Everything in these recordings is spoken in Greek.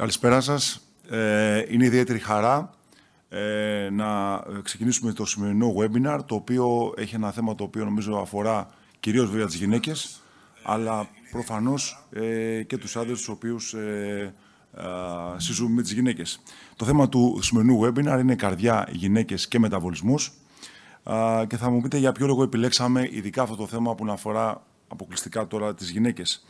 Καλησπέρα σας. Ε, είναι ιδιαίτερη χαρά ε, να ξεκινήσουμε το σημερινό webinar, το οποίο έχει ένα θέμα το οποίο νομίζω αφορά κυρίως βέβαια τις γυναίκες, αλλά προφανώς ε, και τους άντρες τους οποίους ε, ε, με τις γυναίκες. Το θέμα του σημερινού webinar είναι καρδιά, γυναίκες και μεταβολισμούς και θα μου πείτε για ποιο λόγο επιλέξαμε ειδικά αυτό το θέμα που να αφορά αποκλειστικά τώρα τις γυναίκες.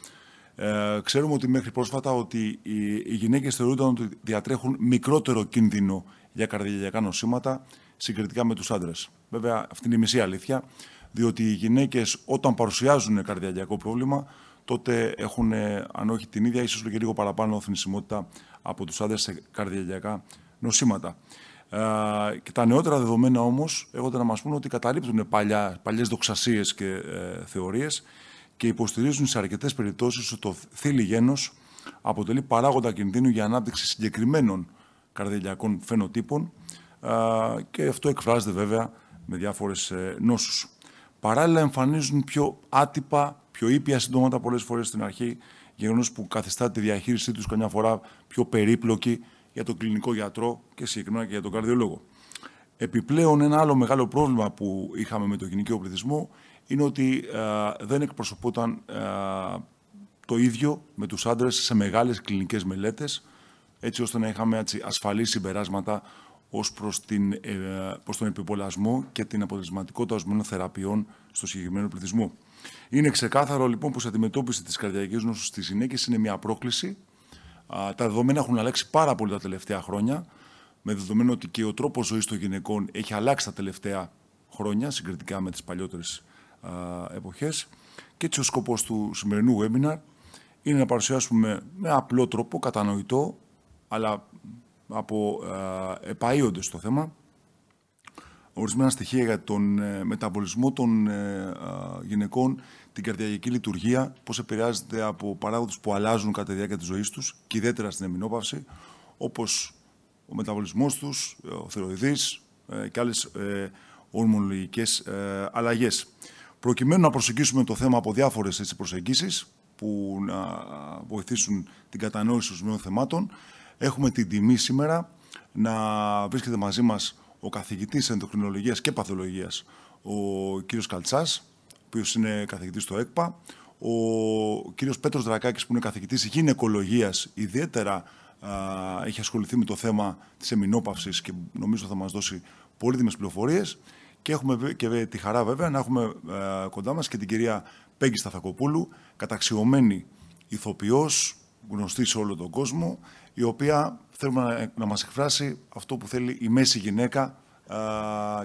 Ε, ξέρουμε ότι μέχρι πρόσφατα ότι οι, οι γυναίκες θεωρούνταν ότι διατρέχουν μικρότερο κίνδυνο για καρδιαγιακά νοσήματα συγκριτικά με τους άντρες. Βέβαια, αυτή είναι η μισή αλήθεια, διότι οι γυναίκες όταν παρουσιάζουν καρδιαγιακό πρόβλημα, τότε έχουν, αν όχι την ίδια, ίσως και λίγο παραπάνω θνησιμότητα από τους άντρες σε καρδιαγιακά νοσήματα. Ε, και τα νεότερα δεδομένα όμως έχονται να μας πούν ότι καταλείπτουν παλιά, παλιές δοξασίες και ε, θεωρίες και υποστηρίζουν σε αρκετές περιπτώσεις ότι το θήλυ γένος αποτελεί παράγοντα κινδύνου για ανάπτυξη συγκεκριμένων καρδιαλιακών φαινοτύπων και αυτό εκφράζεται βέβαια με διάφορες νόσους. Παράλληλα, εμφανίζουν πιο άτυπα, πιο ήπια συντόματα πολλές φορές στην αρχή, γεγονός που καθιστά τη διαχείρισή τους καμιά φορά πιο περίπλοκη για τον κλινικό γιατρό και συγκεκριμένα και για τον καρδιολόγο. Επιπλέον, ένα άλλο μεγάλο πρόβλημα που είχαμε με τον γυναικείο πληθυσμό είναι ότι ε, δεν εκπροσωπούταν ε, το ίδιο με τους άντρες σε μεγάλες κλινικές μελέτες, έτσι ώστε να είχαμε έτσι, ασφαλή συμπεράσματα ως προς, την, ε, προς τον επιπολασμό και την αποτελεσματικότητα ορισμένων θεραπείων στο συγκεκριμένο πληθυσμό. Είναι ξεκάθαρο λοιπόν πως η αντιμετώπιση της καρδιακής νόσου στις γυναίκες είναι μια πρόκληση. τα δεδομένα έχουν αλλάξει πάρα πολύ τα τελευταία χρόνια, με δεδομένο ότι και ο τρόπος ζωής των γυναικών έχει αλλάξει τα τελευταία χρόνια συγκριτικά με τις παλιότερες εποχές και έτσι ο σκοπός του σημερινού webinar είναι να παρουσιάσουμε με απλό τρόπο, κατανοητό, αλλά από επαΐοντες στο θέμα, ορισμένα στοιχεία για τον ε, μεταβολισμό των ε, γυναικών, την καρδιακή λειτουργία, πώς επηρεάζεται από παράγοντες που αλλάζουν κατά τη διάρκεια της ζωής τους και ιδιαίτερα στην εμεινόπαυση, όπως ο μεταβολισμός τους, ο θεροειδής ε, και άλλες ορμονολογικές αλλαγές. Προκειμένου να προσεγγίσουμε το θέμα από διάφορες προσεγγίσεις που να βοηθήσουν την κατανόηση των θεμάτων, έχουμε την τιμή σήμερα να βρίσκεται μαζί μας ο καθηγητής ενδοκρινολογίας και παθολογίας, ο κύριος Καλτσάς, ο οποίος είναι καθηγητής στο ΕΚΠΑ, ο κύριος Πέτρος Δρακάκης που είναι καθηγητής γυναικολογίας, ιδιαίτερα α, έχει ασχοληθεί με το θέμα της εμεινόπαυσης και νομίζω θα μας δώσει πολύτιμες πληροφορίες και έχουμε και τη χαρά βέβαια να έχουμε ε, κοντά μας και την κυρία Πέγκη Σταθακοπούλου, καταξιωμένη ηθοποιός, γνωστή σε όλο τον κόσμο, η οποία θέλουμε να, να μας εκφράσει αυτό που θέλει η μέση γυναίκα ε,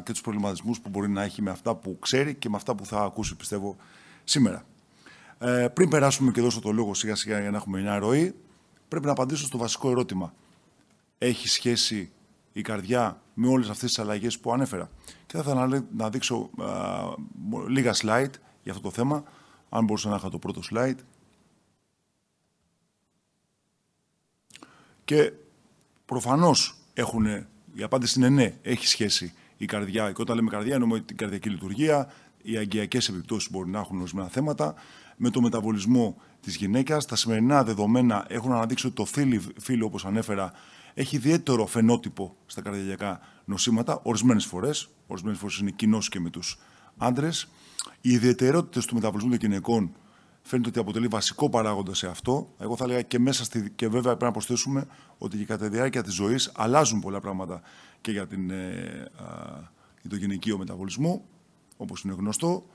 και τους προβληματισμούς που μπορεί να έχει με αυτά που ξέρει και με αυτά που θα ακούσει, πιστεύω, σήμερα. Ε, πριν περάσουμε και δώσω το λόγο σιγά σιγά για να έχουμε μια ροή, πρέπει να απαντήσω στο βασικό ερώτημα. Έχει σχέση η καρδιά με όλες αυτές τις αλλαγές που ανέφερα. Και θα ήθελα να δείξω α, λίγα slide για αυτό το θέμα. Αν μπορούσα να είχα το πρώτο slide. Και προφανώς έχουν, η απάντηση είναι ναι, έχει σχέση η καρδιά. Και όταν λέμε καρδιά εννοούμε την καρδιακή λειτουργία, οι αγκιακές επιπτώσεις μπορεί να έχουν ορισμένα θέματα, με το μεταβολισμό της γυναίκας. Τα σημερινά δεδομένα έχουν αναδείξει ότι το φύλλο, όπως ανέφερα, έχει ιδιαίτερο φαινότυπο στα καρδιακά νοσήματα, ορισμένες φορές. Ορισμένες φορές είναι κοινός και με τους άντρες. Οι ιδιαιτερότητες του μεταβολισμού των γυναικών φαίνεται ότι αποτελεί βασικό παράγοντα σε αυτό. Εγώ θα έλεγα και μέσα στη. και βέβαια πρέπει να προσθέσουμε ότι και κατά τη διάρκεια της ζωής αλλάζουν πολλά πράγματα και για, την, ε, για το γυναικείο μεταβολισμό, όπως είναι γνωστό.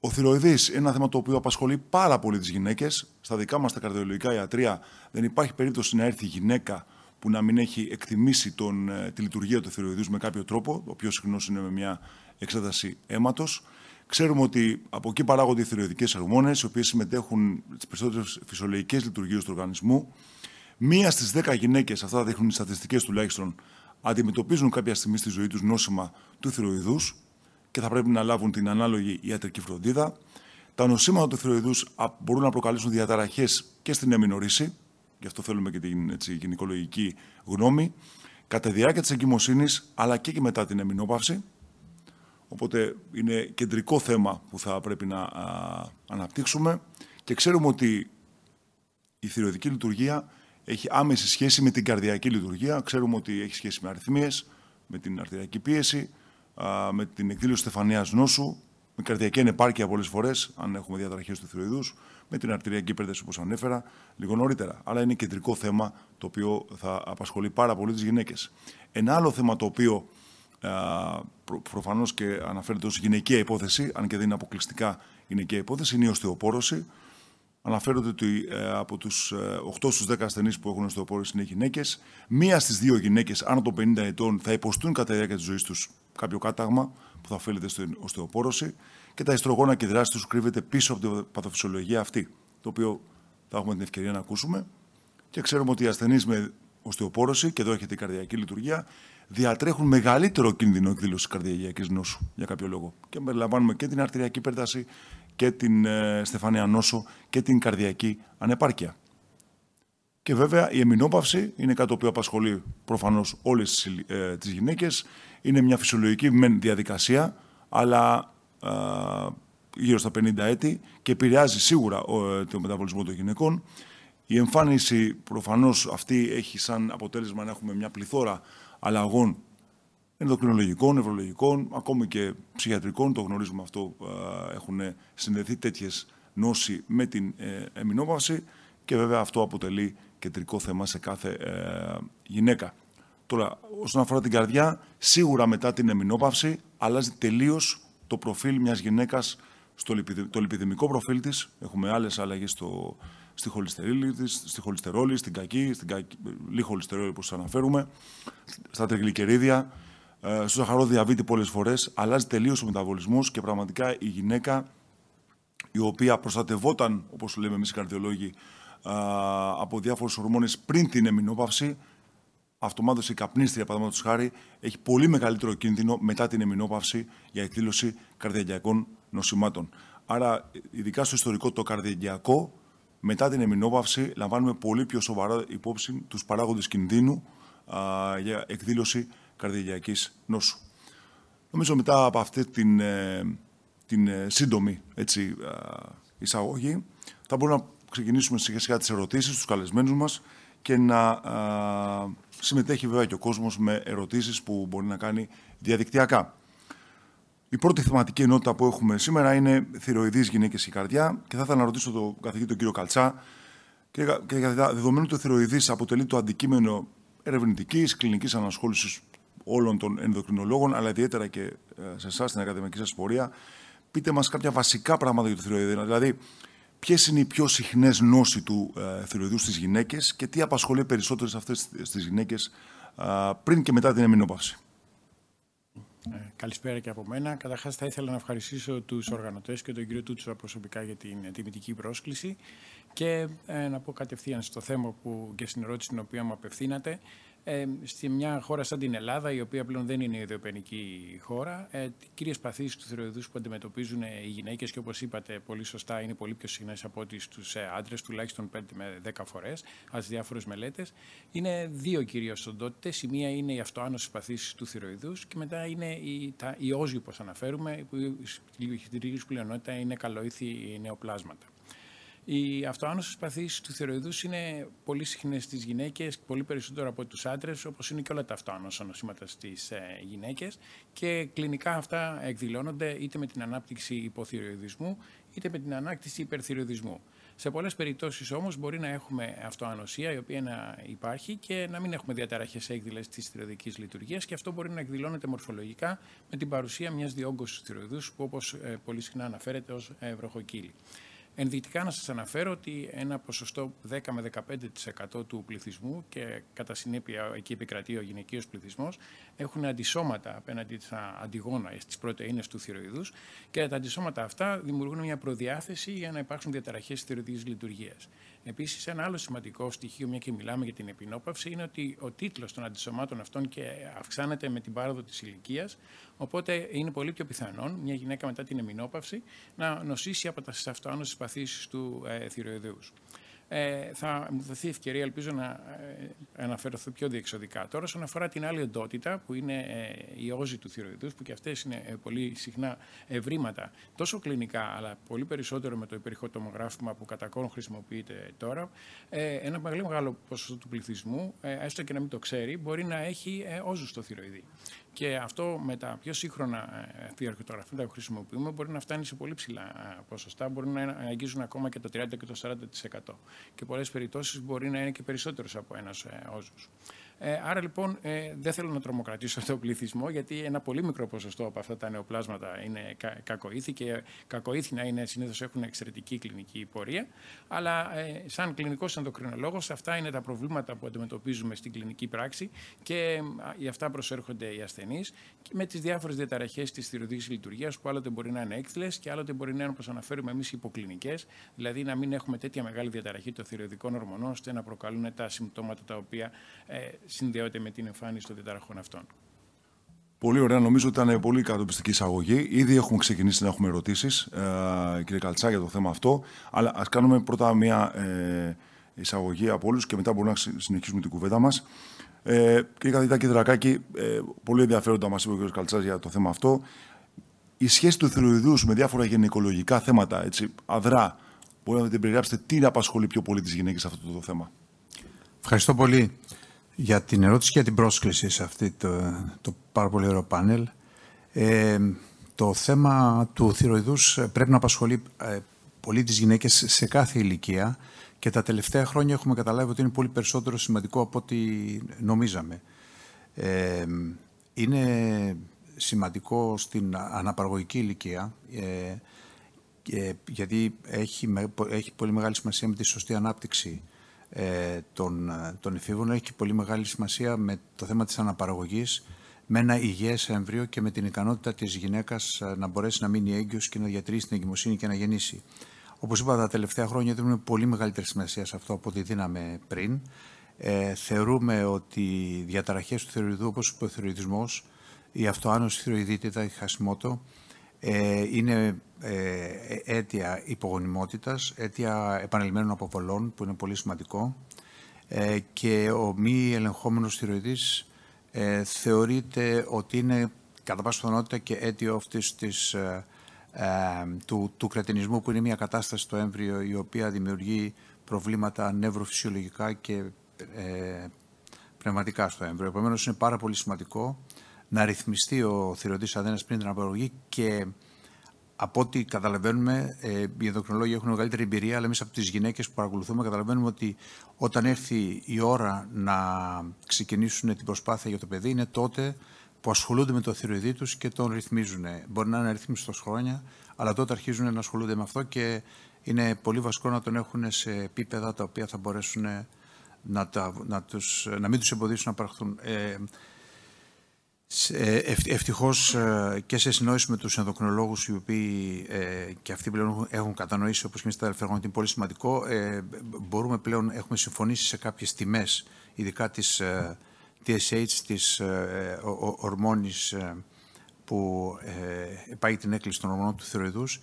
Ο θηροειδής είναι ένα θέμα το οποίο απασχολεί πάρα πολύ τις γυναίκες. Στα δικά μας τα καρδιολογικά ιατρία δεν υπάρχει περίπτωση να έρθει γυναίκα που να μην έχει εκτιμήσει τον, ε, τη λειτουργία του θηροειδού με κάποιο τρόπο, ο πιο συχνό είναι με μια εξέταση αίματος. Ξέρουμε ότι από εκεί παράγονται οι θηροειδικέ ορμόνε, οι οποίες συμμετέχουν στις περισσότερες φυσιολογικές λειτουργίες του οργανισμού. Μία στις δέκα γυναίκες, αυτά δείχνουν οι στατιστικές τουλάχιστον, αντιμετωπίζουν κάποια στιγμή στη ζωή τους νόσημα του θηροειδού και θα πρέπει να λάβουν την ανάλογη ιατρική φροντίδα. Τα νοσήματα του θηροειδού μπορούν να προκαλέσουν διαταραχές και στην εμμηνορήση, γι' αυτό θέλουμε και την έτσι, γυναικολογική γνώμη, κατά τη διάρκεια της εγκυμοσύνης, αλλά και, μετά την εμεινόπαυση. Οπότε είναι κεντρικό θέμα που θα πρέπει να αναπτύξουμε και ξέρουμε ότι η θηροειδική λειτουργία έχει άμεση σχέση με την καρδιακή λειτουργία. Ξέρουμε ότι έχει σχέση με αριθμίες, με την αρτηριακή πίεση, με την εκδήλωση στεφανίας νόσου, με καρδιακή ανεπάρκεια πολλές φορές, αν έχουμε διαταραχές του θηροειδούς, με την αρτηριακή υπέρταση όπως ανέφερα λίγο νωρίτερα. Αλλά είναι κεντρικό θέμα το οποίο θα απασχολεί πάρα πολύ τις γυναίκες. Ένα άλλο θέμα το οποίο προ, προφανώς και αναφέρεται ως γυναικεία υπόθεση, αν και δεν είναι αποκλειστικά γυναικεία υπόθεση, είναι η οστεοπόρωση. Αναφέρονται ότι ε, από τους 8 στους 10 ασθενείς που έχουν οστεοπόρωση είναι γυναίκες. Μία στις δύο γυναίκες άνω των 50 ετών θα υποστούν κατά τη διάρκεια της ζωής τους κάποιο κάταγμα που θα οφείλεται στην οστεοπόρωση και τα ιστρογόνα και δράση τους κρύβεται πίσω από την παθοφυσιολογία αυτή, το οποίο θα έχουμε την ευκαιρία να ακούσουμε. Και ξέρουμε ότι οι ασθενείς με οστεοπόρωση, και εδώ έχετε η καρδιακή λειτουργία, διατρέχουν μεγαλύτερο κίνδυνο εκδήλωσης καρδιακή νόσου για κάποιο λόγο. Και περιλαμβάνουμε και την αρτηριακή υπέρταση και την ε, στεφανία νόσο και την καρδιακή ανεπάρκεια. Και βέβαια η εμεινόπαυση είναι κάτι το οποίο απασχολεί προφανώς όλες τις ε, γυναίκες. Είναι μια φυσιολογική διαδικασία, αλλά ε, γύρω στα 50 έτη και επηρεάζει σίγουρα ε, το μεταβολισμό των γυναικών. Η εμφάνιση προφανώς αυτή έχει σαν αποτέλεσμα να έχουμε μια πληθώρα αλλαγών ενδοκρινολογικών, νευρολογικών, ακόμη και ψυχιατρικών, το γνωρίζουμε αυτό, ε, έχουν συνδεθεί τέτοιες νόσοι με την εμεινόπαυση και βέβαια αυτό αποτελεί κεντρικό θέμα σε κάθε γυναίκα. Τώρα, όσον αφορά την καρδιά, σίγουρα μετά την εμεινόπαυση αλλάζει τελείως το προφίλ μιας γυναίκας, στο το λιπιδημικό προφίλ της. Έχουμε άλλες αλλαγές στο, στη χολυστερόλη, στη χολυστερόλη, στην κακή, στην κακή, λίγη χολυστερόλη όπως αναφέρουμε, στα τριγλικερίδια, ε, στο ζαχαρό διαβήτη πολλές φορές. Αλλάζει τελείως ο μεταβολισμός και πραγματικά η γυναίκα η οποία προστατευόταν, όπως λέμε εμείς οι καρδιολόγοι, ε, από διάφορους ορμόνες πριν την εμεινόπαυση, αυτομάτως η καπνίστρια, παραδείγματος χάρη, έχει πολύ μεγαλύτερο κίνδυνο μετά την εμεινόπαυση για εκδήλωση καρδιαγιακών νοσημάτων. Άρα, ειδικά στο ιστορικό το καρδιαγιακό, μετά την εμεινόπαυση, λαμβάνουμε πολύ πιο σοβαρά υπόψη τους παράγοντες κινδύνου α, για εκδήλωση καρδιαγιακής νόσου. Νομίζω μετά από αυτή την, ε, την ε, σύντομη έτσι, εισαγωγή, θα μπορούμε να ξεκινήσουμε σιγά σιγά τις ερωτήσεις στους καλεσμένους μας και να συμμετέχει βέβαια και ο κόσμος με ερωτήσεις που μπορεί να κάνει διαδικτυακά. Η πρώτη θεματική ενότητα που έχουμε σήμερα είναι θηροειδείς γυναίκες και καρδιά και θα ήθελα να ρωτήσω τον καθηγητή τον κύριο Καλτσά και καθηγητά, δεδομένου ότι ο θηροειδής αποτελεί το αντικείμενο ερευνητικής, κλινικής ανασχόλησης όλων των ενδοκρινολόγων, αλλά ιδιαίτερα και ε, σε εσάς στην ακαδημαϊκή σας πορεία, πείτε μας κάποια βασικά πράγματα για το θηροειδή. Δηλαδή, Ποιες είναι οι πιο συχνές νόσοι του ε, θηροειδούς στις γυναίκες και τι απασχολεί περισσότερε αυτές τι γυναίκες ε, πριν και μετά την εμεινόπαυση. Ε, καλησπέρα και από μένα. Καταρχάς, θα ήθελα να ευχαριστήσω τους οργανωτές και τον κύριο Τούτσο προσωπικά για την τιμητική πρόσκληση και ε, να πω κατευθείαν στο θέμα που και στην ερώτηση την οποία μου απευθύνατε ε, στη μια χώρα σαν την Ελλάδα, η οποία πλέον δεν είναι η ιδεοπενική χώρα, ε, κύριες παθήσει τους θηροειδούς που αντιμετωπίζουν οι γυναίκες και όπως είπατε πολύ σωστά είναι πολύ πιο συχνές από ότι στους ε, άντρες, τουλάχιστον 5 με 10 φορές, από τι διάφορες μελέτες. Είναι δύο κυρίως οντότητες. Η μία είναι η αυτοάνωσης παθήσει του θηροειδούς και μετά είναι η, τα, οι όζοι, όπως αναφέρουμε, που η πλειονότητας είναι καλοήθη νεοπλάσματα. Οι αυτοάνωσε παθήσει του θηροειδούς είναι πολύ συχνές στις γυναίκες, πολύ περισσότερο από τους άντρες, όπως είναι και όλα τα αυτοάνωσα νοσήματα στις ε, γυναίκες. Και κλινικά αυτά εκδηλώνονται είτε με την ανάπτυξη υποθυροειδισμού, είτε με την ανάκτηση υπερθυροειδισμού. Σε πολλές περιπτώσεις όμως μπορεί να έχουμε αυτοανοσία, η οποία να υπάρχει και να μην έχουμε διαταραχές έκδηλε της θηροειδικής λειτουργίας και αυτό μπορεί να εκδηλώνεται μορφολογικά με την παρουσία μιας διόγκωσης του θηροειδούς, που όπως ε, πολύ συχνά αναφέρεται ως βροχοκύλη. Ενδεικτικά να σας αναφέρω ότι ένα ποσοστό 10 με 15% του πληθυσμού και κατά συνέπεια εκεί επικρατεί ο γυναικείος πληθυσμός έχουν αντισώματα απέναντι στα αντιγόνα, στις πρωτεΐνες του θηροειδούς και τα αντισώματα αυτά δημιουργούν μια προδιάθεση για να υπάρξουν διαταραχές θηροειδικής λειτουργίας. Επίσης, ένα άλλο σημαντικό στοιχείο, μια και μιλάμε για την επινόπαυση, είναι ότι ο τίτλος των αντισωμάτων αυτών και αυξάνεται με την πάροδο της ηλικίας, οπότε είναι πολύ πιο πιθανόν μια γυναίκα μετά την επινόπαυση να νοσήσει από τα αυτοάνωσες παθήσεις του ε, θηροειδούς. Ε, θα μου δοθεί ευκαιρία, ελπίζω να ε, αναφερθώ πιο διεξοδικά. Τώρα, όσον αφορά την άλλη οντότητα, που είναι ε, η όζη του θηροειδούς, που και αυτές είναι ε, πολύ συχνά ευρήματα, τόσο κλινικά, αλλά πολύ περισσότερο με το υπερηχοτομογράφημα που κατά κόρον χρησιμοποιείται τώρα, ε, ένα πολύ μεγάλο ποσοστό του πληθυσμού, ε, έστω και να μην το ξέρει, μπορεί να έχει ε, όζους στο θηροειδή. Και αυτό με τα πιο σύγχρονα φιαρχοτογραφήματα που χρησιμοποιούμε μπορεί να φτάνει σε πολύ ψηλά ποσοστά, μπορεί να αγγίζουν ακόμα και το 30% και το 40%. Και πολλές περιπτώσεις μπορεί να είναι και περισσότερο από ένας όζου. Ε, άρα λοιπόν ε, δεν θέλω να τρομοκρατήσω τον πληθυσμό γιατί ένα πολύ μικρό ποσοστό από αυτά τα νεοπλάσματα είναι κα, κακοήθη και κακοήθη είναι συνήθως έχουν εξαιρετική κλινική πορεία. Αλλά ε, σαν κλινικός ενδοκρινολόγος, αυτά είναι τα προβλήματα που αντιμετωπίζουμε στην κλινική πράξη και γι' αυτά προσέρχονται οι ασθενείς με τις διάφορες διαταραχές της θηροειδική λειτουργίας που άλλοτε μπορεί να είναι έκθλες και άλλοτε μπορεί να είναι όπως αναφέρουμε εμείς υποκλινικές, δηλαδή να μην έχουμε τέτοια μεγάλη διαταραχή των θηροειδικών ορμονών ώστε να προκαλούν τα συμπτώματα τα οποία ε, συνδέονται με την εμφάνιση των διαταραχών αυτών. Πολύ ωραία. Νομίζω ότι ήταν πολύ κατοπιστική εισαγωγή. Ήδη έχουμε ξεκινήσει να έχουμε ερωτήσεις, ε, κύριε Καλτσά, για το θέμα αυτό. Αλλά ας κάνουμε πρώτα μια ε, εισαγωγή από όλους και μετά μπορούμε να συνεχίσουμε την κουβέντα μας. Ε, κύριε καθηγητά Κεντρακάκη, ε, πολύ ενδιαφέροντα μας είπε ο κ. Καλτσάς για το θέμα αυτό. Η σχέση του θηροειδού με διάφορα γενικολογικά θέματα, έτσι, αδρά, μπορείτε να την περιγράψετε τι απασχολεί πιο πολύ τις γυναίκες σε αυτό το θέμα; Ευχαριστώ πολύ για την ερώτηση και για την πρόσκληση σε αυτό το, το πάρα πολύ ωραίο πάνελ. Ε, το θέμα του θηροειδούς πρέπει να απασχολεί ε, πολύ τις γυναίκες σε κάθε ηλικία και τα τελευταία χρόνια έχουμε καταλάβει ότι είναι πολύ περισσότερο σημαντικό από ό,τι νομίζαμε. Ε, είναι σημαντικό στην αναπαραγωγική ηλικία ε, γιατί έχει, έχει πολύ μεγάλη σημασία με τη σωστή ανάπτυξη ε, των, των εφήβων έχει πολύ μεγάλη σημασία με το θέμα της αναπαραγωγής με ένα υγιές έμβριο και με την ικανότητα της γυναίκας ε, να μπορέσει να μείνει έγκυος και να διατηρήσει την εγκυμοσύνη και να γεννήσει. Όπως είπα, τα τελευταία χρόνια δίνουμε πολύ μεγαλύτερη σημασία σε αυτό από ό,τι δίναμε πριν. Ε, θεωρούμε ότι οι διαταραχές του θεωρηδού, όπως ο υποθεωρητισμός, η αυτοάνωση θηροειδίτητα, η χασιμότο, ε, είναι ε, αίτια υπογονιμότητας, αίτια επανελειμμένων αποβολών που είναι πολύ σημαντικό ε, και ο μη ελεγχόμενος θηροειδής ε, θεωρείται ότι είναι κατά πάσα πιθανότητα και αίτιο αυτής της, ε, ε, του, του κρατηνισμού που είναι μια κατάσταση στο έμβριο η οποία δημιουργεί προβλήματα νευροφυσιολογικά και πνευματικά στο έμβριο. Επομένως είναι πάρα πολύ σημαντικό να ρυθμιστεί ο θηροειδής αδένας πριν την απαραγωγή και από ό,τι καταλαβαίνουμε, ε, οι ενδοκρινολόγοι έχουν μεγαλύτερη εμπειρία, αλλά εμείς από τις γυναίκες που παρακολουθούμε καταλαβαίνουμε ότι όταν έρθει η ώρα να ξεκινήσουν την προσπάθεια για το παιδί, είναι τότε που ασχολούνται με το θηροειδή τους και τον ρυθμίζουν. Μπορεί να είναι αριθμιστό χρόνια, αλλά τότε αρχίζουν να ασχολούνται με αυτό και είναι πολύ βασικό να τον έχουν σε επίπεδα τα οποία θα μπορέσουν να, τα, να, τους, να μην τους εμποδίσουν να παραχθούν. Ε, Ευτυχώς ε, και σε συνόηση με τους ενδοκρινολόγους, οι οποίοι ε, και αυτοί πλέον έχουν κατανοήσει, όπως και εμείς τα τελευταία ότι είναι πολύ σημαντικό, ε, μπορούμε πλέον, έχουμε συμφωνήσει σε κάποιες τιμές, ειδικά τη TSH, τη ορμόνης που πάει την έκκληση των ορμονών του θηροειδούς,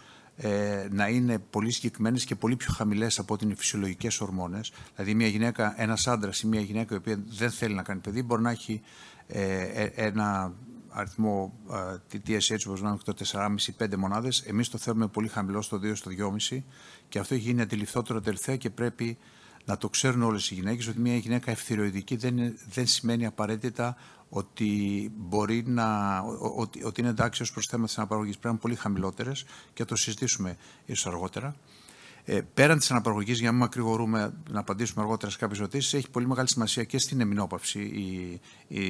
να είναι πολύ συγκεκριμένες και πολύ πιο χαμηλές από ότι είναι οι φυσιολογικές ορμόνες. Δηλαδή, μια γυναίκα, ένας άντρας ή μια γυναίκα η οποία δεν θέλει να κάνει παιδί μπορεί να έχει ε, ε, ένα αριθμό τη TSH όπως να το 4,5-5 μονάδες. Εμείς το θέλουμε πολύ χαμηλό στο 2 στο 2,5 και αυτό έχει γίνει αντιληφθότερο τελευταία και πρέπει να το ξέρουν όλες οι γυναίκες ότι μια γυναίκα ευθυροειδική δεν, δεν σημαίνει απαραίτητα ότι μπορεί να, ότι, ότι είναι εντάξει ως προς θέμα της αναπαραγωγής. Πρέπει να είναι πολύ χαμηλότερες και το συζητήσουμε ίσως αργότερα. Ε, πέραν της αναπαραγωγής, για να μην μακρηγορούμε να απαντήσουμε αργότερα σε κάποιες ερωτήσεις, έχει πολύ μεγάλη σημασία και στην εμεινόπαυση η, η,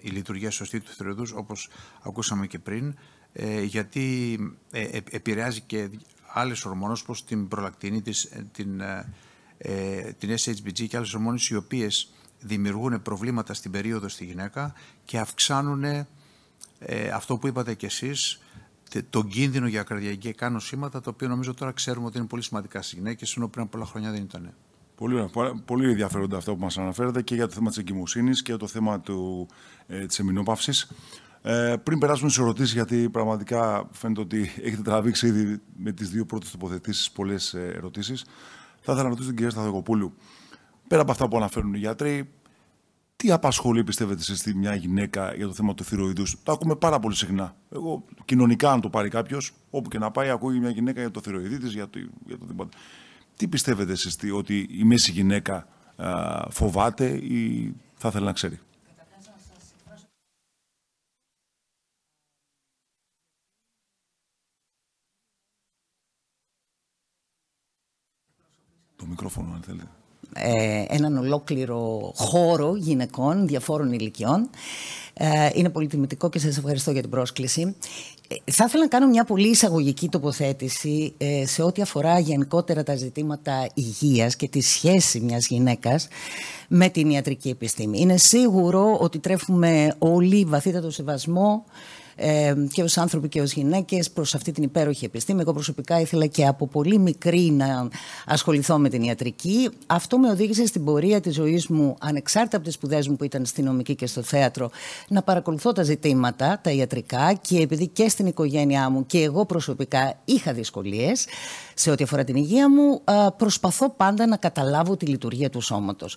η λειτουργία σωστή του θηροειδού, όπως ακούσαμε και πριν, ε, γιατί ε, ε επηρεάζει και άλλες ορμόνες, όπως την προλακτίνη, της, ε, την, ε, την SHBG και άλλες ορμόνες, οι οποίες δημιουργούν προβλήματα στην περίοδο στη γυναίκα και αυξάνουν αυτό που είπατε κι εσείς, τον κίνδυνο για καρδιακά νοσήματα, το οποίο νομίζω τώρα ξέρουμε ότι είναι πολύ σημαντικά στις γυναίκες, ενώ πριν από πολλά χρόνια δεν ήταν. Πολύ, πολύ ενδιαφέροντα αυτό που μας αναφέρετε και για το θέμα της εγκυμοσύνης και για το θέμα ε, της εμεινόπαυση. Ε, πριν περάσουμε στις ερωτήσεις, γιατί πραγματικά φαίνεται ότι έχετε τραβήξει ήδη με τις δύο πρώτες τοποθετήσεις πολλές ε, ερωτήσεις, Θα ήθελα να ρωτήσω την κυρία Σταθεκοπούλου, πέρα από αυτά που αναφέρουν οι γιατροί, τι απασχολεί, πιστεύετε, σε μια γυναίκα για το θέμα του θηροειδούς; Το ακούμε πάρα πολύ συχνά. Εγώ, κοινωνικά, αν το πάρει κάποιος, όπου και να πάει, ακούει μια γυναίκα για το θηροειδή της, για το, για το τίποτα. Τι πιστεύετε εσείς ότι η μέση γυναίκα α, φοβάται ή θα ήθελε να ξέρει; Το μικρόφωνο, αν θέλετε. Ε, έναν ολόκληρο χώρο γυναικών διαφόρων ηλικιών. Ε, είναι πολύ τιμητικό και σας ευχαριστώ για την πρόσκληση. Ε, θα ήθελα να κάνω μια πολύ εισαγωγική τοποθέτηση σε ό,τι αφορά γενικότερα τα ζητήματα υγείας και τη σχέση μιας γυναίκας με την ιατρική επιστήμη. Είναι σίγουρο ότι τρέφουμε όλοι βαθύτατο σεβασμό ε, και ως άνθρωποι και ως γυναίκες προς αυτή την υπέροχη επιστήμη. Εγώ προσωπικά ήθελα και από πολύ μικρή να ασχοληθώ με την ιατρική. Αυτό με οδήγησε στην πορεία της ζωής μου, ανεξάρτητα από τις σπουδές μου που ήταν στη νομική και στο θέατρο, να παρακολουθώ τα ζητήματα, τα ιατρικά και επειδή και στην οικογένειά μου και εγώ προσωπικά είχα δυσκολίες σε ό,τι αφορά την υγεία μου, προσπαθώ πάντα να καταλάβω τη λειτουργία του σώματος.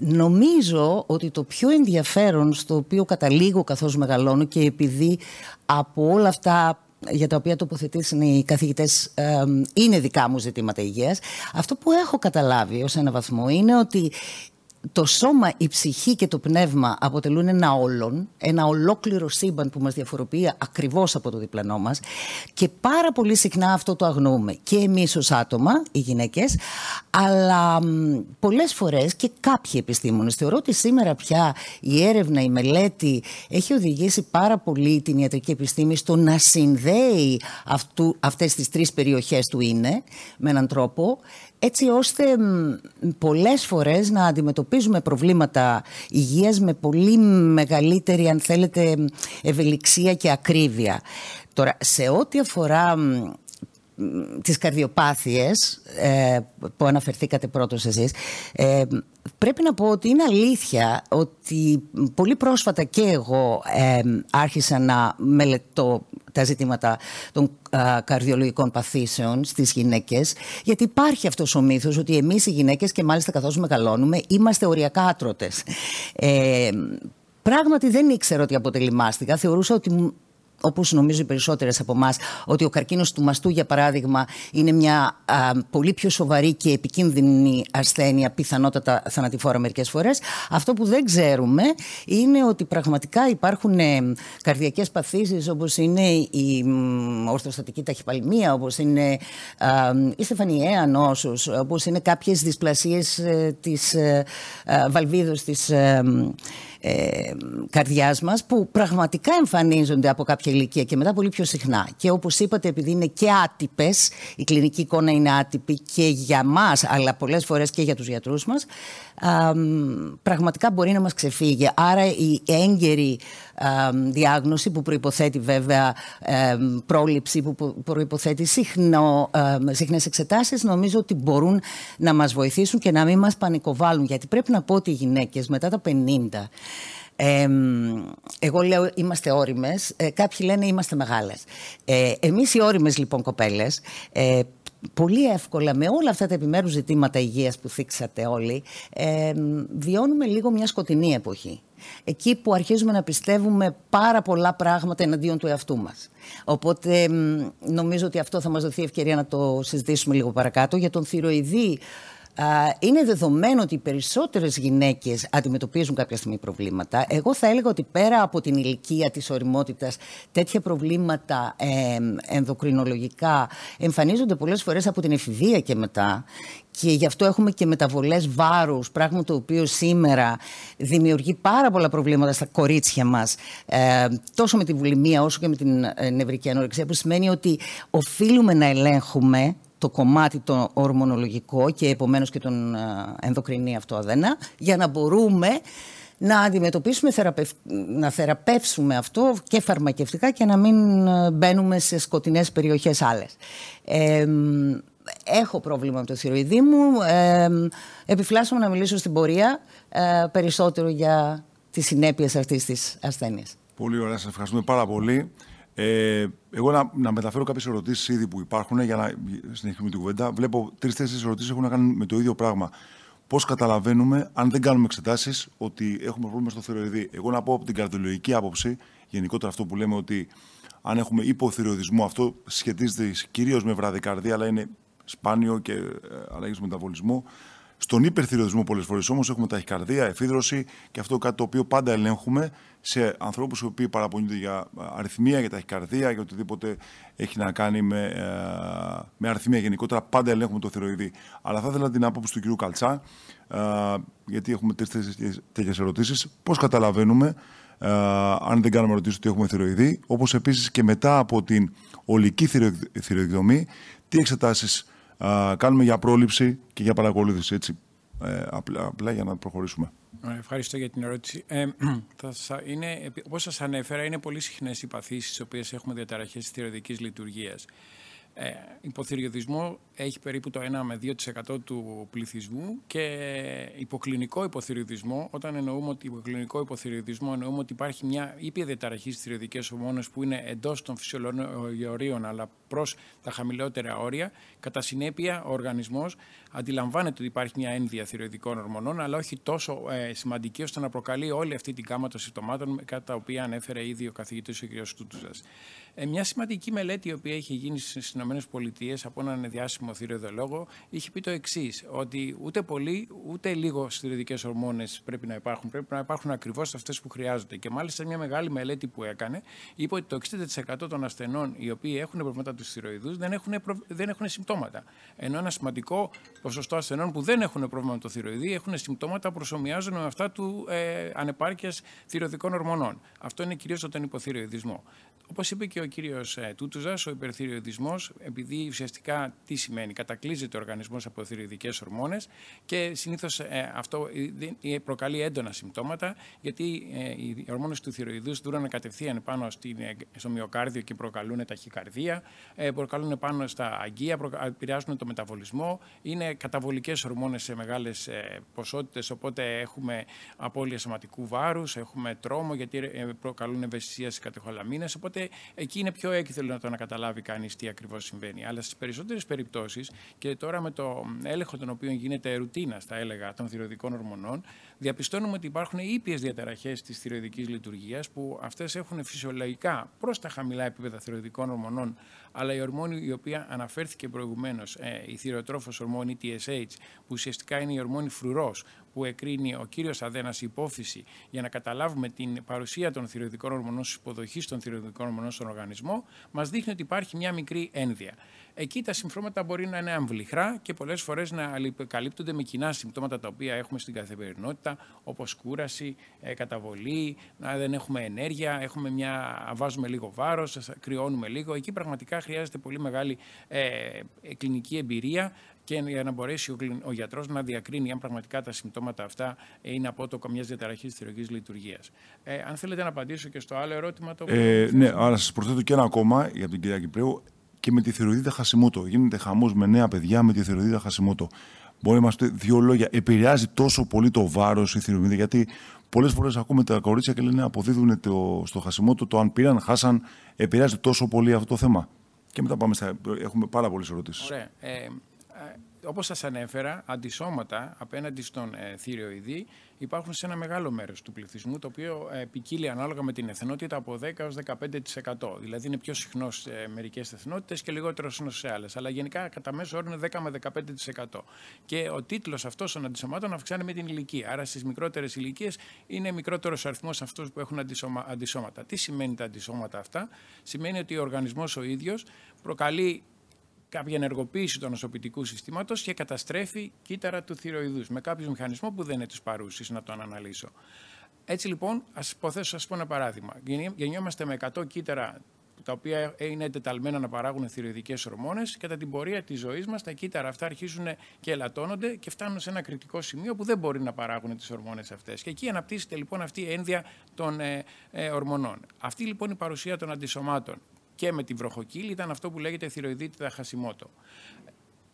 Νομίζω ότι το πιο ενδιαφέρον στο οποίο καταλήγω καθώς μεγαλώνω και επειδή από όλα αυτά για τα οποία τοποθετήσαν οι καθηγητές είναι δικά μου ζητήματα υγείας αυτό που έχω καταλάβει ως ένα βαθμό είναι ότι το σώμα, η ψυχή και το πνεύμα αποτελούν ένα όλον, ένα ολόκληρο σύμπαν που μας διαφοροποιεί ακριβώς από το διπλανό μας και πάρα πολύ συχνά αυτό το αγνοούμε και εμείς ως άτομα, οι γυναίκες, αλλά πολλές φορές και κάποιοι επιστήμονες. Θεωρώ ότι σήμερα πια η έρευνα, η μελέτη έχει οδηγήσει πάρα πολύ την ιατρική επιστήμη στο να συνδέει αυτού, αυτές τις τρεις περιοχές του είναι με έναν τρόπο έτσι ώστε πολλές φορές να αντιμετωπίζουμε προβλήματα υγείας με πολύ μεγαλύτερη αν θέλετε ευελιξία και ακρίβεια. Τώρα σε ό,τι αφορά τις καρδιοπάθειες ε, που αναφερθήκατε πρώτος εσείς ε, πρέπει να πω ότι είναι αλήθεια ότι πολύ πρόσφατα και εγώ ε, άρχισα να μελετώ τα ζητήματα των καρδιολογικών παθήσεων στις γυναίκες γιατί υπάρχει αυτός ο μύθος ότι εμείς οι γυναίκες και μάλιστα καθώς μεγαλώνουμε είμαστε οριακά άτρωτες. Πράγματι δεν ήξερα ότι αποτελεί μάστιγα. Θεωρούσα ότι όπως νομίζω οι περισσότερες από εμάς, ότι ο καρκίνος του μαστού, για παράδειγμα, είναι μια πολύ πιο σοβαρή και επικίνδυνη ασθένεια, πιθανότατα θανατηφόρα μερικές φορές. Αυτό που δεν ξέρουμε είναι ότι πραγματικά υπάρχουν ε, καρδιακές παθήσεις όπως είναι η ορθοστατική ταχυπαλμία, όπως είναι η στεφανιαία νόσος, όπως είναι κάποιες δυσπλασίες ε, της ε, βαλβίδος της ε, καρδιάς μας που πραγματικά εμφανίζονται από κάποια ηλικία και μετά πολύ πιο συχνά. Και όπως είπατε επειδή είναι και άτυπες, η κλινική εικόνα είναι άτυπη και για μας αλλά πολλές φορές και για τους γιατρούς μας, πραγματικά μπορεί να μας ξεφύγει. Άρα η έγκαιρη διάγνωση που προϋποθέτει βέβαια πρόληψη, που προϋποθέτει συχνό, συχνές εξετάσεις, νομίζω ότι μπορούν να μας βοηθήσουν και να μην μας πανικοβάλλουν. Γιατί πρέπει να πω ότι οι γυναίκες μετά τα 50 εγώ λέω είμαστε όριμες, ε, κάποιοι λένε είμαστε μεγάλες. Ε, εμείς οι όριμες λοιπόν κοπέλες ε, πολύ εύκολα με όλα αυτά τα επιμέρους ζητήματα υγείας που θίξατε όλοι ε, βιώνουμε λίγο μια σκοτεινή εποχή. Εκεί που αρχίζουμε να πιστεύουμε πάρα πολλά πράγματα εναντίον του εαυτού μας. Οπότε νομίζω ότι αυτό θα μας δοθεί ευκαιρία να το συζητήσουμε λίγο παρακάτω. Για τον θηροειδή είναι δεδομένο ότι οι περισσότερες γυναίκες αντιμετωπίζουν κάποια στιγμή προβλήματα. Εγώ θα έλεγα ότι πέρα από την ηλικία της οριμότητας, τέτοια προβλήματα ε, ενδοκρινολογικά εμφανίζονται πολλές φορές από την εφηβεία και μετά. Και γι' αυτό έχουμε και μεταβολές βάρους, πράγμα το οποίο σήμερα δημιουργεί πάρα πολλά προβλήματα στα κορίτσια μας, ε, τόσο με τη βουλημία όσο και με την ε, νευρική ανορεξία, που σημαίνει ότι οφείλουμε να ελέγχουμε το κομμάτι το ορμονολογικό και επομένως και τον ε, ενδοκρινή αυτό αδένα για να μπορούμε να αντιμετωπίσουμε, να θεραπεύσουμε αυτό και φαρμακευτικά και να μην ε, μπαίνουμε σε σκοτεινές περιοχές άλλες. έχω πρόβλημα με το θηροειδή μου. Ε, επιφυλάσσομαι να μιλήσω στην πορεία ε, περισσότερο για τις συνέπειες αυτής της ασθένειας. Πολύ ωραία, σας ευχαριστούμε πάρα πολύ. Ε, εγώ να, να μεταφέρω κάποιες ερωτήσεις ήδη που υπάρχουν για να συνεχίσουμε την κουβέντα. Βλέπω τρει-τέσσερι ερωτήσεις έχουν να κάνουν με το ίδιο πράγμα. Πώς καταλαβαίνουμε, αν δεν κάνουμε εξετάσεις, ότι έχουμε πρόβλημα στο θηροειδή. Εγώ να πω από την καρδιολογική άποψη, γενικότερα αυτό που λέμε ότι αν έχουμε υποθυροειδισμό, αυτό σχετίζεται κυρίως με βραδικαρδία, αλλά είναι σπάνιο και ε, αλλαγή του μεταβολισμού. Στον υπερθυροειδισμό πολλές φορές όμως έχουμε ταχυκαρδία, εφίδρωση και αυτό κάτι το οποίο πάντα ελέγχουμε σε ανθρώπους οι οποίοι παραπονιούνται για αριθμία, για ταχυκαρδία, για οτιδήποτε έχει να κάνει με, ε, με αριθμία γενικότερα. Πάντα ελέγχουμε το θηροειδή. Αλλά θα ήθελα την άποψη του κ. Καλτσά, ε, γιατί έχουμε τέτοιες ερωτήσεις. Πώς καταλαβαίνουμε, ε, αν δεν κάνουμε ερωτήσεις, ότι έχουμε θηροειδή, όπως επίσης και μετά από την ολική θηροειδομή, τι εξετάσεις κάνουμε για πρόληψη και για παρακολούθηση. Έτσι, ε, απλά, απλά για να προχωρήσουμε. Ευχαριστώ για την ερώτηση. Ε, θα, είναι, όπως σας ανέφερα, είναι πολύ συχνές οι παθήσεις στις οποίες έχουμε διαταραχές της θηροειδικής λειτουργίας. Ε, υποθυριωδισμό έχει περίπου το 1 με 2% του πληθυσμού και υποκλινικό υποθυριωδισμό, όταν εννοούμε ότι υποκλινικό υποθυριωδισμό εννοούμε ότι υπάρχει μια ήπια διαταραχή στις θηροειδικές ομόνες που είναι εντός των φυσιολογιών αλλά προς τα χαμηλότερα όρια. Κατά συνέπεια, ο οργανισμός αντιλαμβάνεται ότι υπάρχει μια ένδυα θηροειδικών ορμονών, αλλά όχι τόσο ε, σημαντική ώστε να προκαλεί όλη αυτή την κάμα των συμπτωμάτων, κατά τα οποία ανέφερε ήδη ο καθηγητής ο κ. Στούτουζας. Ε, μια σημαντική μελέτη η οποία έχει γίνει στις ΗΠΑ από έναν διάσημο θηριοδολόγο είχε πει το εξής, ότι ούτε πολύ ούτε λίγο στηριδικέ ορμόνες πρέπει να υπάρχουν. Πρέπει να υπάρχουν ακριβώς αυτές που χρειάζονται. Και μάλιστα μια μεγάλη μελέτη που έκανε είπε ότι το 60% των ασθενών οι οποίοι έχουν προβλήματα του θηροειδούς δεν, έχουν, δεν έχουν συμπτώματα. Ενώ ένα σημαντικό ποσοστό ασθενών που δεν έχουν πρόβλημα με το θηροειδή έχουν συμπτώματα που προσωμιάζουν με αυτά του ε, ανεπάρκειας θηροειδικών ορμονών. Αυτό είναι κυρίως τον υποθυροειδισμό. Όπως είπε και ο κύριος ε, Τούτουζας, ο υπερθυροειδισμό, επειδή ουσιαστικά τι σημαίνει, κατακλείζεται ο οργανισμός από θηροειδικέ ορμόνες και συνήθως ε, αυτό ε, προκαλεί έντονα συμπτώματα, γιατί οι ορμόνες του θηροειδούς δούραν κατευθείαν πάνω στο μυοκάρδιο και προκαλούν ταχυκαρδία, προκαλούν πάνω στα αγκία, επηρεάζουν το μεταβολισμό, είναι καταβολικές ορμόνες σε μεγάλες ποσότητες, οπότε έχουμε απώλεια σωματικού βάρους, έχουμε τρόμο, γιατί προκαλούν ευαισθησία στις κατεχολαμίνες. Οπότε εκεί είναι πιο έκυθελο να το να καταλάβει κανείς τι ακριβώς συμβαίνει. Αλλά στις περισσότερες περιπτώσεις, και τώρα με το έλεγχο τον οποίο γίνεται ρουτίνα, θα έλεγα, των θηροειδικών ορμονών, διαπιστώνουμε ότι υπάρχουν ήπιες διαταραχές της θηροειδική λειτουργίας που αυτές έχουν φυσιολογικά προς τα χαμηλά επίπεδα θηροειδικών ορμονών, αλλά η ορμόνη η οποία αναφέρθηκε προηγουμένως, ε, η θηροτρόφο ορμόνη TSH, που ουσιαστικά είναι η ορμόνη φρουρός, που εκρίνει ο κύριος Αδένας υπόθεση για να καταλάβουμε την παρουσία των θηροειδικών ορμονών στις υποδοχής των θηροειδικών ορμονών στον οργανισμό, μας δείχνει ότι υπάρχει μια μικρή ένδυα. Εκεί τα συμπτώματα μπορεί να είναι αμβληχρά και πολλές φορές να καλύπτονται με κοινά συμπτώματα τα οποία έχουμε στην καθημερινότητα, όπως κούραση, ε, καταβολή, να δεν έχουμε ενέργεια, έχουμε μια, βάζουμε λίγο βάρος, κρυώνουμε λίγο. Εκεί πραγματικά χρειάζεται πολύ μεγάλη ε, κλινική εμπειρία και για να μπορέσει ο, ο γιατρός να διακρίνει αν πραγματικά τα συμπτώματα αυτά είναι απότοκο μιας διαταραχής τη θηρουργική λειτουργίας. Ε, αν θέλετε να απαντήσω και στο άλλο ερώτημα. Το ε, ναι, άρα σας προσθέτω και ένα ακόμα για την κυρία Κυπρέου και με τη θηροειδίδα Χασιμότο. Γίνεται χαμός με νέα παιδιά με τη θηροειδίδα Χασιμότο. Μπορεί να είμαστε δύο λόγια. Επηρεάζει τόσο πολύ το βάρος η θηροειδίδα, γιατί πολλές φορές ακούμε τα κορίτσια και λένε αποδίδουν το, στο Χασιμότο το αν πήραν, χάσαν. Επηρεάζει τόσο πολύ αυτό το θέμα; Και μετά πάμε στα. Έχουμε πάρα πολλές ερωτήσεις. Ωραία. Ε, όπως σας ανέφερα, αντισώματα απέναντι στον ε, θηριοειδή υπάρχουν σε ένα μεγάλο μέρος του πληθυσμού, το οποίο ε, ποικίλει ανάλογα με την εθνότητα από 10 έως 15%. Δηλαδή είναι πιο συχνός σε μερικές εθνότητες και λιγότερο συχνός σε άλλες. Αλλά γενικά κατά μέσο όρο είναι 10 με 15%. Και ο τίτλος αυτός των αντισωμάτων αυξάνει με την ηλικία. Άρα στις μικρότερες ηλικίες είναι μικρότερος αριθμός αυτούς που έχουν αντισώματα. Τι σημαίνει τα αντισώματα αυτά; Σημαίνει ότι ο οργανισμός ο ίδιος προκαλεί κάποια ενεργοποίηση του νοσοποιητικού συστήματος και καταστρέφει κύτταρα του θηροειδούς με κάποιο μηχανισμό που δεν είναι της παρούσης να τον αναλύσω. Έτσι λοιπόν, ας υποθέσω, σας πω ένα παράδειγμα. Γεννιόμαστε με 100 κύτταρα τα οποία είναι εντεταλμένα να παράγουν θηροειδικές ορμόνες. Κατά την πορεία της ζωής μας, τα κύτταρα αυτά αρχίζουν και ελαττώνονται και φτάνουν σε ένα κριτικό σημείο που δεν μπορεί να παράγουν τις ορμόνες αυτές. Και εκεί αναπτύσσεται λοιπόν αυτή η ένδια των ε, ε, ορμονών. Αυτή λοιπόν η παρουσία των αντισωμάτων και με τη βροχοκύλη ήταν αυτό που λέγεται θηροειδίτιδα χασιμότο.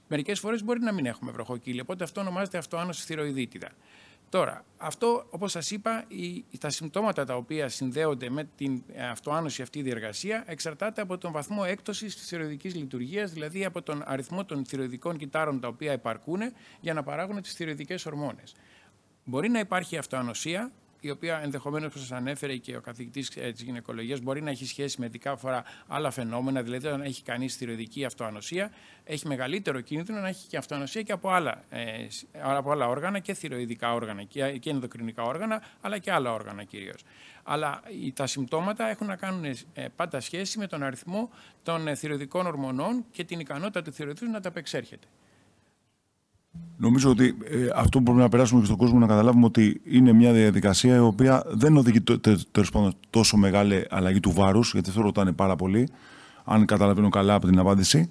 Μερικές φορές μπορεί να μην έχουμε βροχοκύλη, οπότε αυτό ονομάζεται αυτοάνωση θηροειδίτιδα. Τώρα, αυτό, όπως σας είπα, η, τα συμπτώματα τα οποία συνδέονται με την αυτοάνωση αυτή διεργασία εξαρτάται από τον βαθμό έκπτωσης της θηροειδικής λειτουργίας, δηλαδή από τον αριθμό των θηροειδικών κυτάρων τα οποία υπαρκούν για να παράγουν τις θηροειδικές ορμόνες. Μπορεί να υπάρχει αυτοανοσία, η οποία ενδεχομένως, όπω σας ανέφερε και ο καθηγητής ε, της γυναικολογίας, μπορεί να έχει σχέση με δικά φορά άλλα φαινόμενα. Δηλαδή, όταν έχει κανείς θηροειδική αυτοανοσία, έχει μεγαλύτερο κίνδυνο να έχει και αυτοανοσία και από άλλα, ε, από άλλα όργανα και θηροειδικά όργανα και, και ενδοκρινικά όργανα, αλλά και άλλα όργανα κυρίως. Αλλά τα συμπτώματα έχουν να κάνουν ε, πάντα σχέση με τον αριθμό των θηροειδικών ορμονών και την ικανότητα του θηροειδού να τα απεξέρχεται. Νομίζω ότι ε, αυτό που πρέπει να περάσουμε και στον κόσμο να καταλάβουμε ότι είναι μια διαδικασία η οποία δεν οδηγεί τέλος τόσο μεγάλη αλλαγή του βάρους, γιατί αυτό ρωτάνε πάρα πολύ, αν καταλαβαίνω καλά από την απάντηση.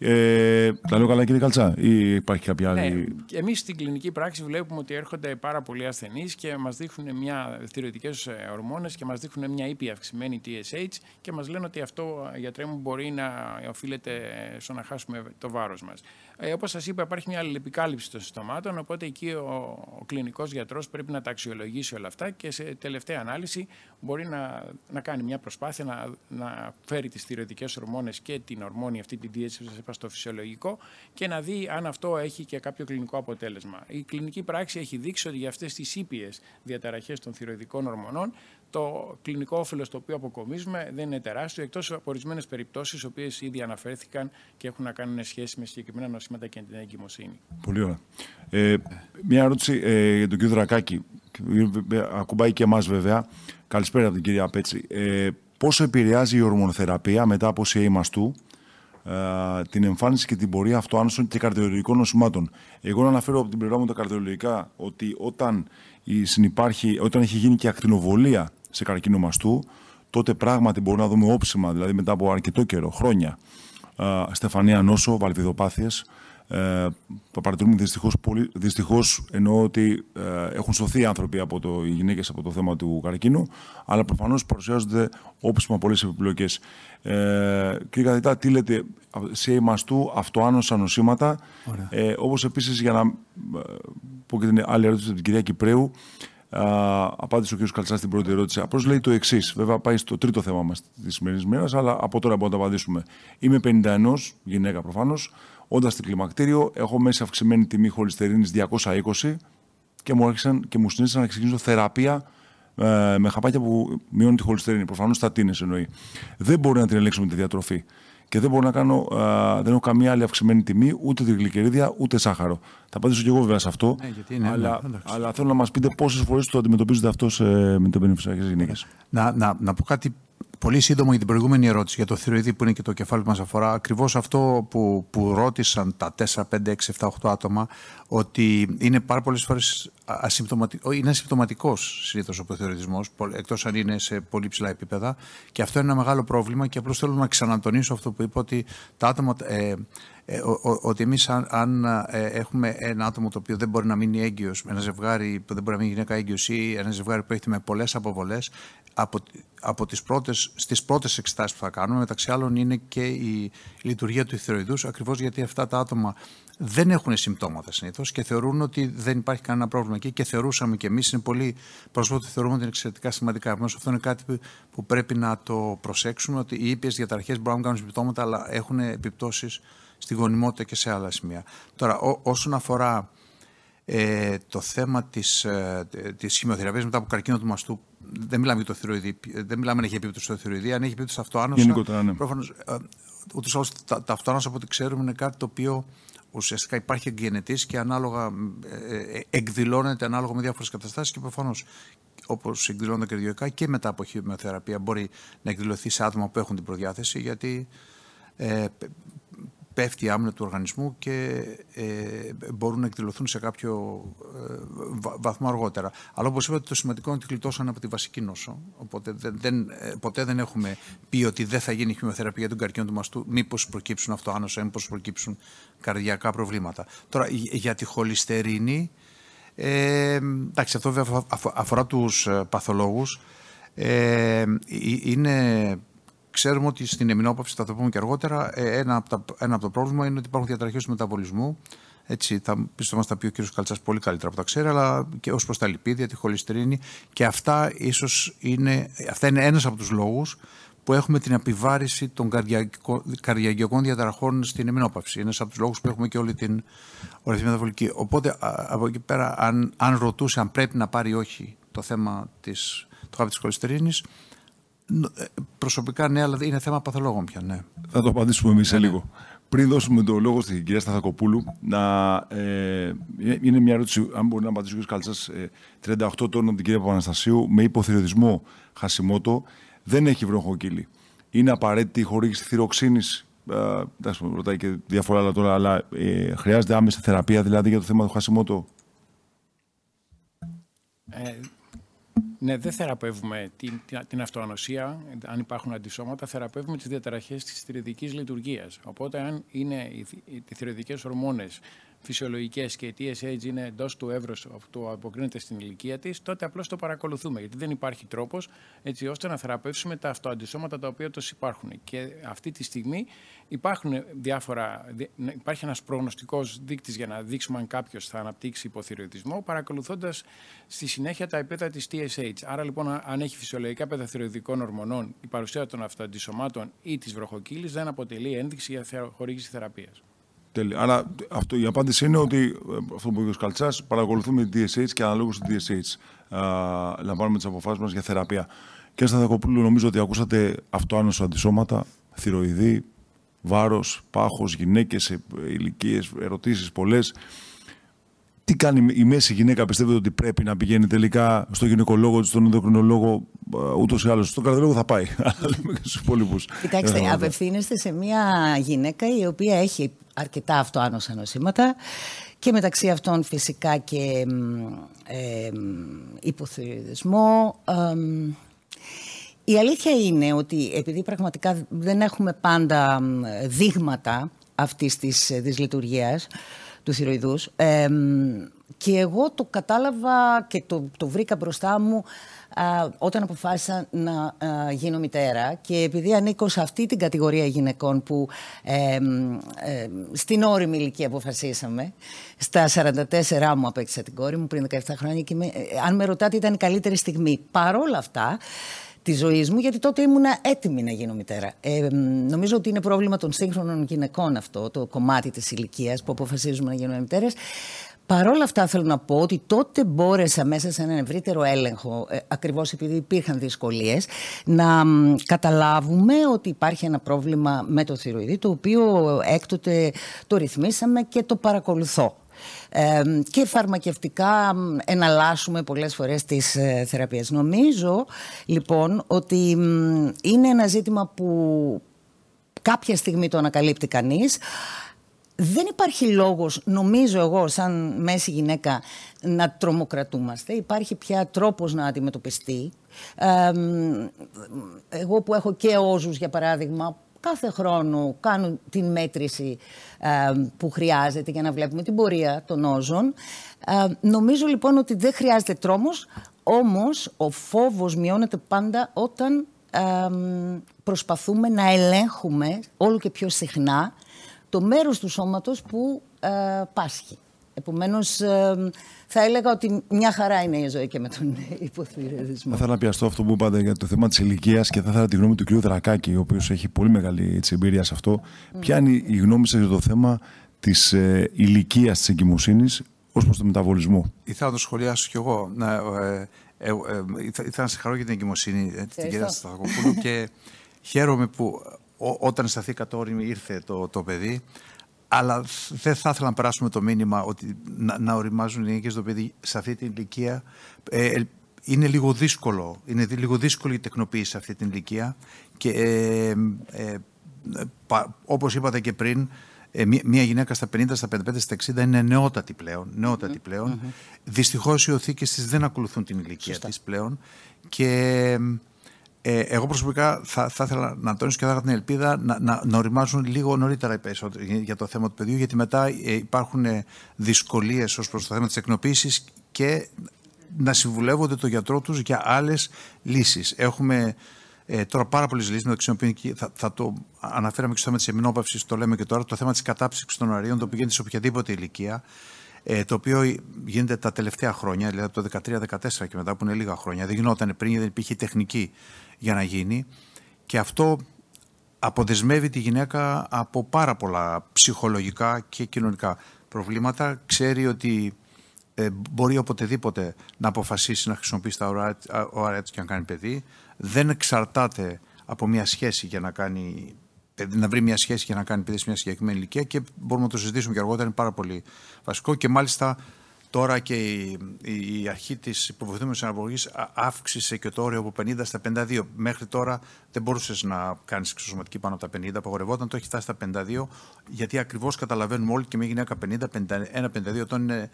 Ε, τα λέω καλά, κύριε Καλτσά, ή υπάρχει κάποια άλλη; Ναι, Εμείς στην κλινική πράξη βλέπουμε ότι έρχονται πάρα πολλοί ασθενείς και μας δείχνουν μια θηροειδικέ ε, ορμόνες και μας δείχνουν μια ήπια αυξημένη TSH και μας λένε ότι αυτό, γιατρέ μου, μπορεί να οφείλεται στο να χάσουμε το βάρος μας. Ε, Όπως σας είπα, υπάρχει μια αλληλεπικάλυψη των συστομάτων, οπότε εκεί ο, ο κλινικός γιατρός πρέπει να τα αξιολογήσει όλα αυτά και σε τελευταία ανάλυση μπορεί να, να κάνει μια προσπάθεια να, να φέρει τις θηροειδικέ ορμόνες και την ορμόνη αυτή την TSH στο φυσιολογικό και να δει αν αυτό έχει και κάποιο κλινικό αποτέλεσμα. Η κλινική πράξη έχει δείξει ότι για αυτές τις ήπιες διαταραχές των θηροειδικών ορμονών το κλινικό όφελος το οποίο αποκομίζουμε δεν είναι τεράστιο, εκτός από ορισμένες περιπτώσεις, οι οποίες ήδη αναφέρθηκαν και έχουν να κάνουν σχέση με συγκεκριμένα νοσήματα και την εγκυμοσύνη. Πολύ ωραία. Ε, μια ερώτηση ε, για τον κύριο Δρακάκη. Ακουμπάει και εμάς βέβαια. Καλησπέρα από την κυρία Πέτση. Ε, πόσο επηρεάζει η ορμονοθεραπεία μετά από CA του ε, την εμφάνιση και την πορεία αυτοάνωσων και καρδιολογικών νοσημάτων; Εγώ να αναφέρω από την πλευρά μου τα καρδιολογικά ότι όταν, συνυπάρχει, όταν έχει γίνει και ακτινοβολία σε καρκίνο μαστού, τότε πράγματι μπορούμε να δούμε όψιμα, δηλαδή μετά από αρκετό καιρό, χρόνια, ε, στεφανία νόσο, βαλβιδοπάθειες, ε, παρατηρούμε δυστυχώς, πολύ, δυστυχώς εννοώ ότι ε, έχουν σωθεί άνθρωποι από το, οι γυναίκες από το θέμα του καρκίνου, αλλά προφανώς παρουσιάζονται όψιμα πολλές επιπλοκές. Ε, κύριε καθηγητά, τι λέτε, σε ημαστού αυτοάνωσα νοσήματα, ε, όπως επίσης για να ε, πω και την άλλη ερώτηση από την κυρία Κυπρέου, Uh, απάντησε ο κ. Καλτσάς στην πρώτη ερώτηση. Απλώς λέει το εξής. Βέβαια, πάει στο τρίτο θέμα μας της σημερινής μέρας, αλλά από τώρα μπορούμε να το απαντήσουμε. Είμαι 51, γυναίκα προφανώς. Όντας στην κλιμακτήριο, έχω μέσα αυξημένη τιμή χολυστερίνης 220 και μου, άρχισαν, και μου συνήθισαν να ξεκινήσω θεραπεία ε, με χαπάκια που μειώνουν τη χολυστερίνη. Προφανώς τα τίνε εννοεί. Δεν μπορεί να την ελέγξω με τη διατροφή. Και δεν μπορώ να κάνω, ε, δεν έχω καμία άλλη αυξημένη τιμή, ούτε τη γλυκερίδια, ούτε σάχαρο. Θα απαντήσω και εγώ βέβαια σε αυτό. Ναι, είναι, αλλά, ναι, αλλά θέλω να μας πείτε πόσες φορές το αντιμετωπίζετε αυτό σε, με το γυναίκες. Να, να, να πω κάτι Πολύ σύντομο για την προηγούμενη ερώτηση για το θηροειδή που είναι και το κεφάλι που μας αφορά. Ακριβώς αυτό που, που ρώτησαν τα 4, 5, 6, 7, 8 άτομα ότι είναι πάρα πολλές φορές ασυμπτωματικό, είναι ασυμπτωματικός συνήθως ο υποθεωρητισμός εκτός αν είναι σε πολύ ψηλά επίπεδα και αυτό είναι ένα μεγάλο πρόβλημα και απλώς θέλω να ξανατονίσω αυτό που είπα ότι τα άτομα ε, ε, ότι εμείς αν, ε, έχουμε ένα άτομο το οποίο δεν μπορεί να μείνει έγκυος, ένα ζευγάρι που δεν μπορεί να μείνει γυναίκα έγκυος ή ένα ζευγάρι που έχει με πολλές αποβολές, από, από τις πρώτες, στις πρώτες εξετάσεις που θα κάνουμε, μεταξύ άλλων είναι και η λειτουργία του ηθεροειδούς, ακριβώς γιατί αυτά τα άτομα δεν έχουν συμπτώματα συνήθως και θεωρούν ότι δεν υπάρχει κανένα πρόβλημα εκεί και θεωρούσαμε και εμείς, είναι πολύ πρόσφατο ότι θεωρούμε ότι είναι εξαιρετικά σημαντικά. Επομένως, αυτό είναι κάτι που πρέπει να το προσέξουμε, ότι οι ήπιες διαταραχές μπορούν να κάνουν συμπτώματα, αλλά έχουν επιπτώσεις στη γονιμότητα και σε άλλα σημεία. Τώρα, ό, όσον αφορά ε, το θέμα της, ε, της χημειοθεραπείας μετά από καρκίνο του μαστού, δεν μιλάμε για το θηροειδή, δεν μιλάμε αν έχει επίπτωση στο θηροειδή, αν έχει επίπτωση στο αυτοάνωσα. Γενικότερα, ναι. Προφανώς, ε, ούτως άλλως, τα, τα αυτοάνωσα από ό,τι ξέρουμε είναι κάτι το οποίο ουσιαστικά υπάρχει εγγενετής και ανάλογα, ε, ε, εκδηλώνεται ανάλογα με διάφορες καταστάσεις και προφανώς όπως εκδηλώνεται καρδιοϊκά και μετά από χημειοθεραπεία μπορεί να εκδηλωθεί σε άτομα που έχουν την προδιάθεση γιατί ε, πέφτει η άμυνα του οργανισμού και ε, μπορούν να εκδηλωθούν σε κάποιο ε, βαθμό αργότερα. Αλλά όπως είπατε το σημαντικό είναι ότι γλιτώσαν από τη βασική νόσο. Οπότε δεν, δεν, ε, ποτέ δεν έχουμε πει ότι δεν θα γίνει χημειοθεραπεία για τον καρκίνο του μαστού μήπως προκύψουν αυτοάνωσα, μήπως προκύψουν καρδιακά προβλήματα. Τώρα για τη χολυστερίνη, ε, εντάξει αυτό βέβαια αφορά τους ε, παθολόγους, ε, είναι Ξέρουμε ότι στην εμινόπαυση, θα το πούμε και αργότερα, ε, ένα από, τα, ένα από το πρόβλημα είναι ότι υπάρχουν διαταραχές του μεταβολισμού. Έτσι, θα πίσω μας τα πει ο κ. Καλτσάς πολύ καλύτερα που τα ξέρει, αλλά και ως προς τα λιπίδια, τη χολυστερίνη και αυτά ίσως είναι, αυτά είναι ένας από τους λόγους που έχουμε την επιβάρηση των καρδιακικών διαταραχών στην εμεινόπαυση. Είναι από τους λόγους που έχουμε και όλη την ορθή μεταβολική. Οπότε από εκεί πέρα, αν, αν ρωτούσε αν πρέπει να πάρει ή όχι το θέμα της, το χάπι της χολυστερίνης, ε, προσωπικά ναι, αλλά είναι θέμα παθολόγων πια. Ναι. Θα το απαντήσουμε εμείς σε ναι, ναι. λίγο. Πριν δώσουμε το λόγο στην κυρία Σταθακοπούλου, να, ε, είναι μια ερώτηση, αν μπορεί να απαντήσει ο κ. Καλτσάς, ε, 38 τόνων την κυρία Παπαναστασίου με υποθυριωδισμό χασιμότο δεν έχει βροχοκύλι. Είναι απαραίτητη η χορήγηση θηροξίνη. Ε, εντάξει, ρωτάει και διάφορα άλλα τώρα, αλλά ε, χρειάζεται άμεση θεραπεία δηλαδή για το θέμα του χασιμότο; Ε, ναι, δεν θεραπεύουμε την, την αυτοανοσία. Αν υπάρχουν αντισώματα, θεραπεύουμε τις διαταραχές της θηριδικής λειτουργίας. Οπότε, αν είναι οι, οι θηριδικές ορμόνες φυσιολογικές και η TSH είναι εντός του εύρους που αποκρίνεται στην ηλικία της, τότε απλώς το παρακολουθούμε. Γιατί δεν υπάρχει τρόπος έτσι ώστε να θεραπεύσουμε τα αυτοαντισώματα τα οποία τόσο υπάρχουν. Και αυτή τη στιγμή υπάρχουν διάφορα, υπάρχει ένας προγνωστικός δείκτης για να δείξουμε αν κάποιος θα αναπτύξει υποθυροειδισμό, παρακολουθώντας στη συνέχεια τα επίπεδα της TSH. Άρα λοιπόν, αν έχει φυσιολογικά επίπεδα θηροειδικών ορμονών, η παρουσία των αυτοαντισωμάτων ή της βροχοκύλης δεν αποτελεί ένδειξη για χορήγηση θεραπείας. Τέλεια. Άρα αυτό, η απάντηση είναι ότι ε, αυτό που είπε ο Καλτσάς, παρακολουθούμε τη DSH και αναλόγως τη DSH α, λαμβάνουμε τις αποφάσεις μας για θεραπεία. Και στα Δακοπούλου, νομίζω ότι ακούσατε αυτοάνωσο αντισώματα, θηροειδή, βάρος, πάχος, γυναίκες, ηλικίες, ερωτήσεις πολλές. Τι κάνει η μέση γυναίκα, πιστεύετε ότι πρέπει να πηγαίνει τελικά στο γυναικολόγο, στον ενδοκρινολόγο, ούτως ή άλλως. Στον καρδιολόγο θα πάει. Αλλά λέμε και στους υπόλοιπους. Κοιτάξτε, απευθύνεστε σε μια γυναίκα η οποία έχει αρκετά αυτοάνοσα νοσήματα και μεταξύ αυτών φυσικά και ε, υποθυριδισμό. η αλήθεια είναι ότι επειδή πραγματικά δεν έχουμε πάντα δείγματα αυτής της δυσλειτουργίας τους θηροειδούς και εγώ το κατάλαβα και το, το βρήκα μπροστά μου όταν αποφάσισα να γίνω μητέρα και επειδή ανήκω σε αυτή την κατηγορία γυναικών που στην όρημη ηλικία αποφασίσαμε, στα 44 μου απέκτησα την κόρη μου πριν 17 χρόνια και ε, αν με ρωτάτε ήταν η καλύτερη στιγμή. Παρόλα αυτά, της ζωής μου, γιατί τότε ήμουν έτοιμη να γίνω μητέρα. Ε, νομίζω ότι είναι πρόβλημα των σύγχρονων γυναικών αυτό, το κομμάτι της ηλικίας που αποφασίζουμε να γίνουμε μητέρες. Παρ' όλα αυτά θέλω να πω ότι τότε μπόρεσα μέσα σε έναν ευρύτερο έλεγχο, ε, ακριβώς επειδή υπήρχαν δυσκολίες, να καταλάβουμε ότι υπάρχει ένα πρόβλημα με το θηροειδή, το οποίο έκτοτε το ρυθμίσαμε και το παρακολουθώ. Ε, και φαρμακευτικά εναλλάσσουμε πολλές φορές τις ε, θεραπείες. Νομίζω λοιπόν ότι είναι ένα ζήτημα που κάποια στιγμή το ανακαλύπτει κανείς δεν υπάρχει λόγος, νομίζω εγώ, σαν μέση γυναίκα, να τρομοκρατούμαστε. Υπάρχει πια τρόπος να αντιμετωπιστεί. εγώ που έχω και όζους, για παράδειγμα, κάθε χρόνο κάνω την μέτρηση που χρειάζεται για να βλέπουμε την πορεία των όζων. νομίζω λοιπόν ότι δεν χρειάζεται τρόμος, όμως ο φόβος μειώνεται πάντα όταν προσπαθούμε να ελέγχουμε όλο και πιο συχνά το μέρος του σώματος που ε, πάσχει. Επομένως, ε, θα έλεγα ότι μια χαρά είναι η ζωή και με τον υποθυριασμό. Θα ήθελα να πιαστώ αυτό που είπατε για το θέμα της ηλικίας και θα ήθελα τη γνώμη του κ. Δρακάκη, ο οποίος έχει πολύ μεγάλη έτσι, εμπειρία σε αυτό. Mm. Ποια είναι η γνώμη σας για το θέμα της ε, ηλικίας της εγκυμοσύνης ως προς το μεταβολισμό; Ήθελα να το σχολιάσω κι εγώ. Να, ε, ε, ε, ήθελα να συγχαρώ για την εγκυμοσύνη ε, την κυρία Σταθακοπούλου και χαίρομαι που όταν σταθήκατε όριμη ήρθε το, το παιδί. Αλλά δεν θα ήθελα να περάσουμε το μήνυμα ότι να, να οριμάζουν οι γυναίκες το παιδί σε αυτή την ηλικία. Ε, είναι λίγο δύσκολο. Είναι λίγο δύσκολη η τεκνοποίηση σε αυτή την ηλικία. Και ε, ε, όπως είπατε και πριν, ε, μια γυναίκα στα 50, στα 55, στα 60 είναι νεότατη πλέον. Νεότατη πλέον. Δυστυχώς οι οθήκες της δεν ακολουθούν την ηλικία της πλέον. Και ε, εγώ προσωπικά θα, θα ήθελα να τονίσω και θα την ελπίδα να, να, να οριμάζουν λίγο νωρίτερα οι περισσότεροι για το θέμα του παιδιού, γιατί μετά ε, υπάρχουν ε, δυσκολίες ως προς το θέμα της εκνοποίησης και να συμβουλεύονται το γιατρό τους για άλλες λύσεις. Έχουμε Ε, τώρα πάρα πολλές λύσεις μεταξύ των οποίων θα, θα το αναφέραμε και στο θέμα της εμεινόπαυση, το λέμε και τώρα, το θέμα της κατάψυξης των αερίων, το οποίο γίνεται σε οποιαδήποτε ηλικία. Ε, το οποίο γίνεται τα τελευταία χρόνια, δηλαδή από το 2013-2014 και μετά που είναι λίγα χρόνια. Δεν γινόταν πριν, δεν υπήρχε τεχνική για να γίνει. Και αυτό αποδεσμεύει τη γυναίκα από πάρα πολλά ψυχολογικά και κοινωνικά προβλήματα. Ξέρει ότι ε, μπορεί οποτεδήποτε να αποφασίσει να χρησιμοποιήσει τα ωραία της και να κάνει παιδί. Δεν εξαρτάται από μια σχέση για να κάνει να βρει μια σχέση για να κάνει παιδί σε μια συγκεκριμένη ηλικία και μπορούμε να το συζητήσουμε και αργότερα. Είναι πάρα πολύ βασικό και μάλιστα τώρα και η, η αρχή της υποβοηθούμενης αναπαραγωγής αύξησε και το όριο από 50 στα 52. Μέχρι τώρα δεν μπορούσες να κάνεις εξωσωματική πάνω από τα 50, απαγορευόταν, το έχει φτάσει στα 52, γιατί ακριβώς καταλαβαίνουμε όλοι και μια γυναίκα 50, 51, 52 ετών είναι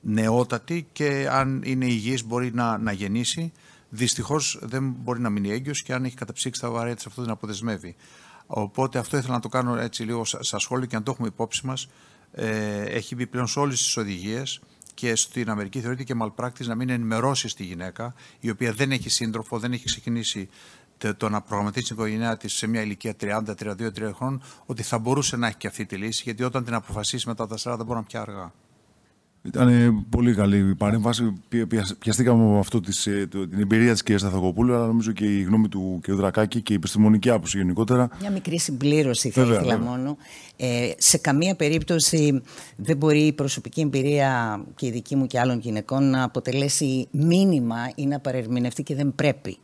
νεότατη και αν είναι υγιής μπορεί να, να γεννήσει. Δυστυχώς δεν μπορεί να μείνει έγκυος και αν έχει καταψύξει τα βαρέα της αυτό δεν αποδεσμεύει. Οπότε αυτό ήθελα να το κάνω έτσι λίγο στα σχόλια και να το έχουμε υπόψη μας. Ε, έχει μπει πλέον σε όλες τις οδηγίες και στην Αμερική θεωρείται και malpractice να μην ενημερώσεις τη γυναίκα, η οποία δεν έχει σύντροφο, δεν έχει ξεκινήσει το να προγραμματίσει την οικογένειά της σε μια ηλικία 30, 32, 30 χρόνων, ότι θα μπορούσε να έχει και αυτή τη λύση, γιατί όταν την αποφασίσει μετά τα 40 μπορεί να πια αργά. Ήταν πολύ καλή η παρέμβαση. Πιαστήκαμε από αυτό της, ε, την εμπειρία της κυρίας Σταθακοπούλου, αλλά νομίζω και η γνώμη του κ. Δρακάκη και η επιστημονική άποψη γενικότερα. Μια μικρή συμπλήρωση θα βέβαια, ήθελα μόνο. Ε, σε καμία περίπτωση δεν μπορεί η προσωπική εμπειρία και η δική μου και άλλων γυναικών να αποτελέσει μήνυμα ή να παρερμηνευτεί και δεν πρέπει.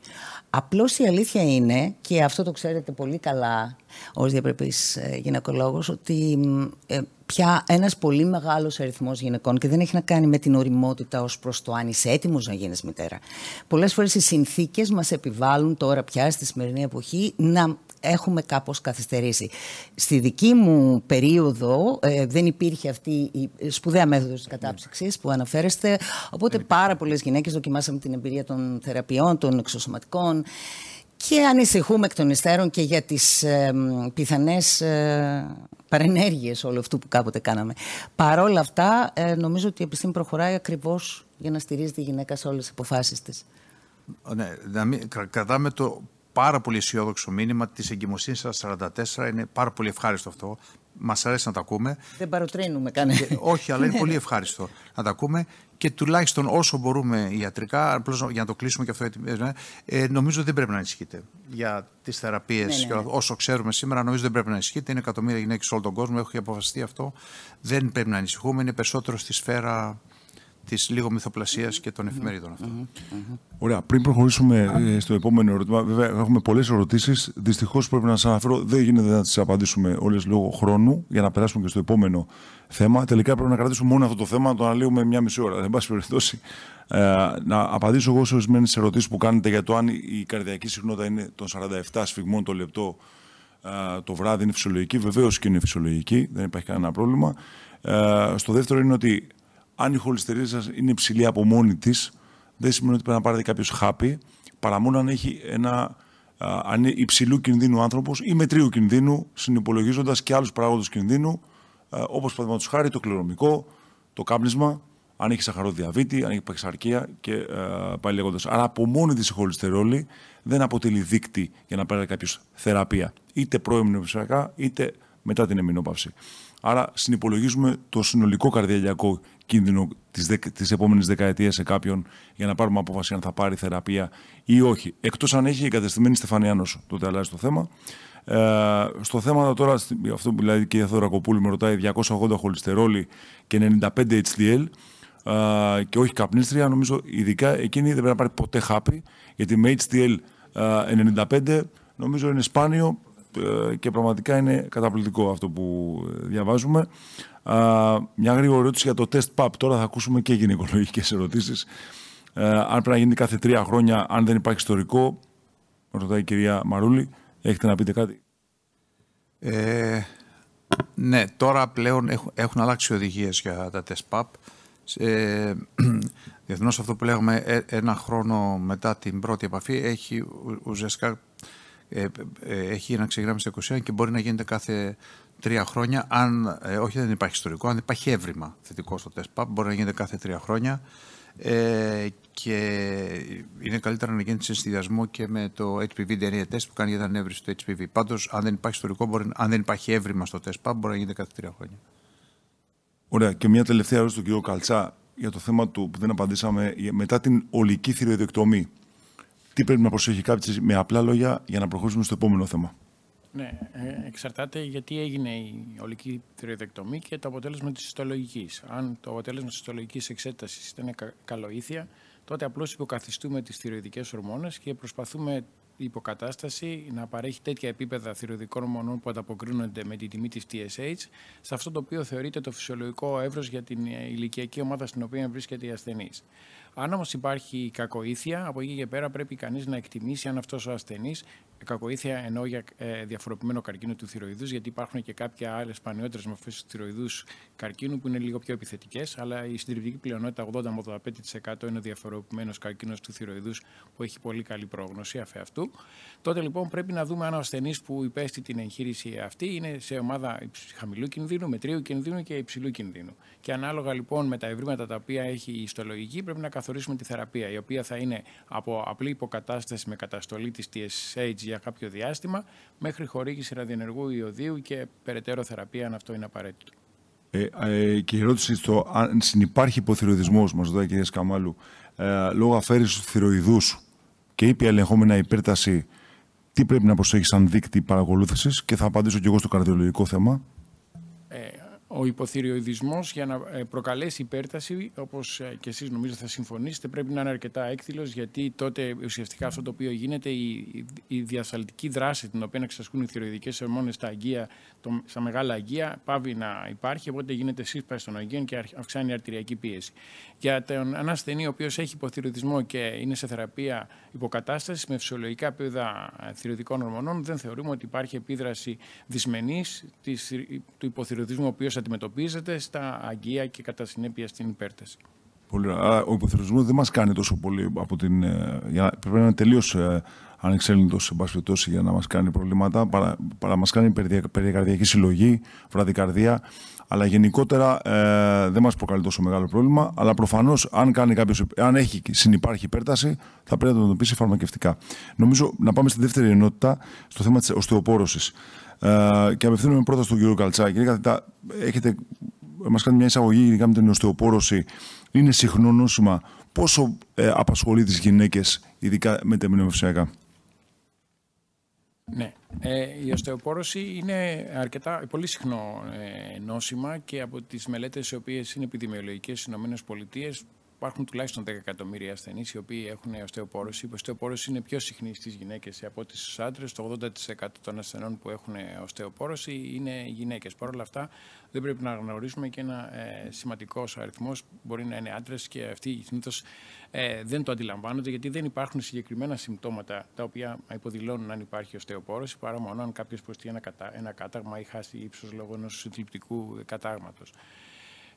Απλώς η αλήθεια είναι, και αυτό το ξέρετε πολύ καλά ως διαπρεπής ε, γυναικολόγος, ότι ε, πια ένας πολύ μεγάλος αριθμός γυναικών και δεν έχει να κάνει με την οριμότητα ως προς το αν είσαι έτοιμος να γίνεις μητέρα. Πολλές φορές οι συνθήκες μας επιβάλλουν τώρα πια στη σημερινή εποχή να έχουμε κάπως καθυστερήσει. Στη δική μου περίοδο ε, δεν υπήρχε αυτή η σπουδαία μέθοδος της κατάψυξης που αναφέρεστε, οπότε πάρα πολλές γυναίκες δοκιμάσαμε την εμπειρία των θεραπείων, των εξωσωματικών και ανησυχούμε εκ των υστέρων και για τις ε, πιθανές ε, παρενέργειες όλου αυτού που κάποτε κάναμε. Παρ' όλα αυτά, ε, νομίζω ότι η επιστήμη προχωράει ακριβώς για να στηρίζει τη γυναίκα σε όλες τις αποφάσεις της. Ναι, κρατάμε το πάρα πολύ αισιόδοξο μήνυμα της εγκυμοσύνης στα 44. Είναι πάρα πολύ ευχάριστο αυτό. Μας αρέσει να τα ακούμε. Δεν παροτρύνουμε κανένα. Όχι, αλλά είναι πολύ ευχάριστο να τα ακούμε και τουλάχιστον όσο μπορούμε ιατρικά, απλώς για να το κλείσουμε και αυτό, ε, ε, νομίζω δεν πρέπει να ανησυχείτε για τις θεραπείες. Ναι, ναι, ναι. Όσο ξέρουμε σήμερα, νομίζω δεν πρέπει να ανησυχείτε. Είναι εκατομμύρια γυναίκες σε όλο τον κόσμο, έχει αποφασιστεί αυτό. Δεν πρέπει να ανησυχούμε. Είναι περισσότερο στη σφαίρα της λίγο μυθοπλασίας και των εφημερίδων αυτών. Ωραία. Πριν προχωρήσουμε ε, στο επόμενο ερώτημα, βέβαια έχουμε πολλές ερωτήσεις. Δυστυχώς πρέπει να σας αναφέρω, δεν γίνεται να τις απαντήσουμε όλες λόγω χρόνου για να περάσουμε και στο επόμενο θέμα. Τελικά πρέπει να κρατήσουμε μόνο αυτό το θέμα, να το αναλύουμε μια μισή ώρα. Δεν πάση περιπτώσει. Ε, να απαντήσω εγώ σε ορισμένες ερωτήσεις που κάνετε για το αν η καρδιακή συχνότητα είναι των 47 σφιγμών το λεπτό ε, το βράδυ είναι φυσιολογική. Βεβαίως και είναι φυσιολογική, δεν υπάρχει κανένα πρόβλημα. Ε, στο δεύτερο είναι ότι αν η χολυστερίνη σας είναι υψηλή από μόνη της, δεν σημαίνει ότι πρέπει να πάρετε κάποιος χάπι, παρά μόνο αν έχει ένα αν είναι υψηλού κινδύνου άνθρωπος ή μετρίου κινδύνου, συνυπολογίζοντας και άλλους παράγοντες κινδύνου, όπως παραδείγματος χάρη το κληρονομικό, το κάπνισμα, αν έχει σαχαροδιαβήτη, αν έχει παξαρκία και πάλι λέγοντας. Άρα από μόνη της η χολυστερόλη δεν αποτελεί δείκτη για να πάρει κάποιος θεραπεία, είτε πρώιμη είτε μετά την εμεινόπαυση. Άρα συνυπολογίζουμε το συνολικό καρδιαγιακό κίνδυνο της, δε, της επόμενης δεκαετίας σε κάποιον για να πάρουμε απόφαση αν θα πάρει θεραπεία ή όχι. Εκτός αν έχει εγκατεστημένη Στεφανιάνος, τότε αλλάζει το θέμα. Ε, στο θέμα τώρα, αυτό που λέει και η Θεοδρακοπούλη με ρωτάει 280 χολυστερόλη και 95 HDL ε, και όχι καπνίστρια, νομίζω ειδικά εκείνη δεν πρέπει να πάρει ποτέ χάπι, γιατί με HDL ε, 95 νομίζω είναι σπάνιο ε, και πραγματικά είναι καταπληκτικό αυτό που ε, διαβάζουμε. Μια γρήγορη ερώτηση για το τεστ PAP. Τώρα θα ακούσουμε και γυναικολογικές ερωτήσεις. Ε, αν πρέπει να γίνει κάθε τρία χρόνια, αν δεν υπάρχει ιστορικό, ρωτάει η κυρία Μαρούλη, έχετε να πείτε κάτι; Ε, ναι, τώρα πλέον έχουν, έχουν αλλάξει οδηγίες για τα τεστ PAP. Ε, διεθνώς αυτό που λέγαμε ένα χρόνο μετά την πρώτη επαφή έχει ουσιαστικά ε, ε, έχει ένα ξεγράμμιση 21 και μπορεί να γίνεται κάθε τρία χρόνια. Αν, ε, όχι, δεν υπάρχει ιστορικό, αν υπάρχει έβριμα θετικό στο τεστ ΠΑΠ, μπορεί να γίνεται κάθε τρία χρόνια. Ε, και είναι καλύτερα να γίνει σε συνδυασμό και με το HPV DNA test που κάνει για την έβριση του HPV. Πάντως, αν δεν υπάρχει ιστορικό, μπορεί, αν δεν υπάρχει έβριμα στο τεστ, μπορεί να γίνει κάθε τρία χρόνια. Ωραία. Και μια τελευταία ερώτηση στον κύριο Καλτσά για το θέμα του που δεν απαντήσαμε μετά την ολική θηροειδεκτομή. Τι πρέπει να προσέχει κάποιος με απλά λόγια για να προχωρήσουμε στο επόμενο θέμα; Ναι, ε, εξαρτάται γιατί έγινε η ολική θηροειδεκτομή και το αποτέλεσμα της ιστολογικής. Αν το αποτέλεσμα της ιστολογικής εξέτασης ήταν καλοήθεια, τότε απλώς υποκαθιστούμε τις θηροειδικές ορμόνες και προσπαθούμε η υποκατάσταση να παρέχει τέτοια επίπεδα θηροειδικών ορμονών που ανταποκρίνονται με τη τιμή της TSH σε αυτό το οποίο θεωρείται το φυσιολογικό εύρος για την ηλικιακή ομάδα στην οποία βρίσκεται η ασθενής. Αν όμως υπάρχει κακοήθεια, από εκεί και πέρα πρέπει κανείς να εκτιμήσει αν αυτός ο ασθενής, κακοήθεια εννοώ για ε, διαφοροποιημένο καρκίνο του θηροειδούς, γιατί υπάρχουν και κάποια άλλες σπανιότερες μορφές του θηροειδούς καρκίνου που είναι λίγο πιο επιθετικές, αλλά η συντριπτική πλειονότητα 80 με 85% είναι διαφοροποιημένος καρκίνος του θηροειδούς που έχει πολύ καλή πρόγνωση αφ' αυτού. Τότε λοιπόν πρέπει να δούμε αν ο ασθενής που υπέστη την εγχείρηση αυτή είναι σε ομάδα χαμηλού κινδύνου, μετρίου κινδύνου και υψηλού κινδύνου. Και ανάλογα λοιπόν με τα ευρήματα τα οποία έχει η ιστολογική, πρέπει να καθορίσουμε τη θεραπεία, η οποία θα είναι από απλή υποκατάσταση με καταστολή της TSH για κάποιο διάστημα, μέχρι χορήγηση ραδιενεργού ιωδίου και περαιτέρω θεραπεία, αν αυτό είναι απαραίτητο. Ε, ε, και η ερώτηση στο αν συνυπάρχει υποθυροειδισμό, μας ρωτάει η κυρία Σκαμάλου, ε, λόγω αφαίρεσης του θηροειδούς και ήπια ελεγχόμενα υπέρταση, τι πρέπει να προσέχεις σαν δείκτη παρακολούθησης, και θα απαντήσω και εγώ στο καρδιολογικό θέμα ο υποθυριοειδισμός για να ε, προκαλέσει υπέρταση, όπως ε, και εσείς νομίζω θα συμφωνήσετε, πρέπει να είναι αρκετά έκθυλος, γιατί τότε ουσιαστικά αυτό το οποίο γίνεται, η, η διασαλτική δράση την οποία εξασκούν οι θηροειδικές ορμόνες στα, αγία, το, στα μεγάλα αγία πάβει να υπάρχει, οπότε γίνεται σύσπαση των αγίων και αυξάνει η αρτηριακή πίεση. Για τον ένα ασθενή ο οποίος έχει υποθυριοδισμό και είναι σε θεραπεία υποκατάστασης με φυσιολογικά επίπεδα ε, θηροειδικών ορμονών, δεν θεωρούμε ότι υπάρχει επίδραση δυσμενής του υποθυριοδισμού, ο οποίος αντιμετωπίζεται στα αγκία και κατά συνέπεια στην υπέρταση. Πολύ ωραία. Ο υποθεωρησμό δεν μας κάνει τόσο πολύ από την. Ε, για, πρέπει να είναι τελείως ε, ανεξέλεγκτο σε για να μας κάνει προβλήματα. Παρά, παρά μας κάνει περιακαρδιακή συλλογή, βραδικαρδία. Αλλά γενικότερα ε, δεν μας προκαλεί τόσο μεγάλο πρόβλημα. Αλλά προφανώς, αν, αν έχει συνεπάρχει υπέρταση, θα πρέπει να το αντιμετωπίσει φαρμακευτικά. Νομίζω να πάμε στη δεύτερη ενότητα, στο θέμα της οστεοπόρωσης. Ε, και απευθύνομαι πρώτα στον κύριο Καλτσάκη. Κύριε Καθητά, έχετε μας κάνει μια εισαγωγή ειδικά με την οστεοπόρωση. Είναι συχνό νόσημα. Πόσο ε, απασχολεί τις γυναίκες, ειδικά με τα μνημοσιακά. Ναι. Ε, η οστεοπόρωση είναι αρκετά πολύ συχνό ε, νόσημα και από τις μελέτες οι οποίες είναι επιδημιολογικές στις ΗΠΑ υπάρχουν τουλάχιστον 10 εκατομμύρια ασθενείς οι οποίοι έχουν οστεοπόρωση. Η οστεοπόρωση είναι πιο συχνή στις γυναίκες από ότι στους άντρες. Το 80% των ασθενών που έχουν οστεοπόρωση είναι γυναίκες. Παρ' όλα αυτά, δεν πρέπει να γνωρίζουμε και ένα ε, σημαντικός αριθμός μπορεί να είναι άντρες και αυτοί συνήθως ε, δεν το αντιλαμβάνονται γιατί δεν υπάρχουν συγκεκριμένα συμπτώματα τα οποία υποδηλώνουν αν υπάρχει οστεοπόρωση παρά μόνο αν κάποιος προστεί ένα, ένα κάταγμα ή χάσει ύψος λόγω ενός συντριπτικού κατάγματος.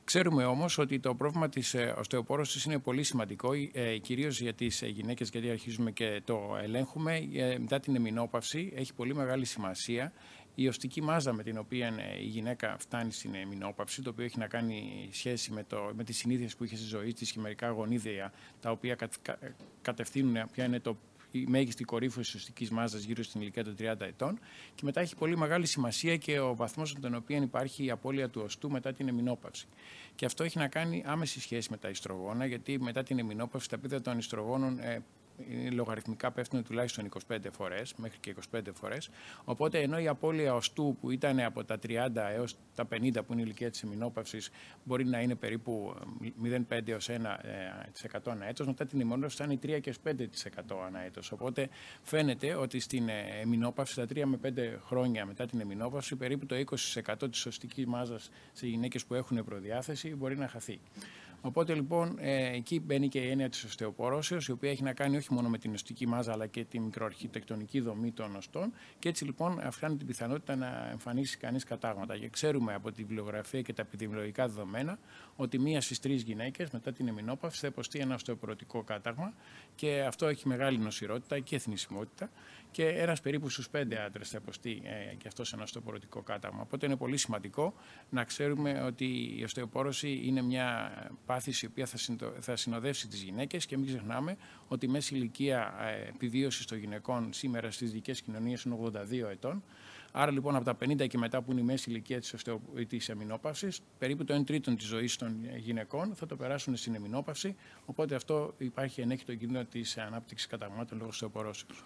Ξέρουμε όμως ότι το πρόβλημα της ε, οστεοπόρωσης είναι πολύ σημαντικό, ε, κυρίως για τις ε, γυναίκες, γιατί αρχίζουμε και το ελέγχουμε. Μετά την εμεινόπαυση έχει πολύ μεγάλη σημασία η οστική μάζα με την οποία η γυναίκα φτάνει στην εμεινόπαυση, το οποίο έχει να κάνει σχέση με, το, με τις συνήθειες που είχε στη ζωή της και μερικά γονίδια, τα οποία κατευθύνουν ποια είναι το η μέγιστη κορύφωση της οστικής μάζας γύρω στην ηλικία των 30 ετών. Και μετά έχει πολύ μεγάλη σημασία και ο βαθμός στον οποίο υπάρχει η απώλεια του οστού μετά την εμεινόπαυση. Και αυτό έχει να κάνει άμεση σχέση με τα ιστρογόνα, γιατί μετά την εμεινόπαυση τα πίδα των ιστρογόνων ε, λογαριθμικά πέφτουν τουλάχιστον 25 φορές, μέχρι και 25 φορές. Οπότε ενώ η απώλεια οστού που ήταν από τα 30 έως τα 50 που είναι η ηλικία της εμεινόπαυση μπορεί να είναι περίπου 0,5 έως 1% ανά έτος, μετά την εμεινόπαυση θα είναι 3 και 5% ανά έτος. Οπότε φαίνεται ότι στην ε, εμεινόπαυση, τα 3 με 5 χρόνια μετά την εμεινόπαυση, περίπου το 20% της οστικής μάζας σε γυναίκες που έχουν προδιάθεση μπορεί να χαθεί. Οπότε λοιπόν ε, εκεί μπαίνει και η έννοια της οστεοπορώσεως, η οποία έχει να κάνει όχι μόνο με την οστική μάζα αλλά και την μικροαρχιτεκτονική δομή των οστών. Και έτσι λοιπόν αυξάνει την πιθανότητα να εμφανίσει κανείς κατάγματα. Και ξέρουμε από τη βιβλιογραφία και τα επιδημιολογικά δεδομένα ότι μία στις τρεις γυναίκες μετά την εμεινόπαυση θα υποστεί ένα οστεοπορωτικό κάταγμα και αυτό έχει μεγάλη νοσηρότητα και εθνισμότητα και ένας περίπου στους πέντε άντρες θα υποστεί ε, και αυτός σε ένα οστεοπορωτικό κάταγμα. Οπότε είναι πολύ σημαντικό να ξέρουμε ότι η οστεοπόρωση είναι μια πάθηση η οποία θα, θα συνοδεύσει τις γυναίκες και μην ξεχνάμε ότι η μέση ηλικία ε, επιβίωσης των γυναικών σήμερα στις δικές κοινωνίες είναι 82 ετών. Άρα λοιπόν από τα 50 και μετά που είναι η μέση ηλικία της, οστεο... της εμεινόπαυσης, περίπου το 1 τρίτο της ζωής των γυναικών θα το περάσουν στην εμεινόπαυση, οπότε αυτό υπάρχει ενέχει το κίνδυνο της ανάπτυξης καταγμάτων λόγω οστεοπορώσεως.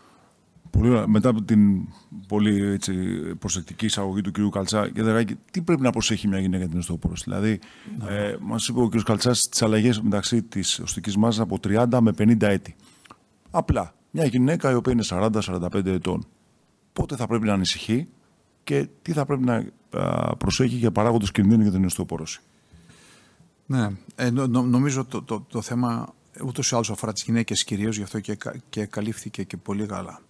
Πολύ Μετά από την πολύ έτσι, προσεκτική εισαγωγή του κ. Καλτσά, Δεράκη, τι πρέπει να προσέχει μια γυναίκα την οστεοπόρωση. Δηλαδή, ναι. ε, μας είπε ο κ. Καλτσάς τις αλλαγές μεταξύ της οστικής μάζας από 30 με 50 έτη. Απλά, μια γυναίκα η οποία είναι 40-45 ετών, πότε θα πρέπει να ανησυχεί και τι θα πρέπει να προσέχει για παράγοντες κινδύνου για την οστεοπόρωση. Ναι, ε, νο, νομίζω το, το, το θέμα ούτως ή άλλως αφορά τις γυναίκες κυρίως, γι' αυτό και, και καλύφθηκε και πολύ καλά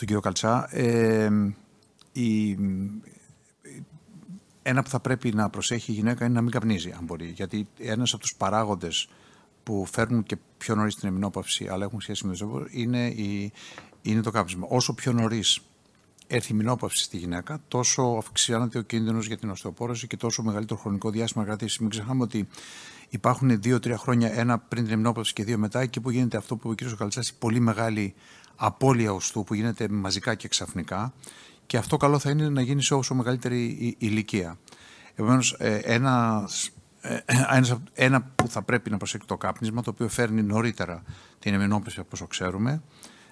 τον κύριο Καλτσά. Ε, η, ένα που θα πρέπει να προσέχει η γυναίκα είναι να μην καπνίζει, αν μπορεί. Γιατί ένας από τους παράγοντες που φέρνουν και πιο νωρίς την εμεινόπαυση, αλλά έχουν σχέση με το ζώο, είναι, η, είναι το κάπνισμα. Όσο πιο νωρίς έρθει η μηνόπαυση στη γυναίκα, τόσο αυξάνεται ο κίνδυνος για την οστεοπόρωση και τόσο μεγαλύτερο χρονικό διάστημα κρατήσει. Μην ξεχνάμε ότι υπάρχουν δύο-τρία χρόνια, ένα πριν την μηνόπαυση και δύο μετά, εκεί που γίνεται αυτό που ο κ. Καλτσά, πολύ μεγάλη απώλεια οστού που γίνεται μαζικά και ξαφνικά και αυτό καλό θα είναι να γίνει σε όσο μεγαλύτερη ηλικία. Επομένως, ε, ένα, ε, ένας που θα πρέπει να προσέξει το κάπνισμα, το οποίο φέρνει νωρίτερα την εμενόπιση από όσο ξέρουμε.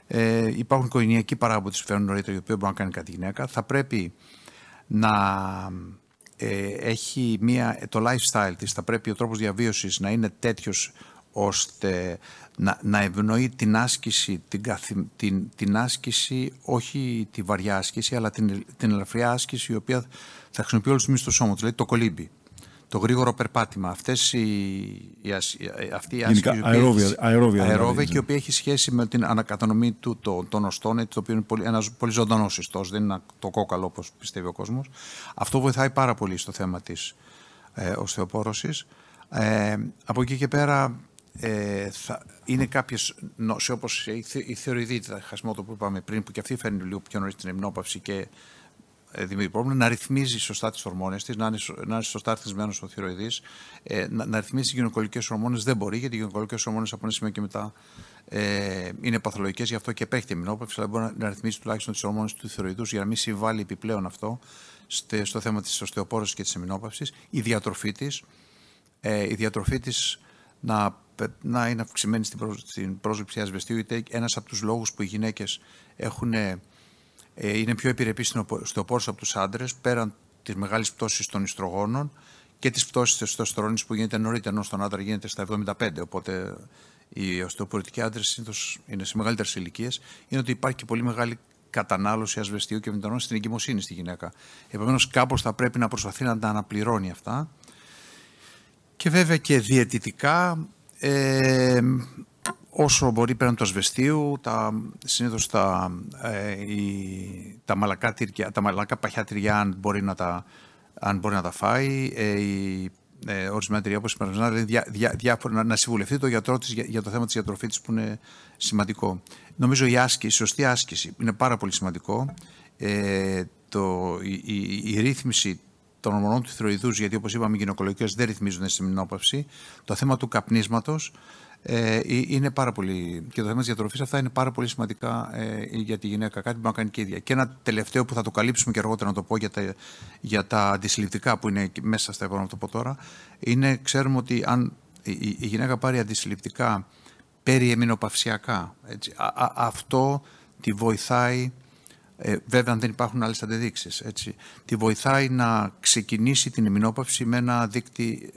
Ε, υπάρχουν οικογενειακοί παράγοντες που φέρνουν νωρίτερα, για το οποίο μπορεί να κάνει κάτι γυναίκα. Θα πρέπει να ε, έχει μία, το lifestyle της, θα πρέπει ο τρόπος διαβίωσης να είναι τέτοιος ώστε να, να ευνοεί την άσκηση, την, την, την άσκηση, όχι τη βαριά άσκηση, αλλά την, την ελαφριά άσκηση η οποία θα χρησιμοποιεί όλους τους μυς του σώματος, δηλαδή το κολύμπι. Το γρήγορο περπάτημα. Αυτές οι, η, αυτή η άσκηση. Αερόβια, αερόβια, αερόβια και η οποία έχει σχέση με την ανακατανομή του το, των οστών, το οποίο είναι πολύ, ένας πολύ ζωντανός ιστός, δεν είναι το κόκαλο όπως πιστεύει ο κόσμος. Αυτό βοηθάει πάρα πολύ στο θέμα της ε, οστεοπόρωσης. Ε, από εκεί και πέρα ε, θα, είναι κάποιες νόσοι όπως η, η θεωρηδίτιδα, χασμό που είπαμε πριν, που και αυτή φέρνει λίγο πιο νωρίς την εμνόπαυση και ε, δημιουργεί πρόβλημα, να ρυθμίζει σωστά τις ορμόνες της, να, είναι, να είναι σωστά ρυθμισμένος ο θηροειδής. Ε, να, να ρυθμίζει τι γυναικολικές ορμόνες δεν μπορεί, γιατί οι γυναικολικές ορμόνες από ένα σημείο και μετά ε, είναι παθολογικές, γι' αυτό και επέχει η εμνόπαυση, αλλά μπορεί να, να ρυθμίσει τουλάχιστον τις ορμόνες του θηροειδούς για να μην συμβάλλει επιπλέον αυτό στο, στο θέμα της οστεοπόρωσης και της εμνόπαυση. Η διατροφή της. Ε, η διατροφή της να, να είναι αυξημένη στην, πρό, στην πρόσληψη ασβεστίου, είτε ένας από τους λόγους που οι γυναίκες έχουν, ε, είναι πιο επιρρεπείς στο πόρος από τους άντρες, πέραν της μεγάλης πτώσης των ιστρογόνων και της πτώσης της τεστοστερόνης που γίνεται νωρίτερα, ενώ στον άντρα γίνεται στα 75, οπότε οι οστεοπορητικοί άντρες είναι σε μεγαλύτερες ηλικίες, είναι ότι υπάρχει και πολύ μεγάλη κατανάλωση ασβεστίου και μηδενών στην εγκυμοσύνη στη γυναίκα. Επομένως, κάπως θα πρέπει να προσπαθεί να τα αναπληρώνει αυτά. Και βέβαια και διαιτητικά, ε, όσο μπορεί πέραν του ασβεστίου, τα, συνήθως τα, ε, τα, μαλακά τυριά, τα μαλακά παχιά τυριά, αν μπορεί να τα, αν μπορεί να τα φάει, ε, η, ε, ορισμένα τυριά όπως η δηλαδή διά, διά, διάφορα, να, να συμβουλευτεί το γιατρό της για, για, το θέμα της διατροφής που είναι σημαντικό. Νομίζω η άσκηση, η σωστή άσκηση είναι πάρα πολύ σημαντικό. Ε, το, η, η, η ρύθμιση των ορμονών του θηροειδούς, γιατί όπως είπαμε, οι γυναικολογικές δεν ρυθμίζονται στη μηνόπαυση. Το θέμα του καπνίσματος ε, είναι πάρα πολύ. και το θέμα της διατροφής, αυτά είναι πάρα πολύ σημαντικά ε, για τη γυναίκα. Κάτι που να κάνει και ίδια. Και ένα τελευταίο που θα το καλύψουμε και αργότερα να το πω για τα, για τα αντισυλληπτικά που είναι μέσα στα επόμενα, να το πω τώρα. Είναι, ξέρουμε ότι αν η, η γυναίκα πάρει αντισυλληπτικά περιεμινοπαυσιακά, έτσι, α, α, αυτό τη βοηθάει ε, βέβαια, αν δεν υπάρχουν άλλες αντεδείξει. Τη βοηθάει να ξεκινήσει την ημινόπαυση με ένα δείκτη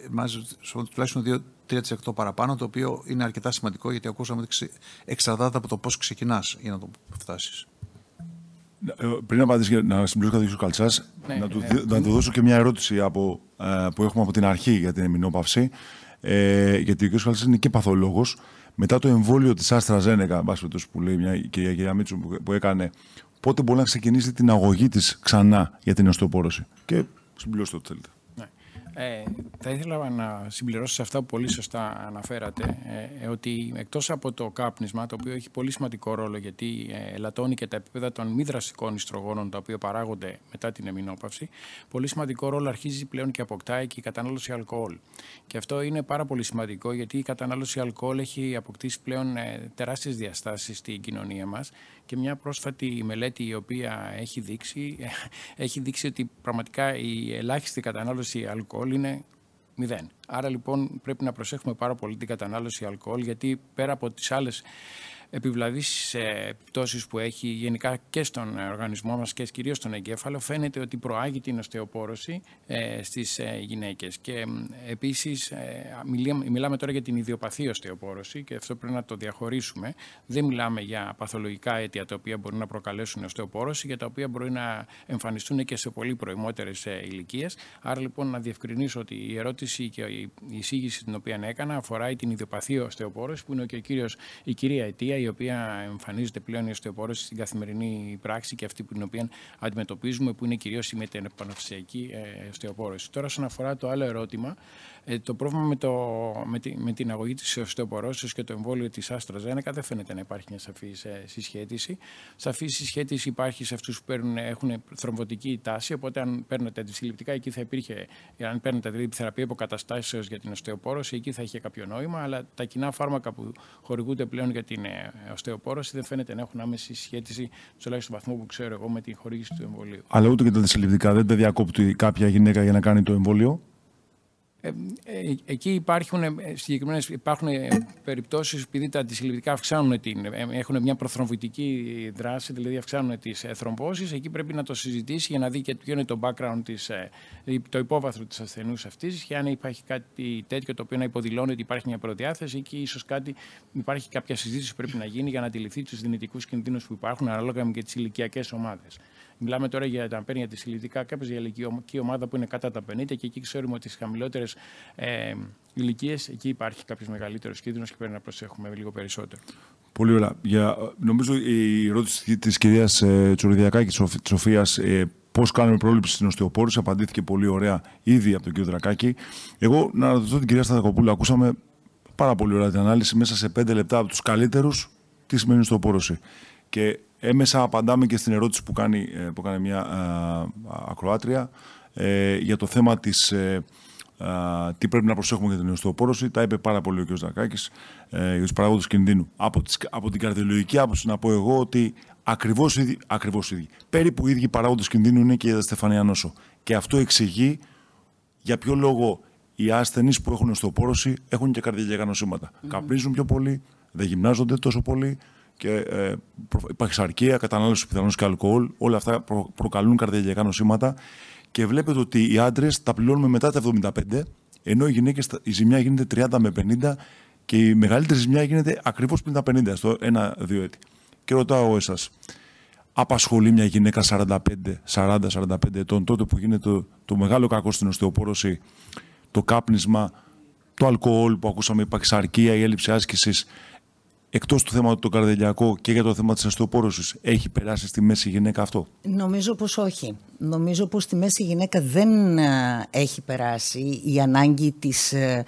τουλάχιστον 2-3% παραπάνω, το οποίο είναι αρκετά σημαντικό γιατί ακούσαμε ότι εξαρτάται από το πώς ξεκινάς για να το φτάσεις. Ε, πριν απαντήσεις να συμπληρώσω κάτι ο Καλτσάς, ναι, να, του, ναι. να του δώσω και μια ερώτηση από, ε, που έχουμε από την αρχή για την εμεινόπαυση. Ε, γιατί ο κ. Καλτσάς είναι και παθολόγος. Μετά το εμβόλιο της Άστρα Ζένεκα, που λέει μια κυρία Μίτσου που έκανε, πότε μπορεί να ξεκινήσει την αγωγή της ξανά για την οστεοπόρωση; Και συμπληρώστε ό,τι θέλετε. Ναι. Ε, θα ήθελα να συμπληρώσω σε αυτά που πολύ σωστά αναφέρατε ε, ότι εκτός από το κάπνισμα, το οποίο έχει πολύ σημαντικό ρόλο γιατί ε, ελαττώνει και τα επίπεδα των μη δραστικών ιστρογόνων τα οποία παράγονται μετά την εμεινόπαυση, πολύ σημαντικό ρόλο αρχίζει πλέον και αποκτάει και η κατανάλωση αλκοόλ. Και αυτό είναι πάρα πολύ σημαντικό γιατί η κατανάλωση αλκοόλ έχει αποκτήσει πλέον ε, τεράστιες διαστάσεις στην κοινωνία μας και μια πρόσφατη μελέτη η οποία έχει δείξει, έχει δείξει ότι πραγματικά η ελάχιστη κατανάλωση αλκοόλ είναι μηδέν. Άρα λοιπόν πρέπει να προσέχουμε πάρα πολύ την κατανάλωση αλκοόλ γιατί πέρα από τις άλλες επιβλαβείς επιπτώσεις που έχει γενικά και στον οργανισμό μας και κυρίως στον εγκέφαλο φαίνεται ότι προάγει την οστεοπόρωση ε, στις ε, γυναίκες. Και επίσης ε, μιλάμε τώρα για την ιδιοπαθή οστεοπόρωση και αυτό πρέπει να το διαχωρίσουμε. Δεν μιλάμε για παθολογικά αίτια τα οποία μπορεί να προκαλέσουν οστεοπόρωση για τα οποία μπορεί να εμφανιστούν και σε πολύ προημότερες ηλικίες. Άρα λοιπόν να διευκρινίσω ότι η ερώτηση και η εισήγηση την οποία έκανα αφορά την ιδιοπαθή οστεοπόρωση που είναι και ο κύριος, η κυρία αιτία η οποία εμφανίζεται πλέον η οστεοπόρωση στην καθημερινή πράξη και αυτή που την οποία αντιμετωπίζουμε, που είναι κυρίως η μετεπαναφυσιακή ε, οστεοπόρωση. Τώρα, όσον αφορά το άλλο ερώτημα, ε, το πρόβλημα με, το, με, τη, με την αγωγή της οστεοπορώσεως και το εμβόλιο της AstraZeneca δεν φαίνεται να υπάρχει μια σαφή ε, συσχέτιση. Σαφή συσχέτιση υπάρχει σε αυτούς που έχουν θρομβωτική τάση. Οπότε, αν παίρνετε αντισυλληπτικά, εκεί θα υπήρχε, αν παίρνετε δηλαδή τη θεραπεία υποκαταστάσεως για την οστεοπόρωση, εκεί θα είχε κάποιο νόημα. Αλλά τα κοινά φάρμακα που χορηγούνται πλέον για την ε, οστεοπόρωση δεν φαίνεται να έχουν άμεση σχέση, τουλάχιστον βαθμό που ξέρω εγώ, με την χορήγηση του εμβολίου. Αλλά ούτε και τα αντισυλληπτικά δεν τα διακόπτει κάποια γυναίκα για να κάνει το εμβόλιο; Ε, ε, εκεί υπάρχουν ε, συγκεκριμένες υπάρχουν περιπτώσεις επειδή τα αντισυλληπτικά αυξάνουν την, έχουν μια προθρομβητική δράση, δηλαδή αυξάνουν τις θρομβώσεις. Εκεί πρέπει να το συζητήσει για να δει και ποιο είναι το background, της, το υπόβαθρο της ασθενούς αυτής και αν υπάρχει κάτι τέτοιο το οποίο να υποδηλώνει ότι υπάρχει μια προδιάθεση εκεί ίσως κάτι, υπάρχει κάποια συζήτηση που πρέπει να γίνει για να αντιληφθεί τους δυνητικούς κινδύνους που υπάρχουν ανάλογα με και τις ηλικιακές ομάδες. Μιλάμε τώρα για τα παίρνει για της συλλητικά κάποιος για ηλικιακή ομάδα που είναι κατά τα 50 και εκεί ξέρουμε ότι στις χαμηλότερες ε, ηλικίες εκεί υπάρχει κάποιος μεγαλύτερος κίνδυνος και πρέπει να προσέχουμε λίγο περισσότερο. Πολύ ωραία. Για, νομίζω η ερώτηση της κυρίας ε, Τσοριδιακάκη τη Σοφίας ε, πώς κάνουμε πρόληψη στην οστεοπόρηση απαντήθηκε πολύ ωραία ήδη από τον κύριο Δρακάκη. Εγώ να ρωτήσω την κυρία Σταδακοπούλου, ακούσαμε πάρα πολύ ωραία την ανάλυση μέσα σε πέντε λεπτά από τους καλύτερους τι σημαίνει οστεοπόρωση. Και έμεσα απαντάμε και στην ερώτηση που κάνει, ε, που κάνει μια ακροάτρια ε, για το θέμα της ε, τι πρέπει να προσέχουμε για την οστεοπόρωση. Τα είπε πάρα πολύ ο κ. Δακάκης ε, για τους παράγοντες κινδύνου. Από, τις, από την καρδιολογική άποψη να πω εγώ ότι ακριβώς ίδιοι, ακριβώς ίδιοι, περίπου οι ίδιοι παράγοντες κινδύνου είναι και η Στεφανία Νόσο. Και αυτό εξηγεί για ποιο λόγο οι ασθενείς που έχουν οστεοπόρωση έχουν και καρδιακά νοσήματα. Mm. Καπνίζουν πιο πολύ, δεν γυμνάζονται τόσο πολύ, και ε, υπάρχει σαρκία, κατανάλωση πιθανώς και αλκοόλ. Όλα αυτά προ, προκαλούν καρδιακά νοσήματα. Και βλέπετε ότι οι άντρες τα πληρώνουμε μετά τα 75, ενώ οι γυναίκες η ζημιά γίνεται 30 με 50 και η μεγαλύτερη ζημιά γίνεται ακριβώς πριν τα 50, στο 1-2 έτη. Και ρωτάω εσάς, απασχολεί μια γυναίκα 45, 40-45 ετών, τότε που γίνεται το, το μεγάλο κακό στην οστεοπόρωση, το κάπνισμα, το αλκοόλ που ακούσαμε, η παξαρκία, η έλλειψη άσκησης, εκτός του θέματος το καρδιακό και για το θέμα της αστεοπόρωση, έχει περάσει στη μέση γυναίκα αυτό; Νομίζω πως όχι. Νομίζω πως στη μέση γυναίκα δεν ε, έχει περάσει η ανάγκη της ε, ε,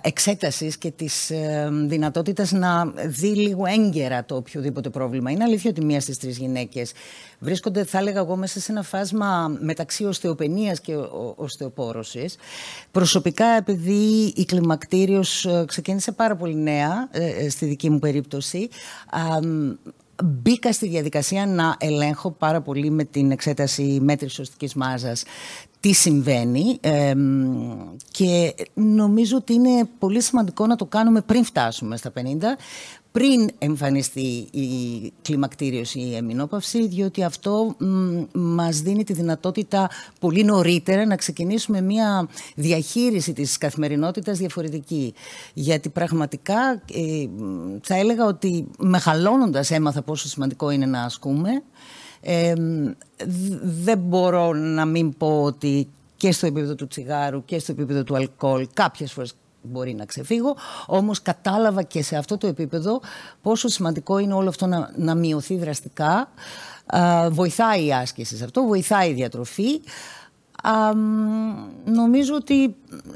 εξέτασης και της ε, δυνατότητας να δει λίγο έγκαιρα το οποιοδήποτε πρόβλημα. Είναι αλήθεια ότι μία στις τρεις γυναίκες βρίσκονται, θα έλεγα εγώ, μέσα σε ένα φάσμα μεταξύ οστεοπενίας και οστεοπόρωσης. Προσωπικά, επειδή η κλιμακτήριος ε, ξεκίνησε πάρα πολύ νέα, στη δική μου περίπτωση, μπήκα στη διαδικασία να ελέγχω πάρα πολύ με την εξέταση μέτρησης οστικής μάζας τι συμβαίνει και νομίζω ότι είναι πολύ σημαντικό να το κάνουμε πριν φτάσουμε στα 50 πριν εμφανιστεί η κλιμακτήριος ή η εμεινόπαυση, διότι αυτό μας δίνει τη δυνατότητα πολύ νωρίτερα να ξεκινήσουμε μια διαχείριση της καθημερινότητας διαφορετική. Γιατί πραγματικά ε, θα έλεγα ότι μεγαλώνοντας έμαθα πόσο σημαντικό είναι να ασκούμε, δεν μπορώ να μην πω ότι και στο επίπεδο του τσιγάρου και στο επίπεδο του αλκοόλ κάποιες φορές μπορεί να ξεφύγω, όμως κατάλαβα και σε αυτό το επίπεδο πόσο σημαντικό είναι όλο αυτό να, να μειωθεί δραστικά. βοηθάει η άσκηση σε αυτό, βοηθάει η διατροφή, νομίζω ότι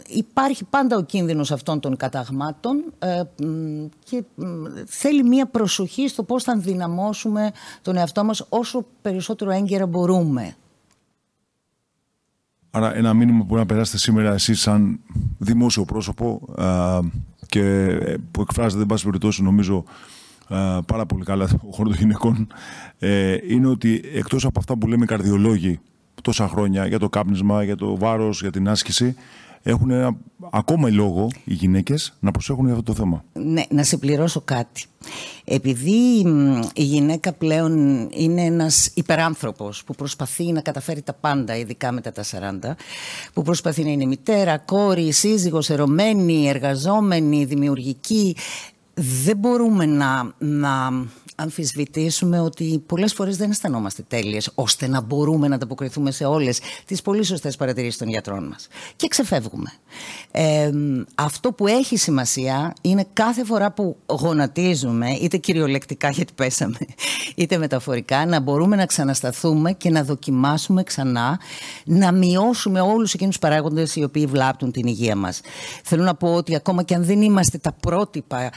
υπάρχει πάντα ο κίνδυνος αυτών των καταγμάτων ε, και θέλει μία προσοχή στο πώς θα δυναμώσουμε τον εαυτό μας όσο περισσότερο έγκαιρα μπορούμε. Άρα ένα μήνυμα που μπορεί να περάσετε σήμερα εσείς σαν δημόσιο πρόσωπο και ε, που εκφράζεται, εν πάση περιπτώσει, νομίζω πάρα πολύ καλά ο χώρο των γυναικών, ε, είναι ότι εκτός από αυτά που λέμε οι καρδιολόγοι τόσα χρόνια για το κάπνισμα, για το βάρος, για την άσκηση, έχουν ένα, ακόμα λόγο οι γυναίκες να προσέχουν για αυτό το θέμα. Ναι, να σε πληρώσω κάτι. Επειδή η γυναίκα πλέον είναι ένας υπεράνθρωπος που προσπαθεί να καταφέρει τα πάντα, ειδικά μετά τα 40, που προσπαθεί να είναι μητέρα, κόρη, σύζυγος, ερωμένη, εργαζόμενη, δημιουργική, δεν μπορούμε να, να αμφισβητήσουμε ότι πολλές φορές δεν αισθανόμαστε τέλειες ώστε να μπορούμε να ανταποκριθούμε σε όλες τις πολύ σωστές παρατηρήσεις των γιατρών μας. Και ξεφεύγουμε. Ε, αυτό που έχει σημασία είναι κάθε φορά που γονατίζουμε, είτε κυριολεκτικά γιατί πέσαμε, είτε μεταφορικά, να μπορούμε να ξανασταθούμε και να δοκιμάσουμε ξανά, να μειώσουμε όλους εκείνους τους παράγοντες οι οποίοι βλάπτουν την υγεία μας. Θέλω να πω ότι ακόμα και αν δεν είμαστε τα πρότυπα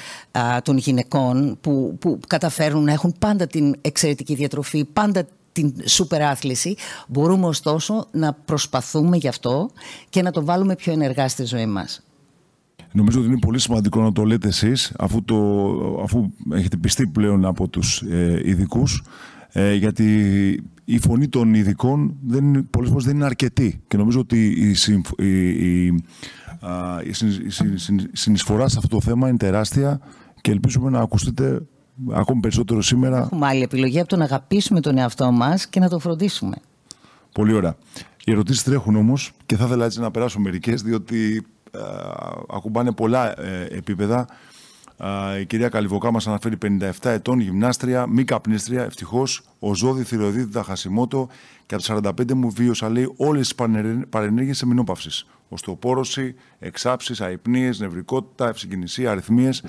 των γυναικών που, που καταφέρουν να έχουν πάντα την εξαιρετική διατροφή, πάντα την σούπερ άθληση. Μπορούμε ωστόσο να προσπαθούμε γι' αυτό και να το βάλουμε πιο ενεργά στη ζωή μας. Νομίζω ότι είναι πολύ σημαντικό να το λέτε εσείς αφού, το, αφού έχετε πιστεί πλέον από τους ε, ειδικούς, ε, γιατί η φωνή των ειδικών δεν, πολλές φορές δεν είναι αρκετή και νομίζω ότι η, η, η, η συνεισφορά σε αυτό το θέμα είναι τεράστια και ελπίζουμε να ακουστείτε ακόμη περισσότερο σήμερα. Έχουμε άλλη επιλογή από το να αγαπήσουμε τον εαυτό μας και να το φροντίσουμε. Πολύ ωραία. Οι ερωτήσεις τρέχουν όμως και θα ήθελα έτσι να περάσω μερικές, διότι ε, ακουμπάνε πολλά ε, επίπεδα. Η κυρία Καλυβοκά μας αναφέρει 57 ετών, γυμνάστρια, μη καπνίστρια, ευτυχώς, ο ζώδη, θηροειδίτιδα, χασιμότο και από τα 45 μου βίωσα, λέει, όλες τις παρενέργειες σε μηνόπαυση. Οστεοπόρωση, εξάψεις, αϊπνίες, νευρικότητα, ευσυγκινησία, αριθμίες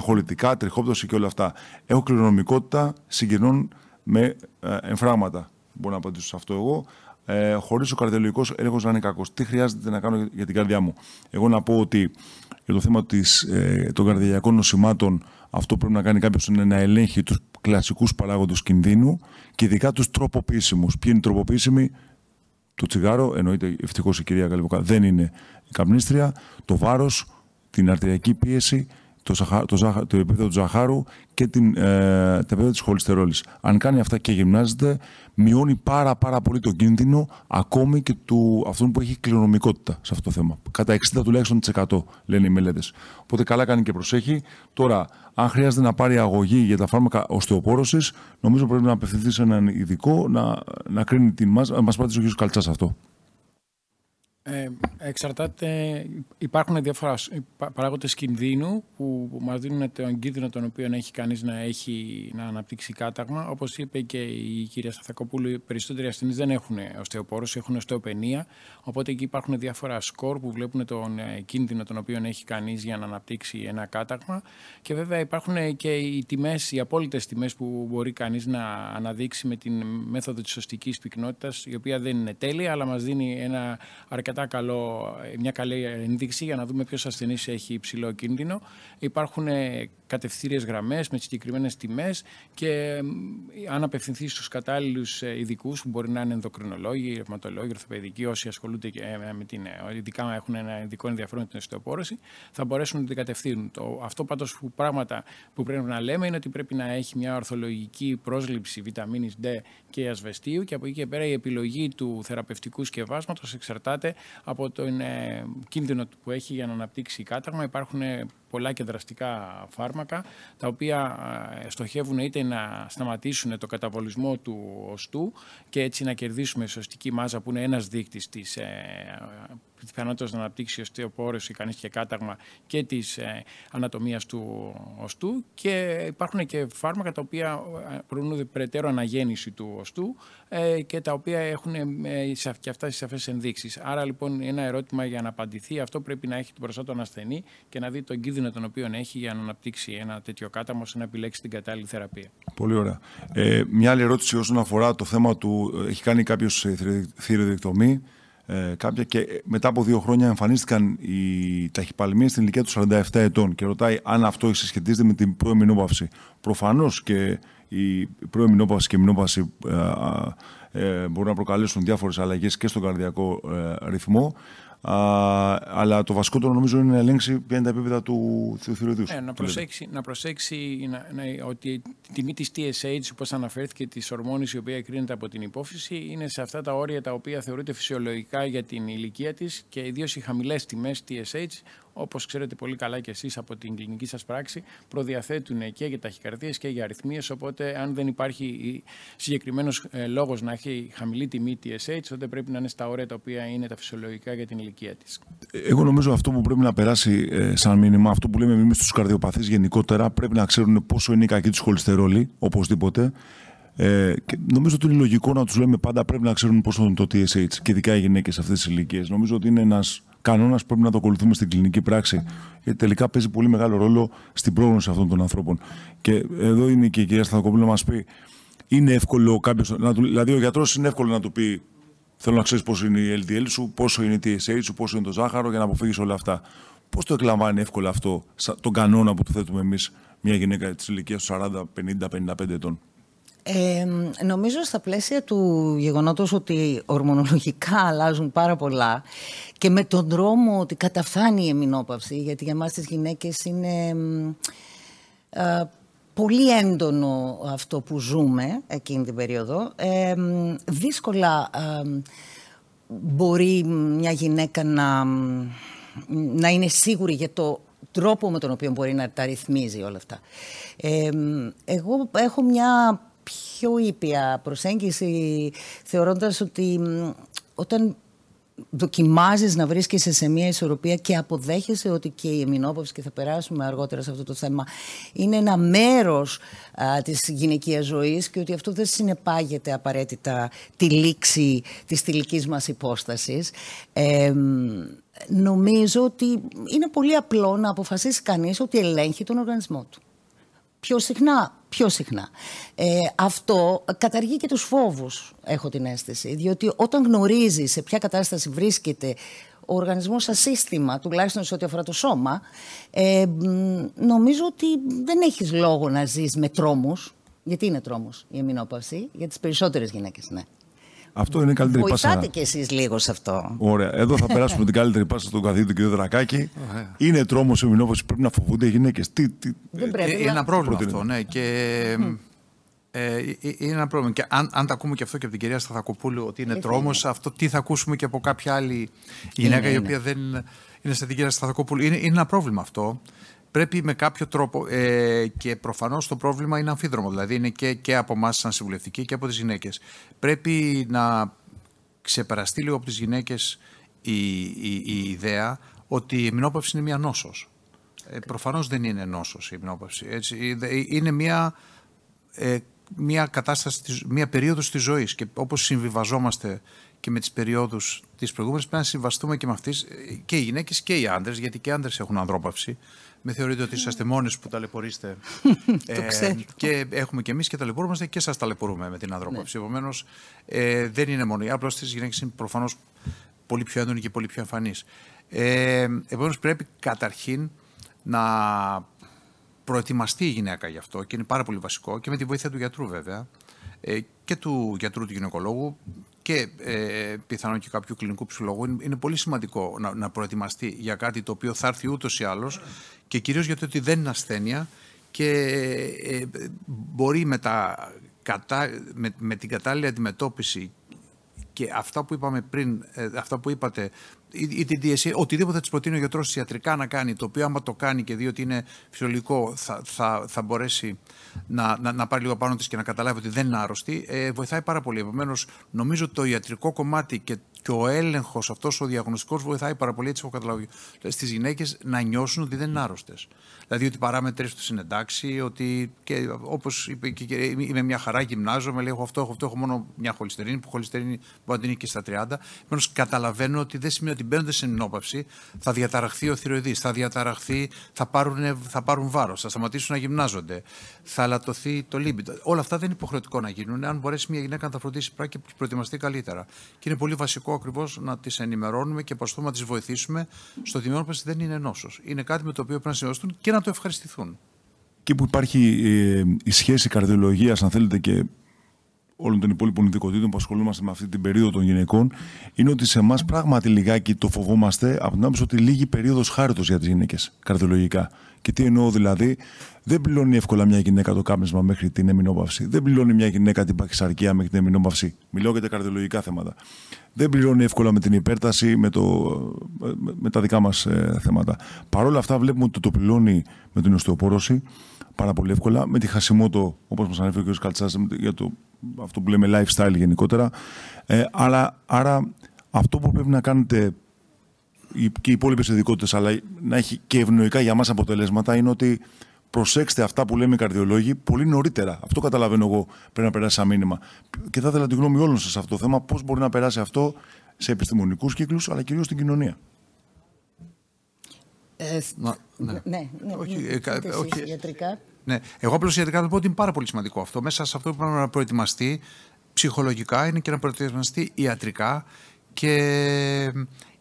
χολητικά, τριχόπτωση και όλα αυτά. Έχω κληρονομικότητα συγγενών με ε, εμφράγματα. Μπορώ να απαντήσω σε αυτό εγώ. Ε, Χωρίς ο καρδιολογικός έλεγχος να είναι κακός. Τι χρειάζεται να κάνω για την καρδιά μου; Εγώ να πω ότι για το θέμα της, ε, των καρδιακών νοσημάτων, αυτό πρέπει να κάνει κάποιος είναι να ελέγχει τους κλασικούς παράγοντες κινδύνου και ειδικά τους τροποποιήσιμους. Ποιοι είναι οι τροποποιήσιμοι, το τσιγάρο, εννοείται ευτυχώς η κυρία Καλυβοκά δεν είναι καπνίστρια, το βάρος, την αρτηριακή πίεση, το, ζαχα, το, ζαχα, το επίπεδο του ζαχάρου και την, ε, τα επίπεδα της χολυστερόλης. Αν κάνει αυτά και γυμνάζεται, μειώνει πάρα πάρα πολύ τον κίνδυνο ακόμη και του αυτόν που έχει κληρονομικότητα σε αυτό το θέμα. Κατά 60 τουλάχιστον 100 λένε οι μελέτες. Οπότε καλά κάνει και προσέχει. Τώρα, αν χρειάζεται να πάρει αγωγή για τα φάρμακα οστεοπόρωσης, νομίζω πρέπει να απευθυνθεί σε έναν ειδικό να, να κρίνει την μας. Μας πάρει ο κ. Καλτσάς αυτό. Ε, εξαρτάται, υπάρχουν διάφορα παράγοντες κινδύνου που, που μας δίνουν τον κίνδυνο τον οποίο έχει κανείς να, έχει, να αναπτύξει κάταγμα. Όπως είπε και η κυρία Σταθακοπούλου, οι περισσότεροι ασθενείς δεν έχουν οστεοπόρωση, έχουν οστεοπενία. Οπότε εκεί υπάρχουν διάφορα σκορ που βλέπουν τον ε, κίνδυνο τον οποίο έχει κανείς για να αναπτύξει ένα κάταγμα. Και βέβαια υπάρχουν και οι τιμές, οι απόλυτες τιμές που μπορεί κανείς να αναδείξει με την μέθοδο της σωστικής πυκνότητας, η οποία δεν είναι τέλεια, αλλά μας δίνει ένα αρκετά καλό, μια καλή ενδείξη για να δούμε ποιος ασθενής έχει υψηλό κίνδυνο. Υπάρχουν ε, κατευθύνες γραμμές με συγκεκριμένες τιμές και αν απευθυνθεί στους κατάλληλους ε, ειδικούς που μπορεί να είναι ενδοκρινολόγοι, ρευματολόγοι, ορθοπαιδικοί, όσοι ασχολούνται ε, με την, ειδικά έχουν ένα ειδικό ενδιαφέρον με την οστεοπόρωση, θα μπορέσουν να την κατευθύνουν. Το, αυτό πάντως που πράγματα που πρέπει να λέμε είναι ότι πρέπει να έχει μια ορθολογική πρόσληψη βιταμίνης D και ασβεστίου και από εκεί και πέρα η επιλογή του θεραπευτικού σκευάσματος εξαρτάται από τον ε, κίνδυνο που έχει για να αναπτύξει κάταγμα. Υπάρχουν ε, πολλά και δραστικά φάρμακα τα οποία ε, στοχεύουν είτε να σταματήσουν το καταβολισμό του οστού και έτσι να κερδίσουμε σωστική μάζα που είναι ένας δείκτης της τη πιθανότητας να αναπτύξει οστεοπόρωση κανεί και κάταγμα και της ε, ανατομίας του οστού. Και υπάρχουν και φάρμακα τα οποία ε, προνοούνται περαιτέρω αναγέννηση του οστού ε, και τα οποία έχουν ε, και αυτά τι σαφές ενδείξεις. Άρα λοιπόν ένα ερώτημα για να απαντηθεί αυτό πρέπει να έχει την μπροστά τον ασθενή και να δει τον κίνδυνο τον οποίο έχει για να αναπτύξει ένα τέτοιο κάταγμα ώστε να επιλέξει την κατάλληλη θεραπεία. Πολύ ωραία. Ε, μια άλλη ερώτηση όσον αφορά το θέμα του έχει κάνει κάποιος θηροδιεκτομή ε, κάποια και μετά από δύο χρόνια εμφανίστηκαν οι ταχυπαλμίες στην ηλικία του 47 ετών και ρωτάει αν αυτό συσχετίζεται με την προεμινόπαυση. Προφανώς και η προεμινόπαυση και η μηνόπαυση ε, ε, μπορούν να προκαλέσουν διάφορες αλλαγές και στον καρδιακό ε, ρυθμό. Α, αλλά το βασικότερο νομίζω είναι να ελέγξει ποια είναι τα επίπεδα του, του Ε, να προσέξει, να προσέξει να, να, ότι η τιμή της TSH, όπως αναφέρθηκε, της ορμόνης η οποία εκρίνεται από την υπόφυση, είναι σε αυτά τα όρια τα οποία θεωρείται φυσιολογικά για την ηλικία της και ιδίως οι χαμηλές τιμές TSH Όπως ξέρετε πολύ καλά και εσείς από την κλινική σας πράξη, προδιαθέτουν και για ταχυκαρδίες και για αριθμίες. Οπότε, αν δεν υπάρχει συγκεκριμένος ε, λόγος να έχει χαμηλή τιμή TSH, τότε πρέπει να είναι στα όρια τα οποία είναι τα φυσιολογικά για την ηλικία της. Εγώ νομίζω αυτό που πρέπει να περάσει ε, σαν μήνυμα, αυτό που λέμε εμείς στους καρδιοπαθείς γενικότερα, πρέπει να ξέρουν πόσο είναι η κακή τους χολυστερόλη, οπωσδήποτε. Ε, και νομίζω ότι είναι λογικό να τους λέμε πάντα πρέπει να ξέρουν πόσο είναι το TSH και ειδικά οι γυναίκες σε αυτές τις ηλικίες. Νομίζω ότι είναι ένας κανόνας που πρέπει να το ακολουθούμε στην κλινική πράξη. Γιατί τελικά παίζει πολύ μεγάλο ρόλο στην πρόγνωση αυτών των ανθρώπων. Και εδώ είναι και η κυρία Σταθακοπούλου να μας πει, είναι εύκολο κάποιος. Δηλαδή, ο γιατρός είναι εύκολο να του πει, Θέλω να ξέρεις πόσο είναι η LDL σου, πόσο είναι η TSH σου, πόσο είναι το ζάχαρο για να αποφύγεις όλα αυτά. Πώς το εκλαμβάνει εύκολα αυτό, τον κανόνα που του θέτουμε εμείς, μια γυναίκα της ηλικίας του 40, 50, 55 ετών; Ε, νομίζω στα πλαίσια του γεγονότος ότι ορμονολογικά αλλάζουν πάρα πολλά και με τον δρόμο ότι καταφθάνει η εμεινόπαυση, γιατί για μας τις γυναίκες είναι ε, πολύ έντονο αυτό που ζούμε εκείνη την περίοδο. Ε, δύσκολα μπορεί μια γυναίκα να, να είναι σίγουρη για το τρόπο με τον οποίο μπορεί να τα ρυθμίζει όλα αυτά. εγώ έχω μια πιο ήπια προσέγγιση θεωρώντας ότι όταν δοκιμάζεις να βρίσκεσαι σε μια ισορροπία και αποδέχεσαι ότι και η εμεινόπαυση και θα περάσουμε αργότερα σε αυτό το θέμα είναι ένα μέρος α, της γυναικείας ζωής και ότι αυτό δεν συνεπάγεται απαραίτητα τη λήξη της θηλυκής μας υπόστασης. Ε, νομίζω ότι είναι πολύ απλό να αποφασίσει κανείς ότι ελέγχει τον οργανισμό του πιο συχνά, πιο συχνά. Ε, αυτό καταργεί και τους φόβους, έχω την αίσθηση, διότι όταν γνωρίζει σε ποια κατάσταση βρίσκεται ο οργανισμός σαν σύστημα, τουλάχιστον σε ό,τι αφορά το σώμα, ε, νομίζω ότι δεν έχεις λόγο να ζεις με τρόμους, γιατί είναι τρόμος η εμεινόπαυση, για τις περισσότερες γυναίκες, ναι. Αυτό είναι η καλύτερη Βοηθάτε πάσα. Βοηθάτε κι εσείς λίγο σε αυτό. Ωραία. Εδώ θα περάσουμε την καλύτερη πάσα στον καθηγητή του κ. Δρακάκη. είναι τρόμος ο μηνόφωση πρέπει να φοβούνται οι γυναίκες. Τι, τι... Δεν πρέπει, ε, είναι ένα πρόβλημα αυτό, ναι. Και, ε, ε, είναι ένα πρόβλημα. Και αν, αν τα ακούμε και αυτό και από την κυρία Σταθακοπούλου ότι είναι τρόμος, αυτό τι θα ακούσουμε και από κάποια άλλη γυναίκα η οποία δεν είναι σαν την κυρία Σταθακοπούλου. Είναι, είναι ένα πρόβλημα αυτό πρέπει με κάποιο τρόπο ε, και προφανώς το πρόβλημα είναι αμφίδρομο. Δηλαδή είναι και, και από εμάς, σαν συμβουλευτικοί, και από τις γυναίκες. Πρέπει να ξεπεραστεί λίγο από τις γυναίκες η, η, η, ιδέα ότι η μηνόπαυση είναι μια νόσος. Ε, προφανώς δεν είναι νόσος η μηνόπαυση. Έτσι, είναι μια, ε, μια κατάσταση, μια περίοδος της ζωής και όπως συμβιβαζόμαστε και με τις περιόδους της προηγούμενης πρέπει να συμβαστούμε και με αυτές ε, και οι γυναίκες και οι άντρες γιατί και οι άντρες έχουν ανδρόπαυση με θεωρείτε ότι είσαστε μόνοι που ταλαιπωρείστε. ε, και έχουμε και εμείς και ταλαιπωρούμαστε και σας ταλαιπωρούμε με την ανδρόπαυση. Ναι. Επομένως, ε, δεν είναι μόνο η Απλώ τι γυναίκε είναι προφανώς πολύ πιο έντονη και πολύ πιο εμφανής. Ε, Επομένως, πρέπει καταρχήν να προετοιμαστεί η γυναίκα γι' αυτό και είναι πάρα πολύ βασικό και με τη βοήθεια του γιατρού βέβαια ε, και του γιατρού του γυναικολόγου και ε, πιθανόν και κάποιου κλινικού ψυχολόγου είναι, πολύ σημαντικό να, να προετοιμαστεί για κάτι το οποίο θα έρθει ούτως ή άλλως και κυρίως γιατί ότι δεν είναι ασθένεια και ε, μπορεί με, τα, με, με την κατάλληλη αντιμετώπιση και αυτά που είπαμε πριν, ε, αυτά που είπατε, ή, ή την DSA, οτιδήποτε της προτείνει ο γιατρός ιατρικά να κάνει, το οποίο άμα το κάνει και δει ότι είναι φυσιολογικό, θα, θα, θα μπορέσει να, να, να πάρει λίγο πάνω της και να καταλάβει ότι δεν είναι άρρωστη, ε, βοηθάει πάρα πολύ. Επομένως, νομίζω το ιατρικό κομμάτι και, και ο έλεγχος αυτός ο διαγνωστικός βοηθάει πάρα πολύ, έτσι έχω καταλάβει, στις γυναίκες να νιώσουν ότι δεν είναι άρρωστες. Δηλαδή ότι οι παράμετρε τους είναι εντάξει, ότι όπως είπε και, και είμαι μια χαρά, γυμνάζομαι, λέω έχω αυτό, έχω αυτό, έχω μόνο μια χολυστερίνη, που χολυστερίνη μπορεί να την είναι και στα 30. Επομένως, καταλαβαίνω ότι δεν σημαίνει ότι μπαίνοντα σε ενόπαυση θα διαταραχθεί ο θηροειδή, θα διαταραχθεί, θα πάρουν, θα πάρουν βάρος, θα σταματήσουν να γυμνάζονται, θα λατωθεί το λίμπιντο. Όλα αυτά δεν είναι υποχρεωτικό να γίνουν, αν μπορέσει μια γυναίκα να τα φροντίσει πράγμα και προετοιμαστεί καλύτερα. Και είναι πολύ βασικό σημαντικό ακριβώς να τις ενημερώνουμε και προσπαθούμε να τις βοηθήσουμε στο ότι η μειονόπαση δεν είναι νόσος. Είναι κάτι με το οποίο πρέπει να συνεργαστούν και να το ευχαριστηθούν. Και που υπάρχει ε, η σχέση καρδιολογίας, αν θέλετε, και όλων των υπόλοιπων ειδικοτήτων που ασχολούμαστε με αυτή την περίοδο των γυναικών, είναι ότι σε εμάς πράγματι λιγάκι το φοβόμαστε από την άποψη ότι λίγη περίοδος χάριτος για τις γυναίκες καρδιολογικά. Και τι εννοώ δηλαδή, δεν πληρώνει εύκολα μια γυναίκα το κάπνισμα μέχρι την εμεινόπαυση. Δεν πληρώνει μια γυναίκα την παχυσαρκία μέχρι την εμεινόπαυση. Μιλάω για τα καρδιολογικά θέματα. Δεν πληρώνει εύκολα με την υπέρταση, με, το, με τα δικά μας ε, θέματα. Παρ' όλα αυτά, βλέπουμε ότι το, το πληρώνει με την οστεοπόρωση πάρα πολύ εύκολα. Με τη χασιμότο, όπως μας ανέφερε ο κ. Καλτσάς, για το, αυτό που λέμε lifestyle γενικότερα. Ε, αλλά, άρα, αυτό που πρέπει να κάνετε και οι υπόλοιπες ειδικότητες, αλλά να έχει και ευνοϊκά για μας αποτελέσματα, είναι ότι προσέξτε αυτά που λέμε οι καρδιολόγοι πολύ νωρίτερα. Αυτό καταλαβαίνω εγώ πρέπει να περάσει σαν μήνυμα. Και θα ήθελα τη γνώμη όλων σας σε αυτό το θέμα, πώς μπορεί να περάσει αυτό σε επιστημονικούς κύκλους, αλλά κυρίως στην κοινωνία. Ε, ναι, ναι, ναι, ναι, όχι, ναι, ε, όχι, ιατρικά. Ναι. Εγώ απλώς ιατρικά θα πω ότι είναι πάρα πολύ σημαντικό αυτό. Μέσα σε αυτό που πρέπει να προετοιμαστεί ψυχολογικά είναι και να προετοιμαστεί ιατρικά και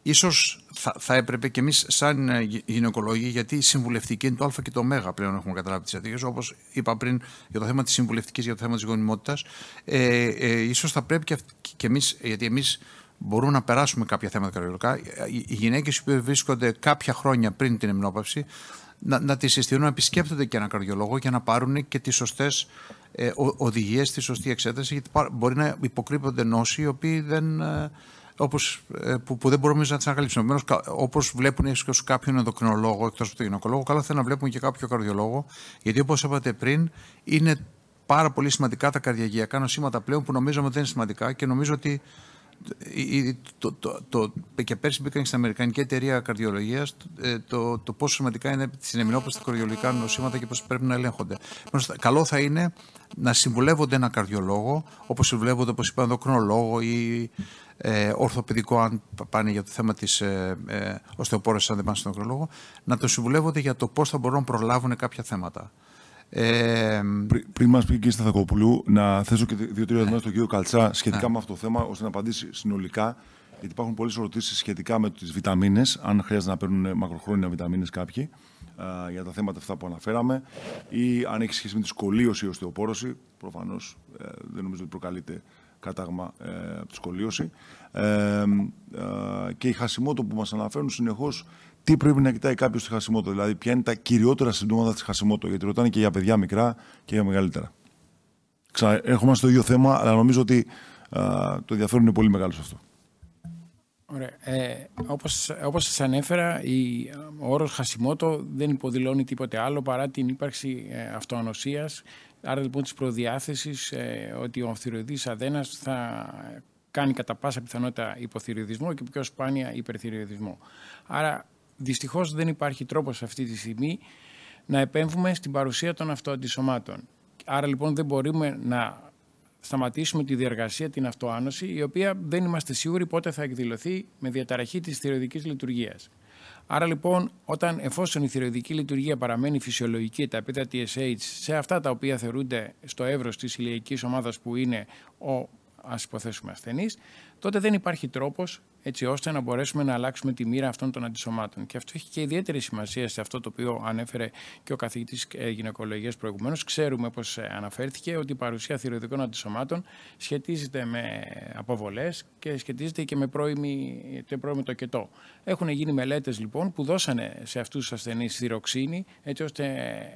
ίσως θα, θα έπρεπε και εμείς, σαν ε, γυναικολόγοι, γιατί η συμβουλευτική είναι το Α και το Ω πλέον έχουμε καταλάβει τις ιατρικές, όπως είπα πριν για το θέμα της συμβουλευτικής, για το θέμα της γονιμότητας. Ε, ε, ίσως θα πρέπει και, και εμείς, γιατί εμείς μπορούμε να περάσουμε κάποια θέματα καρδιολογικά. Οι γυναίκες που βρίσκονται κάποια χρόνια πριν την εμνόπαυση, να, να τις συστήνουν να επισκέπτονται και ένα καρδιολόγο για να πάρουν και τις σωστές ε, οδηγίες, τη σωστή εξέταση, γιατί μπορεί να υποκρύπτονται νόσοι οι οποίοι δεν. Ε, όπως, ε, που, που δεν μπορούμε να τις ανακαλύψουμε. Όπως βλέπουν ίσως κάποιον ενδοκρινολόγο εκτός από τον γυναικολόγο, καλό θα είναι να βλέπουν και κάποιο καρδιολόγο, γιατί όπως είπατε πριν, είναι πάρα πολύ σημαντικά τα καρδιαγιακά νοσήματα πλέον που νομίζαμε ότι δεν είναι σημαντικά και νομίζω ότι το, το, το, και πέρσι μπήκαν στην Αμερικανική Εταιρεία Καρδιολογίας ε, το, το πόσο σημαντικά είναι στην εμεινόπωση τα καρδιολογικά νοσήματα και πώς πρέπει να ελέγχονται. Καλό θα είναι να συμβουλεύονται ένα καρδιολόγο, όπως συμβουλεύονται, όπως είπα, ενδοκρινολόγο ή ε, ορθοπαιδικό, αν πάνε για το θέμα της ε, ε, οστεοπόρωση, αν δεν πάνε στον ενδοκρινολόγο, να το συμβουλεύονται για το πώς θα μπορούν να προλάβουν κάποια θέματα. Ε, Πρι, πριν μας πει και η Σταθακοπουλού, να θέσω και δύο-τρία ερωτήματα στον κύριο Καλτσά σχετικά ναι. με αυτό το θέμα, ώστε να απαντήσει συνολικά. Γιατί υπάρχουν πολλές ερωτήσεις σχετικά με τις βιταμίνες, αν χρειάζεται να παίρνουν μακροχρόνια βιταμίνες κάποιοι, α, για τα θέματα αυτά που αναφέραμε, ή αν έχει σχέση με τη σκολίωση ή οστεοπόρωση. Προφανώς ε, δεν νομίζω ότι προκαλείται κάταγμα ε, από τη σκολίωση. Ε, και η χασιμότο που μας αναφέρουν συνεχώς τι πρέπει να κοιτάει κάποιος στη χασιμότο, δηλαδή ποια είναι τα κυριότερα συμπτώματα της χασιμότο, γιατί ρωτάνε και για παιδιά μικρά και για μεγαλύτερα. Ξα... Έχουμε στο ίδιο θέμα, αλλά νομίζω ότι α, το ενδιαφέρον είναι πολύ μεγάλο σε αυτό. Ωραία. Ε, όπως, όπως σας ανέφερα, η, ο όρος χασιμότο δεν υποδηλώνει τίποτε άλλο παρά την ύπαρξη ε, αυτοανοσίας. Άρα λοιπόν της προδιάθεσης ε, ότι ο θηροειδής αδένας θα κάνει κατά πάσα πιθανότητα υποθυροειδισμό και πιο σπάνια υπερθυροειδισμό. Άρα δυστυχώς δεν υπάρχει τρόπος αυτή τη στιγμή να επέμβουμε στην παρουσία των αυτοαντισωμάτων. Άρα λοιπόν δεν μπορούμε να σταματήσουμε τη διεργασία, την αυτοάνωση, η οποία δεν είμαστε σίγουροι πότε θα εκδηλωθεί με διαταραχή της θηροειδικής λειτουργίας. Άρα λοιπόν, όταν εφόσον η θηροειδική λειτουργία παραμένει φυσιολογική, τα επίπεδα TSH σε αυτά τα οποία θεωρούνται στο εύρος της ηλιακής ομάδας που είναι ο ας υποθέσουμε ασθενής, τότε δεν υπάρχει τρόπος έτσι ώστε να μπορέσουμε να αλλάξουμε τη μοίρα αυτών των αντισωμάτων. Και αυτό έχει και ιδιαίτερη σημασία σε αυτό το οποίο ανέφερε και ο καθηγητής ε, γυναικολογίας προηγουμένως. Ξέρουμε, όπως ε, αναφέρθηκε, ότι η παρουσία θηροειδικών αντισωμάτων σχετίζεται με αποβολές και σχετίζεται και με πρώιμη, το τοκετό. Έχουν γίνει μελέτες λοιπόν που δώσανε σε αυτούς τους ασθενείς θυροξίνη, έτσι ώστε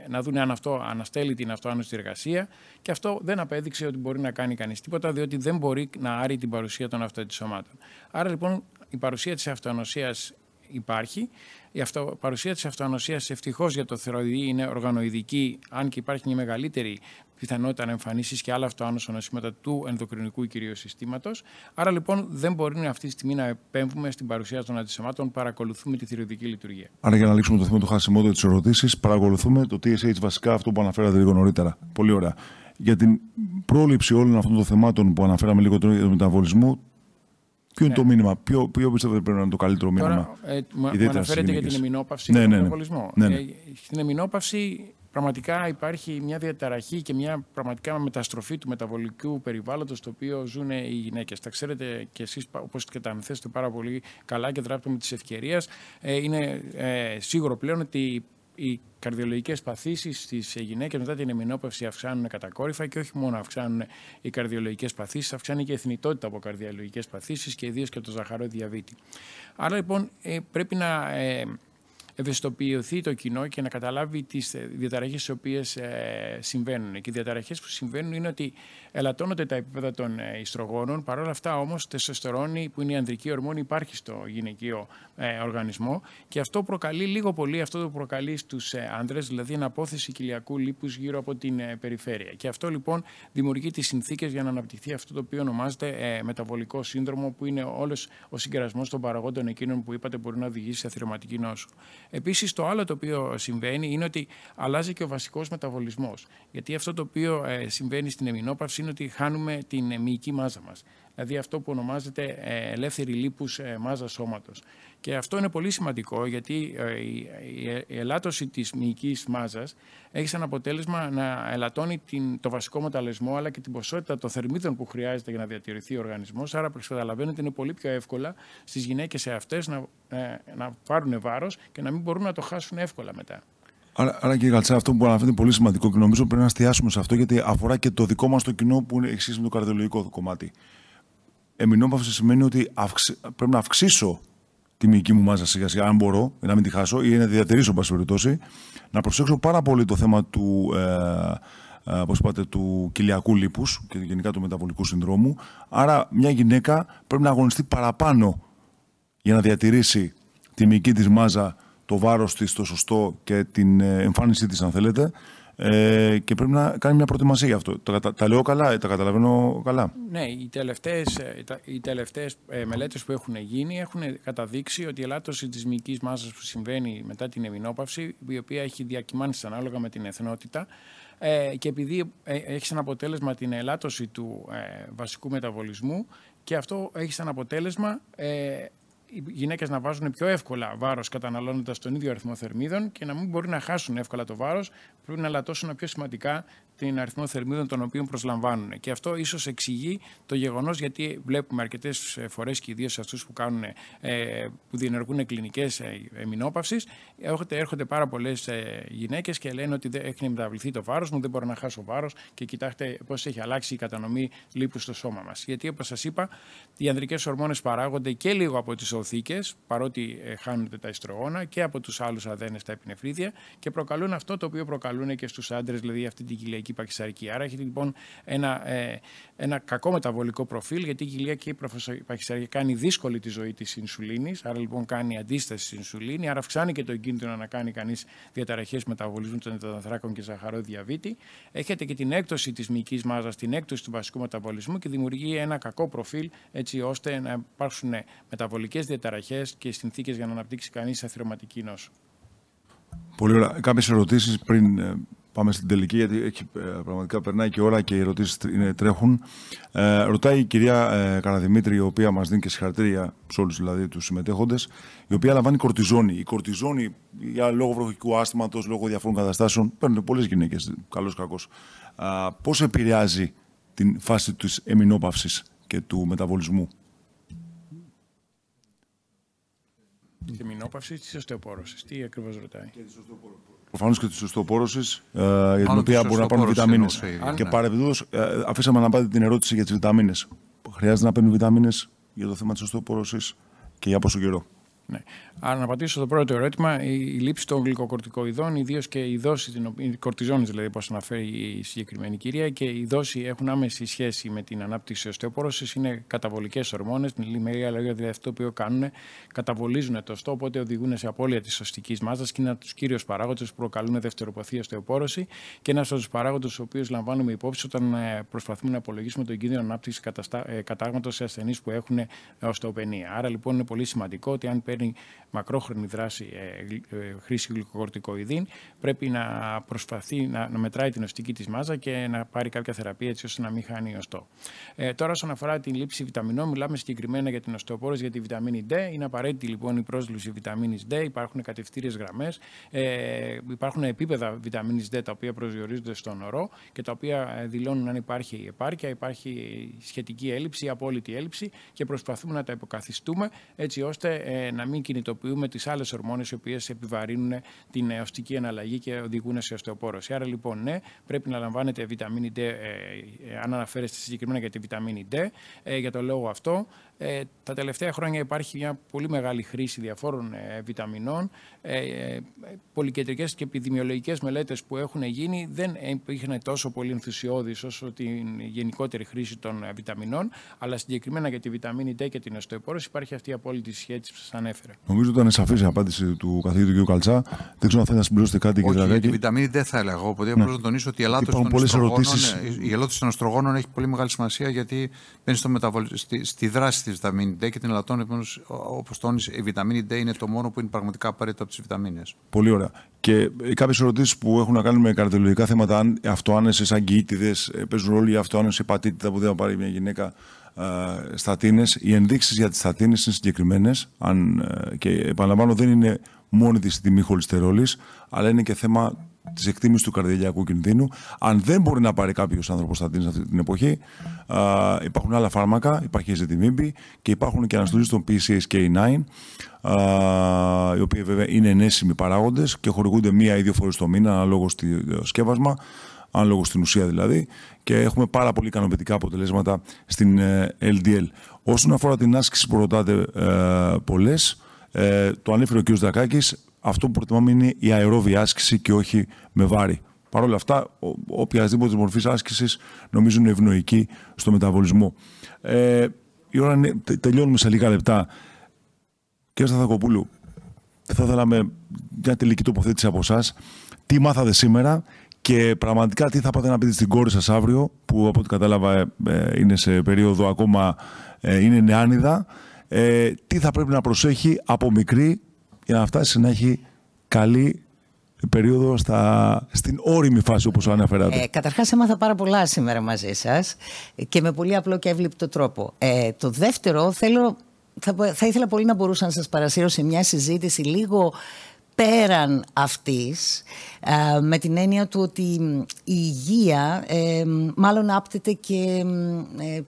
να δουν αν αυτό αναστέλει την αυτοάνωση εργασία. Και αυτό δεν απέδειξε ότι μπορεί να κάνει κανείς τίποτα, διότι δεν μπορεί να άρει την παρουσία των αυτοαντισωμάτων. Άρα λοιπόν η παρουσία της αυτοανοσίας υπάρχει. Η αυτο, παρουσία της αυτοανοσίας ευτυχώς για το θεροειδή είναι οργανοειδική, αν και υπάρχει μια μεγαλύτερη πιθανότητα να εμφανίσεις και άλλα αυτοάνωσα νοσήματα του ενδοκρινικού κυρίω συστήματο. Άρα λοιπόν δεν μπορεί αυτή τη στιγμή να επέμβουμε στην παρουσία των αντισωμάτων, παρακολουθούμε τη θηροειδική λειτουργία. Άρα για να λήξουμε το θέμα του χάσιμότητο της ερωτήσεις, παρακολουθούμε το TSH βασικά αυτό που αναφέρατε λίγο νωρίτερα. Πολύ ωραία. Για την πρόληψη όλων αυτών των θεμάτων που αναφέραμε λίγο τώρα για τον μεταβολισμό, Ποιο είναι ναι. το μήνυμα, ποιο, ποιο πιστεύετε πρέπει να είναι το καλύτερο μήνυμα; Τώρα, ε, μου αναφέρετε για την εμεινόπαυση ναι, και τον ναι, ναι. ναι, ναι. Ε, στην εμεινόπαυση πραγματικά υπάρχει μια διαταραχή και μια πραγματικά μεταστροφή του μεταβολικού περιβάλλοντος το οποίο ζουν οι γυναίκες. Τα ξέρετε και εσείς όπως και τα ανθέσετε πάρα πολύ καλά και δράπτω με τις ευκαιρίες. Ε, είναι ε, σίγουρο πλέον ότι οι καρδιολογικές παθήσεις στις γυναίκες μετά την εμεινόπαυση αυξάνουν κατακόρυφα και όχι μόνο αυξάνουν οι καρδιολογικές παθήσεις, αυξάνει και η εθνητότητα από καρδιολογικές παθήσεις και ιδίως και το ζαχαρό διαβήτη. Άρα λοιπόν ε, πρέπει να ευαισθητοποιηθεί το κοινό και να καταλάβει τις διαταραχές οι οποίες ε, συμβαίνουν. Και οι διαταραχές που συμβαίνουν είναι ότι ελαττώνονται τα επίπεδα των ε, ιστρογόνων. Παρ' όλα αυτά όμως τεστοστερόνη που είναι η ανδρική ορμόνη υπάρχει στο γυναικείο ε, οργανισμό και αυτό προκαλεί λίγο πολύ, αυτό το προκαλεί στους άντρες, δηλαδή αναπόθεση κοιλιακού λίπους γύρω από την περιφέρεια. Και αυτό λοιπόν δημιουργεί τις συνθήκες για να αναπτυχθεί αυτό το οποίο ονομάζεται μεταβολικό σύνδρομο που είναι όλος ο συγκερασμός των παραγόντων εκείνων που είπατε μπορεί να οδηγήσει σε θυρωματική νόσο. Επίσης, το άλλο το οποίο συμβαίνει είναι ότι αλλάζει και ο βασικός μεταβολισμός. Γιατί αυτό το οποίο ε, συμβαίνει στην εμεινόπαυση είναι ότι χάνουμε την μυϊκή μάζα μας. Δηλαδή αυτό που ονομάζεται ε, ελεύθερη λίπους ε, μάζας σώματος. Και αυτό είναι πολύ σημαντικό γιατί η ελάττωση της μυϊκής μάζας έχει σαν αποτέλεσμα να ελαττώνει το βασικό μεταλλεσμό αλλά και την ποσότητα των θερμίδων που χρειάζεται για να διατηρηθεί ο οργανισμός. Άρα καταλαβαίνετε είναι πολύ πιο εύκολα στις γυναίκες αυτές να, να πάρουν βάρος και να μην μπορούν να το χάσουν εύκολα μετά. Άρα, άρα κύριε Γαλτσά, αυτό που αναφέρετε είναι πολύ σημαντικό και νομίζω πρέπει να εστιάσουμε σε αυτό γιατί αφορά και το δικό μας το κοινό που είναι εξή με το καρδιολογικό κομμάτι. Εμεινόπαυση σημαίνει ότι πρέπει να αυξήσω τη μυϊκή μου μάζα σιγά σιγά, αν μπορώ, να μην τη χάσω ή να τη διατηρήσω, πάση περιπτώσει. Να προσέξω πάρα πολύ το θέμα του, ε, ε, είπατε, του κοιλιακού λίπους και γενικά του μεταβολικού συνδρόμου. Άρα μια γυναίκα πρέπει να αγωνιστεί παραπάνω για να διατηρήσει τη μυϊκή της μάζα το βάρος της, το σωστό και την ε, εμφάνισή της αν θέλετε ε, και πρέπει να κάνει μια προετοιμασία γι' αυτό. Τα, τα λέω καλά, τα καταλαβαίνω καλά. Ναι, οι τελευταίες, ε, οι τελευταίες ε, μελέτες που έχουν γίνει έχουν καταδείξει ότι η ελάττωση της μυϊκής μάζας που συμβαίνει μετά την εμεινόπαυση, η οποία έχει διακυμάνσει ανάλογα με την εθνότητα, ε, και επειδή έχει σαν αποτέλεσμα την ελάττωση του βασικού μεταβολισμού και αυτό έχει σαν αποτέλεσμα οι γυναίκες να βάζουν πιο εύκολα βάρος καταναλώνοντας τον ίδιο αριθμό θερμίδων και να μην μπορεί να χάσουν εύκολα το βάρος, πρέπει να λατώσουν πιο σημαντικά την αριθμό θερμίδων των οποίων προσλαμβάνουν. Και αυτό ίσως εξηγεί το γεγονός γιατί βλέπουμε αρκετές φορές και ιδίως αυτούς που, κάνουν, ε, που διενεργούν κλινικές εμεινόπαυση, έρχονται, έρχονται πάρα πολλές ε, γυναίκες και λένε ότι έχει μεταβληθεί το βάρος μου, δεν μπορώ να χάσω βάρος και κοιτάξτε πώς έχει αλλάξει η κατανομή λίπου στο σώμα μας. Γιατί όπως σας είπα, οι ανδρικές ορμόνες παράγονται και λίγο από τις οθήκες, παρότι ε, χάνονται τα ιστρογόνα και από τους άλλους αδένες τα επινεφρίδια και προκαλούν αυτό το οποίο προκαλούν και στους άντρες, δηλαδή αυτή την κοιλιακή παχυσαρική. Άρα έχει λοιπόν ένα, ε, ένα κακό μεταβολικό προφίλ, γιατί η κοιλιακή παχυσαρική κάνει δύσκολη τη ζωή της ινσουλίνης, άρα λοιπόν κάνει αντίσταση στην ινσουλίνη, άρα αυξάνει και το κίνδυνο να κάνει κανείς διαταραχές μεταβολισμού των υδατανθράκων και ζαχαρό διαβήτη. Έχετε και την έκπτωση της μυϊκής μάζας, την έκπτωση του βασικού μεταβολισμού και δημιουργεί ένα κακό προφίλ έτσι ώστε να υπάρξουν μεταβολικές διαταραχές και συνθήκες για να αναπτύξει κανείς αθυρωματική νόσο. Πολύ ωραία. Κάποιες ερωτήσεις πριν ε, πάμε στην τελική, γιατί έχει, ε, πραγματικά περνάει και ώρα και οι ερωτήσεις τρέχουν. Ε, ρωτάει η κυρία ε, Καραδημήτρη, η οποία μας δίνει και συγχαρητήρια σε όλους δηλαδή, τους συμμετέχοντες, η οποία λαμβάνει κορτιζόνη. Η κορτιζόνη, για λόγω βροχικού άσθηματο, λόγω διαφόρων καταστάσεων, παίρνουν πολλές γυναίκες, καλός ή κακό. Πώς επηρεάζει την φάση της εμεινόπαυσης και του μεταβολισμού; Τη εμεινόπαυση της οστεοπόρωσης; Τι ακριβώς ρωτάει; Προφανώς και της οστεοπόρωση, ε, για την οποία μπορεί να πάρουν βιταμίνες. Και παρεμπιπτόντως, ε, αφήσαμε να πάτε την ερώτηση για τις βιταμίνες. Χρειάζεται να παίρνουν βιταμίνες για το θέμα της οστεοπόρωση και για πόσο καιρό. Ναι. Άρα, να απαντήσω στο πρώτο ερώτημα, η, η λήψη των γλυκοκορτικοειδών, ιδίως και η δόση, την κορτιζόνη δηλαδή, όπως αναφέρει η συγκεκριμένη κυρία, και η δόση έχουν άμεση σχέση με την ανάπτυξη οστεοπόρωση. Είναι καταβολικές ορμόνες, με λίγα λόγια, δηλαδή αυτό που κάνουν, καταβολίζουν το στό, οπότε οδηγούν σε απώλεια της οστικής μάζας και είναι από τους κύριους παράγοντες που προκαλούν δευτεροποθή οστεοπόρωση και ένα από του παράγοντε του οποίου λαμβάνουμε υπόψη όταν ε, προσπαθούμε να απολογίσουμε τον κίνδυνο ανάπτυξης ε, κατάγματος σε ασθενείς που έχουν οστεοπενία. Άρα λοιπόν είναι πολύ σημαντικό ότι αν παίρνει μακρόχρονη δράση ε, ε, χρήση γλυκοκορτικοειδίν, πρέπει να προσπαθεί να, να μετράει την οστική της μάζα και να πάρει κάποια θεραπεία έτσι ώστε να μην χάνει οστό. Ε, τώρα, όσον αφορά την λήψη βιταμινών, μιλάμε συγκεκριμένα για την οστεοπόρωση για τη βιταμίνη D. Είναι απαραίτητη λοιπόν η πρόσληψη βιταμίνης D. Υπάρχουν κατευθύνε γραμμές. Ε, υπάρχουν επίπεδα βιταμίνης D τα οποία προσδιορίζονται στον ορό και τα οποία ε, δηλώνουν αν υπάρχει επάρκεια, υπάρχει σχετική έλλειψη, απόλυτη έλλειψη και προσπαθούμε να τα υποκαθιστούμε έτσι ώστε ε, να μην κινητοποιούμε τις άλλες ορμόνες οι οποίες επιβαρύνουν την οστική εναλλαγή και οδηγούν σε οστεοπόρωση. Άρα λοιπόν, ναι, πρέπει να λαμβάνετε βιταμίνη D, ε, ε, αν αναφέρεστε συγκεκριμένα για τη βιταμίνη D. Ε, για το λόγο αυτό, ε, τα τελευταία χρόνια υπάρχει μια πολύ μεγάλη χρήση διαφόρων ε, βιταμινών. Ε, ε, πολυκεντρικές και επιδημιολογικές μελέτες που έχουν γίνει δεν είχαν τόσο πολύ ενθουσιώδεις όσο την γενικότερη χρήση των ε, βιταμινών, αλλά συγκεκριμένα για τη βιταμίνη D και την οστεοπόρωση υπάρχει αυτή η απόλυτη σχέση που σας ανέφερα. Νομίζω ότι ήταν σαφής η απάντηση του καθηγητή του κ. Καλτσά. Δεν ξέρω αν θέλει να συμπληρώσετε κάτι, κ. Για τη βιταμίνη D θα έλεγα. Οπότε ναι. να τονίσω ότι η ελάττωση των, οστρογόνων έχει πολύ μεγάλη σημασία γιατί μπαίνει στο μεταβολ... στη, στη δράση τη βιταμίνη D και την ελαττώνει. Όπως τόνισε, η βιταμίνη D είναι το μόνο που είναι πραγματικά απαραίτητο από τις βιταμίνες. Πολύ ωραία. Και ε, κάποιες ερωτήσεις που έχουν να κάνουν με καρδιολογικά θέματα, αν αυτοάνεσες αγκοίτιδε ε, παίζουν ρόλο ή αυτοάνεση πατήτητα που δεν θα πάρει μια γυναίκα ε, στατίνε. Οι ενδείξεις για τις στατίνε είναι συγκεκριμένες. Ε, και επαναλαμβάνω, δεν είναι μόνη της τιμή χολυστερόλης, αλλά είναι και θέμα της εκτίμησης του καρδιαγιακού κινδύνου. Αν δεν μπορεί να πάρει κάποιος άνθρωπος στατίνε αυτή την εποχή, α, υπάρχουν άλλα φάρμακα. Υπάρχει η ζετιμίμπη και υπάρχουν και αναστολή των PCSK9, οι οποίοι βέβαια είναι ενέσιμοι παράγοντες και χορηγούνται μία ή δύο φορές το μήνα, ανάλογο στο σκεύασμα, ανάλογο στην ουσία δηλαδή, και έχουμε πάρα πολύ ικανοποιητικά αποτελέσματα στην LDL. Ε, Όσον αφορά την άσκηση που ρωτάτε ε, πολλές, ε, το ανέφερε ο κ. Δακάκη, αυτό που προτιμάμε είναι η αερόβια άσκηση και όχι με βάρη. Παρ' όλα αυτά, οποιασδήποτε μορφής άσκησης νομίζω είναι ευνοϊκή στο μεταβολισμό. Ε, η ώρα είναι, τελειώνουμε σε λίγα λεπτά. Κύριε Σταθακοπούλου, θα θέλαμε μια τελική τοποθέτηση από εσάς. Τι μάθατε σήμερα και πραγματικά τι θα πάτε να πείτε στην κόρη σας αύριο, που από ό,τι κατάλαβα ε, ε, είναι σε περίοδο ακόμα, ε, είναι νεάνιδα. τι θα πρέπει να προσέχει από μικρή για να φτάσει να έχει καλή περίοδο στα, στην όρημη φάση όπως αναφέρατε. Ε, καταρχάς έμαθα πάρα πολλά σήμερα μαζί σας και με πολύ απλό και εύληπτο τρόπο. Ε, το δεύτερο θέλω, θα, θα ήθελα πολύ να μπορούσα να σας παρασύρω σε μια συζήτηση λίγο πέραν αυτής ε, με την έννοια του ότι η υγεία ε, μάλλον άπτεται και ε,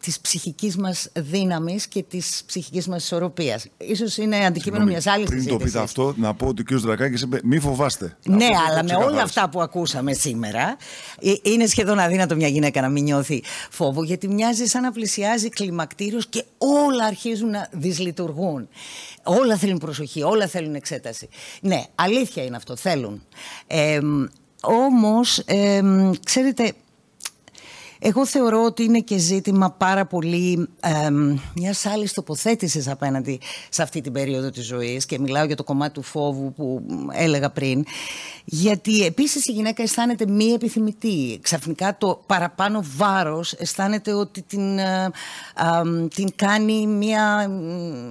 της ψυχικής μας δύναμης και της ψυχικής μας ισορροπίας. Ίσως είναι αντικείμενο μιας άλλης Πριν το πείτε αυτό, να πω ότι ο κ. Δρακάκης είπε μη φοβάστε. Ναι, αλλά με όλα αυτά που ακούσαμε σήμερα, ε, είναι σχεδόν αδύνατο μια γυναίκα να μην νιώθει φόβο, γιατί μοιάζει σαν να πλησιάζει κλιμακτήριος και όλα αρχίζουν να δυσλειτουργούν. Όλα θέλουν προσοχή, όλα θέλουν εξέταση. Ναι, αλήθεια είναι αυτό, θέλουν. Ε, όμως, ε, ξέρετε, εγώ θεωρώ ότι είναι και ζήτημα πάρα πολύ ε, μιας άλλης τοποθέτησης απέναντι σε αυτή την περίοδο της ζωής και μιλάω για το κομμάτι του φόβου που έλεγα πριν. Γιατί επίσης η γυναίκα αισθάνεται μη επιθυμητή. Ξαφνικά το παραπάνω βάρος αισθάνεται ότι την, ε, την κάνει μια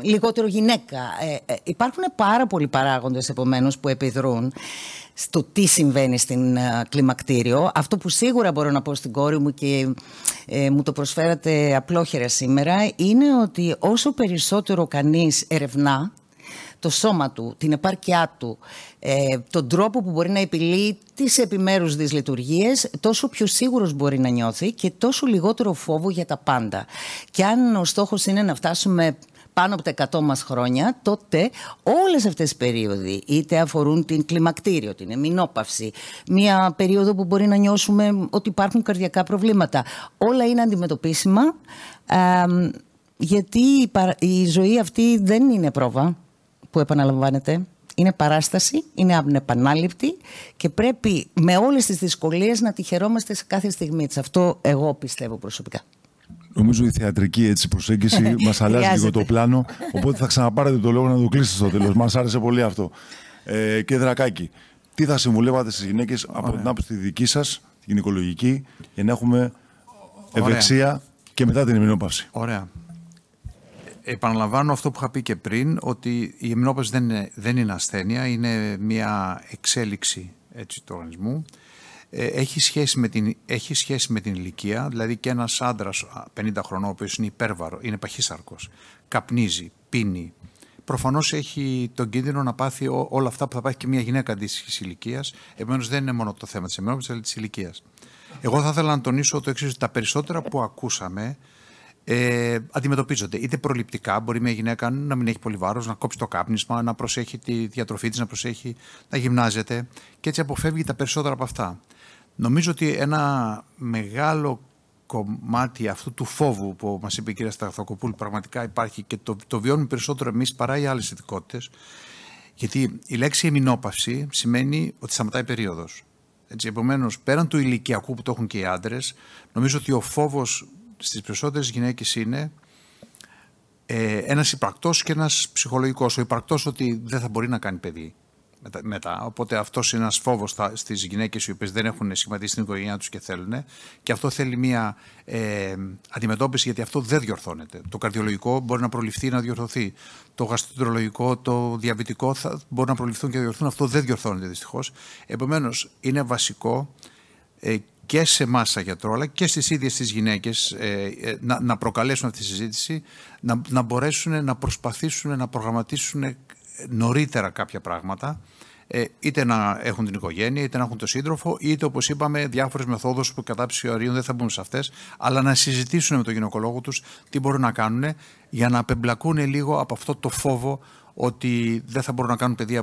λιγότερο γυναίκα. Ε, ε, υπάρχουν πάρα πολλοί παράγοντες επομένως που επιδρούν στο τι συμβαίνει στην uh, κλιμακτήριο. Αυτό που σίγουρα μπορώ να πω στην κόρη μου και ε, μου το προσφέρατε απλόχερα σήμερα είναι ότι όσο περισσότερο κανείς ερευνά το σώμα του, την επάρκειά του, ε, τον τρόπο που μπορεί να επιλύει τις επιμέρους δυσλειτουργίες, τόσο πιο σίγουρος μπορεί να νιώθει και τόσο λιγότερο φόβο για τα πάντα. Και αν ο στόχος είναι να φτάσουμε πάνω από τα 100 μας χρόνια, τότε όλες αυτές οι περίοδοι, είτε αφορούν την κλιμακτήριο, την εμεινόπαυση, μια περίοδο που μπορεί να νιώσουμε ότι υπάρχουν καρδιακά προβλήματα, όλα είναι αντιμετωπίσιμα, γιατί η ζωή αυτή δεν είναι πρόβα που επαναλαμβάνεται. Είναι παράσταση, είναι ανεπανάληπτη και πρέπει με όλες τις δυσκολίες να τη χαιρόμαστε σε κάθε στιγμή της. Αυτό εγώ πιστεύω προσωπικά. Νομίζω η θεατρική έτσι, προσέγγιση μας αλλάζει λίγο το πλάνο. Οπότε θα ξαναπάρετε το λόγο να το κλείσετε στο τέλος. Μας άρεσε πολύ αυτό. Ε, και Δρακάκη, τι θα συμβουλεύατε στις γυναίκες από την άποψη δική σας, την γυναικολογική, για να έχουμε ευεξία και μετά την εμεινόπαυση. Ωραία. επαναλαμβάνω αυτό που είχα πει και πριν, ότι η εμεινόπαση δεν είναι, δεν είναι ασθένεια, είναι μια εξέλιξη έτσι, του οργανισμού. Ε, έχει, σχέση με την, έχει σχέση με την ηλικία, δηλαδή και ένας άντρας 50 χρονών, ο οποίος είναι υπέρβαρο, είναι παχύσαρκος, καπνίζει, πίνει, προφανώς έχει τον κίνδυνο να πάθει όλα αυτά που θα πάθει και μια γυναίκα αντίστοιχης ηλικίας. Επομένως, δεν είναι μόνο το θέμα της εμμηνόπιση, αλλά της ηλικίας. Εγώ θα ήθελα να τονίσω το εξής: τα περισσότερα που ακούσαμε ε, αντιμετωπίζονται είτε προληπτικά. Μπορεί μια γυναίκα να μην έχει πολύ βάρος, να κόψει το κάπνισμα, να προσέχει τη διατροφή της, να προσέχει να γυμνάζεται και έτσι αποφεύγει τα περισσότερα από αυτά. Νομίζω ότι ένα μεγάλο κομμάτι αυτού του φόβου που μας είπε η κυρία Σταθακοπούλου πραγματικά υπάρχει και το, το βιώνουμε περισσότερο εμείς παρά οι άλλες ειδικότητες. Γιατί η λέξη εμεινόπαυση σημαίνει ότι σταματάει περίοδος. Έτσι, επομένως, πέραν του ηλικιακού που το έχουν και οι άντρες, νομίζω ότι ο φόβος στις περισσότερες γυναίκες είναι ε, ένας υπαρκτός και ένας ψυχολογικός. Ο υπαρκτός ότι δεν θα μπορεί να κάνει παιδί μετά. Οπότε αυτός είναι ένας φόβος στις γυναίκες οι οποίες δεν έχουν σχηματίσει την οικογένειά τους και θέλουν. Και αυτό θέλει μια ε, αντιμετώπιση γιατί αυτό δεν διορθώνεται. Το καρδιολογικό μπορεί να προληφθεί να διορθωθεί. Το γαστρολογικό, το διαβητικό θα, μπορεί να προληφθούν και να διορθωθούν. Αυτό δεν διορθώνεται δυστυχώς. Επομένως, είναι βασικό ε, και σε εμάς σαν γιατρό, αλλά και στις ίδιες τις γυναίκες ε, ε, να, να προκαλέσουν αυτή τη συζήτηση, να, να μπορέσουν να προσπαθήσουν να προγραμματίσουν νωρίτερα κάποια πράγματα, ε, είτε να έχουν την οικογένεια, είτε να έχουν τον σύντροφο, είτε όπως είπαμε, διάφορες μεθόδους που κατάψει ορίων, δεν θα μπούμε σε αυτές, αλλά να συζητήσουν με τον γυναικολόγο τους τι μπορούν να κάνουν για να απεμπλακούν λίγο από αυτό το φόβο ότι δεν θα μπορούν να κάνουν παιδιά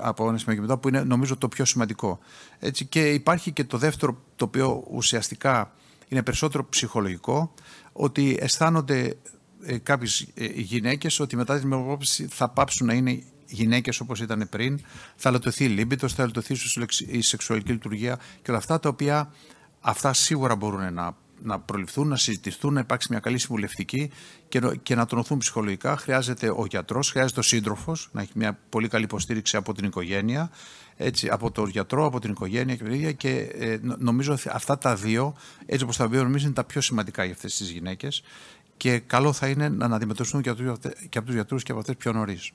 από ένα σημείο και μετά, που είναι νομίζω το πιο σημαντικό. Έτσι, και υπάρχει και το δεύτερο, το οποίο ουσιαστικά είναι περισσότερο ψυχολογικό, ότι αισθάνονται ε, κάποιες ε, γυναίκες ότι μετά την μεγαπόψη θα πάψουν να είναι γυναίκες όπως ήταν πριν, θα λατωθεί η λίμπητο, θα λατωθεί η σεξουαλική λειτουργία και όλα αυτά τα οποία αυτά σίγουρα μπορούν να, να προληφθούν, να συζητηθούν, να υπάρξει μια καλή συμβουλευτική και, και να τονωθούν ψυχολογικά. Χρειάζεται ο γιατρός, χρειάζεται ο σύντροφος να έχει μια πολύ καλή υποστήριξη από την οικογένεια, έτσι, από τον γιατρό, από την οικογένεια και την ίδια. Και ε, νομίζω ότι αυτά τα δύο, έτσι όπως τα βιώνουμε εμεί, είναι τα πιο σημαντικά για αυτές τις γυναίκες. Και καλό θα είναι να αντιμετωπιστούν και από τους γιατρού και από αυτές πιο νωρίς.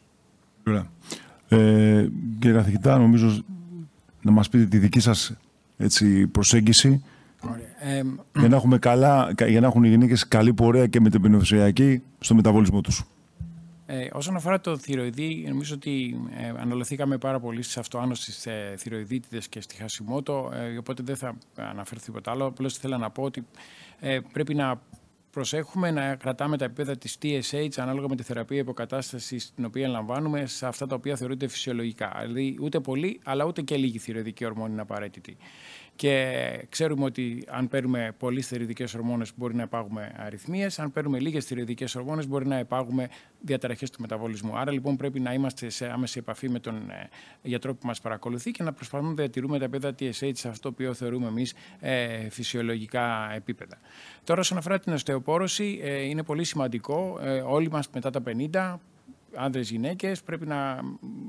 Ωραία. Ε, κύριε καθηγητά, νομίζω να μας πείτε τη δική σας έτσι, προσέγγιση ε, για, να έχουμε καλά, για να έχουν οι γυναίκες καλή πορεία και με την πενοφυσιακή στο μεταβολισμό τους. Ε, όσον αφορά το θηροειδή, νομίζω ότι ε, αναλωθήκαμε πάρα πολύ στις αυτοάνωσες ε, θηροειδίτιδες και στη χασιμότο, ε, οπότε δεν θα αναφέρω τίποτα άλλο. Απλώς θέλω να πω ότι ε, πρέπει να προσέχουμε να κρατάμε τα επίπεδα της TSH ανάλογα με τη θεραπεία υποκατάστασης την οποία λαμβάνουμε σε αυτά τα οποία θεωρούνται φυσιολογικά. Δηλαδή ούτε πολύ αλλά ούτε και λίγη θηροειδική ορμόνη είναι απαραίτητη. Και ξέρουμε ότι αν παίρνουμε πολλές θηριδικέ ορμόνες μπορεί να υπάγουμε αριθμίες. Αν παίρνουμε λίγες θηριδικέ ορμόνες μπορεί να υπάγουμε διαταραχές του μεταβολισμού. Άρα λοιπόν πρέπει να είμαστε σε άμεση επαφή με τον ε, γιατρό που μας παρακολουθεί και να προσπαθούμε να διατηρούμε τα επίπεδα TSH σε αυτό το οποίο θεωρούμε εμείς ε, φυσιολογικά επίπεδα. Τώρα, όσον αφορά την οστεοπόρωση, ε, είναι πολύ σημαντικό. Ε, όλοι μας μετά τα 50 άνδρες γυναίκες πρέπει να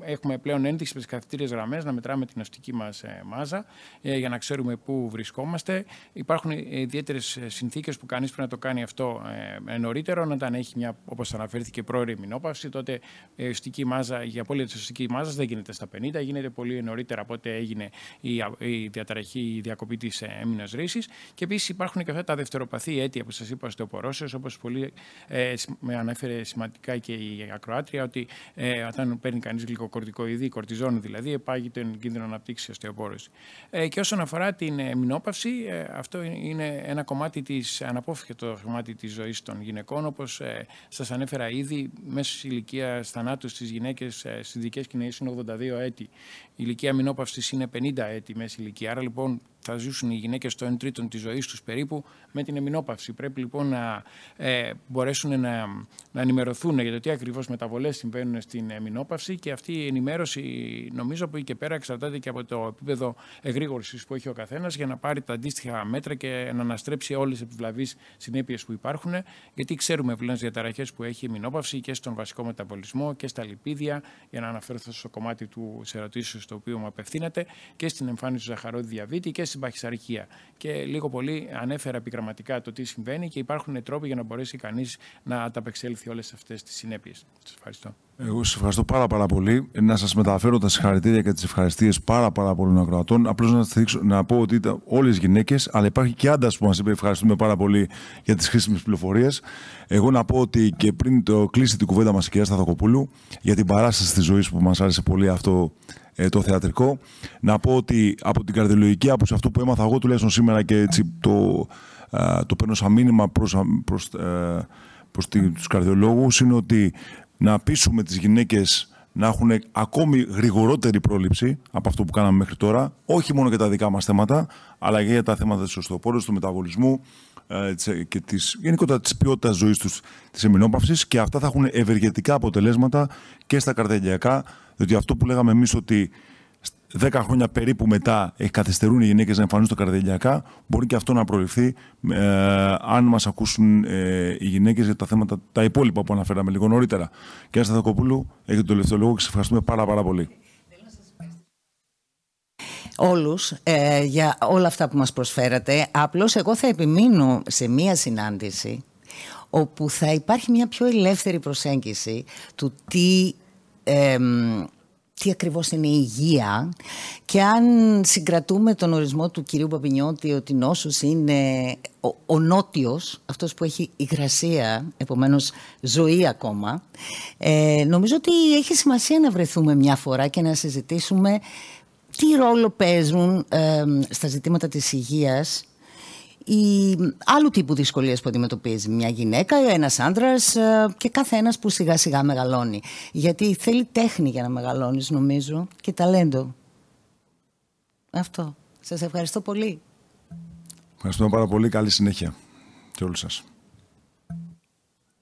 έχουμε πλέον ένδειξη με τις καθητήριες γραμμές να μετράμε την οστική μας ε, μάζα ε, για να ξέρουμε πού βρισκόμαστε. Υπάρχουν ιδιαίτερες συνθήκες που κανείς πρέπει να το κάνει αυτό ε, νωρίτερο, όταν έχει μια, όπως αναφέρθηκε, πρόορη μηνόπαυση, τότε η οστική μάζα, η απώλεια της οστικής μάζας δεν γίνεται στα 50, γίνεται πολύ νωρίτερα από ό,τι έγινε η, η διαταραχή, η διακοπή της έμεινας ρήσης. Και επίσης υπάρχουν και αυτά τα δευτεροπαθή αίτια που σας είπα στο οπορόσεως, όπως πολύ ε, με ανέφερε σημαντικά και η ακροάτρια ότι ε, όταν παίρνει κανείς γλυκοκορτικοειδή, κορτιζόνη δηλαδή, επάγει τον κίνδυνο να πτύξει οστεοπόρωση. Ε, και όσον αφορά την ε, μηνόπαυση, ε, αυτό είναι ένα κομμάτι της, αναπόφευκτο κομμάτι της ζωής των γυναικών, όπως ε, σας ανέφερα ήδη, μέσω ηλικία θανάτους στι γυναίκες ε, στις δικές κοινέ είναι 82 έτη. Η ηλικία μηνόπαυσης είναι 50 έτη μέση ηλικία. Άρα λοιπόν θα ζήσουν οι γυναίκες στο 1 τρίτο της ζωής τους περίπου με την εμεινόπαυση. Πρέπει λοιπόν να ε, μπορέσουν να, να ενημερωθούν για το τι ακριβώς μεταβολή πολλές συμβαίνουν στην μηνόπαυση και αυτή η ενημέρωση νομίζω από εκεί και πέρα εξαρτάται και από το επίπεδο εγρήγορση που έχει ο καθένας για να πάρει τα αντίστοιχα μέτρα και να αναστρέψει όλες τις επιβλαβείς συνέπειες που υπάρχουν. Γιατί ξέρουμε πλέον τι διαταραχές που έχει η μηνόπαυση και στον βασικό μεταβολισμό και στα λιπίδια, για να αναφερθώ στο κομμάτι του ερωτήσεως στο οποίο μου απευθύνεται, και στην εμφάνιση του ζαχαρόδι διαβήτη και στην παχυσαρχία. Και λίγο πολύ ανέφερα επιγραμματικά το τι συμβαίνει και υπάρχουν τρόποι για να μπορέσει κανείς να ανταπεξέλθει όλες αυτές τις συνέπειες. Σας ευχαριστώ. Εγώ σας ευχαριστώ πάρα, πάρα πολύ. Να σας μεταφέρω τα συγχαρητήρια και τις ευχαριστίες πάρα, πάρα πολλών ακροατών. Απλώς να, να πω ότι ήταν όλες γυναίκες, αλλά υπάρχει και άντρας που μας είπε ευχαριστούμε πάρα πολύ για τις χρήσιμες πληροφορίες. Εγώ να πω ότι και πριν το κλείσει την κουβέντα μας η κυρία Σταθακοπούλου για την παράσταση της ζωής που μας άρεσε πολύ αυτό ε, το θεατρικό, να πω ότι από την καρδιολογική άποψη αυτό που έμαθα εγώ τουλάχιστον σήμερα και έτσι το, το παίρνω σαν μήνυμα προς, προς, ε, προς τους καρδιολόγους είναι ότι να πείσουμε τις γυναίκες να έχουν ακόμη γρηγορότερη πρόληψη από αυτό που κάναμε μέχρι τώρα, όχι μόνο για τα δικά μας θέματα, αλλά και για τα θέματα της οστοπόρωσης, του μεταβολισμού ε, και της, γενικότερα της ποιότητας ζωής τους, της εμεινόπαυσης και αυτά θα έχουν ευεργετικά αποτελέσματα και στα καρδιαγιακά, διότι αυτό που λέγαμε εμείς ότι 10 χρόνια περίπου μετά έχει καθυστερούν οι γυναίκες να εμφανίζονται καρδιαγιακά, μπορεί και αυτό να προληφθεί ε, αν μας ακούσουν ε, οι γυναίκες για τα θέματα τα υπόλοιπα που αναφέραμε λίγο νωρίτερα. Κύριε Σταθακοπούλου, έχετε το τελευταίο λόγο και σα ευχαριστούμε πάρα, πάρα πολύ. Όλους ε, για όλα αυτά που μας προσφέρατε. Απλώς εγώ θα επιμείνω σε μία συνάντηση όπου θα υπάρχει μια πιο ελεύθερη προσέγγιση του τι τι ακριβώς είναι η υγεία και αν συγκρατούμε τον ορισμό του κυρίου Παπινιώτη ότι νόσος είναι ο, ο νότιος, αυτός που έχει υγρασία, επομένως ζωή ακόμα, ε, νομίζω ότι έχει σημασία να βρεθούμε μια φορά και να συζητήσουμε τι ρόλο παίζουν ε, στα ζητήματα της υγείας ή άλλου τύπου δυσκολίες που αντιμετωπίζει μια γυναίκα, ένας άντρας ε, και κάθε ένας που σιγά σιγά μεγαλώνει. Γιατί θέλει τέχνη για να μεγαλώνεις νομίζω και ταλέντο. Αυτό. Σας ευχαριστώ πολύ. Ευχαριστούμε πάρα πολύ. Καλή συνέχεια και όλους σας.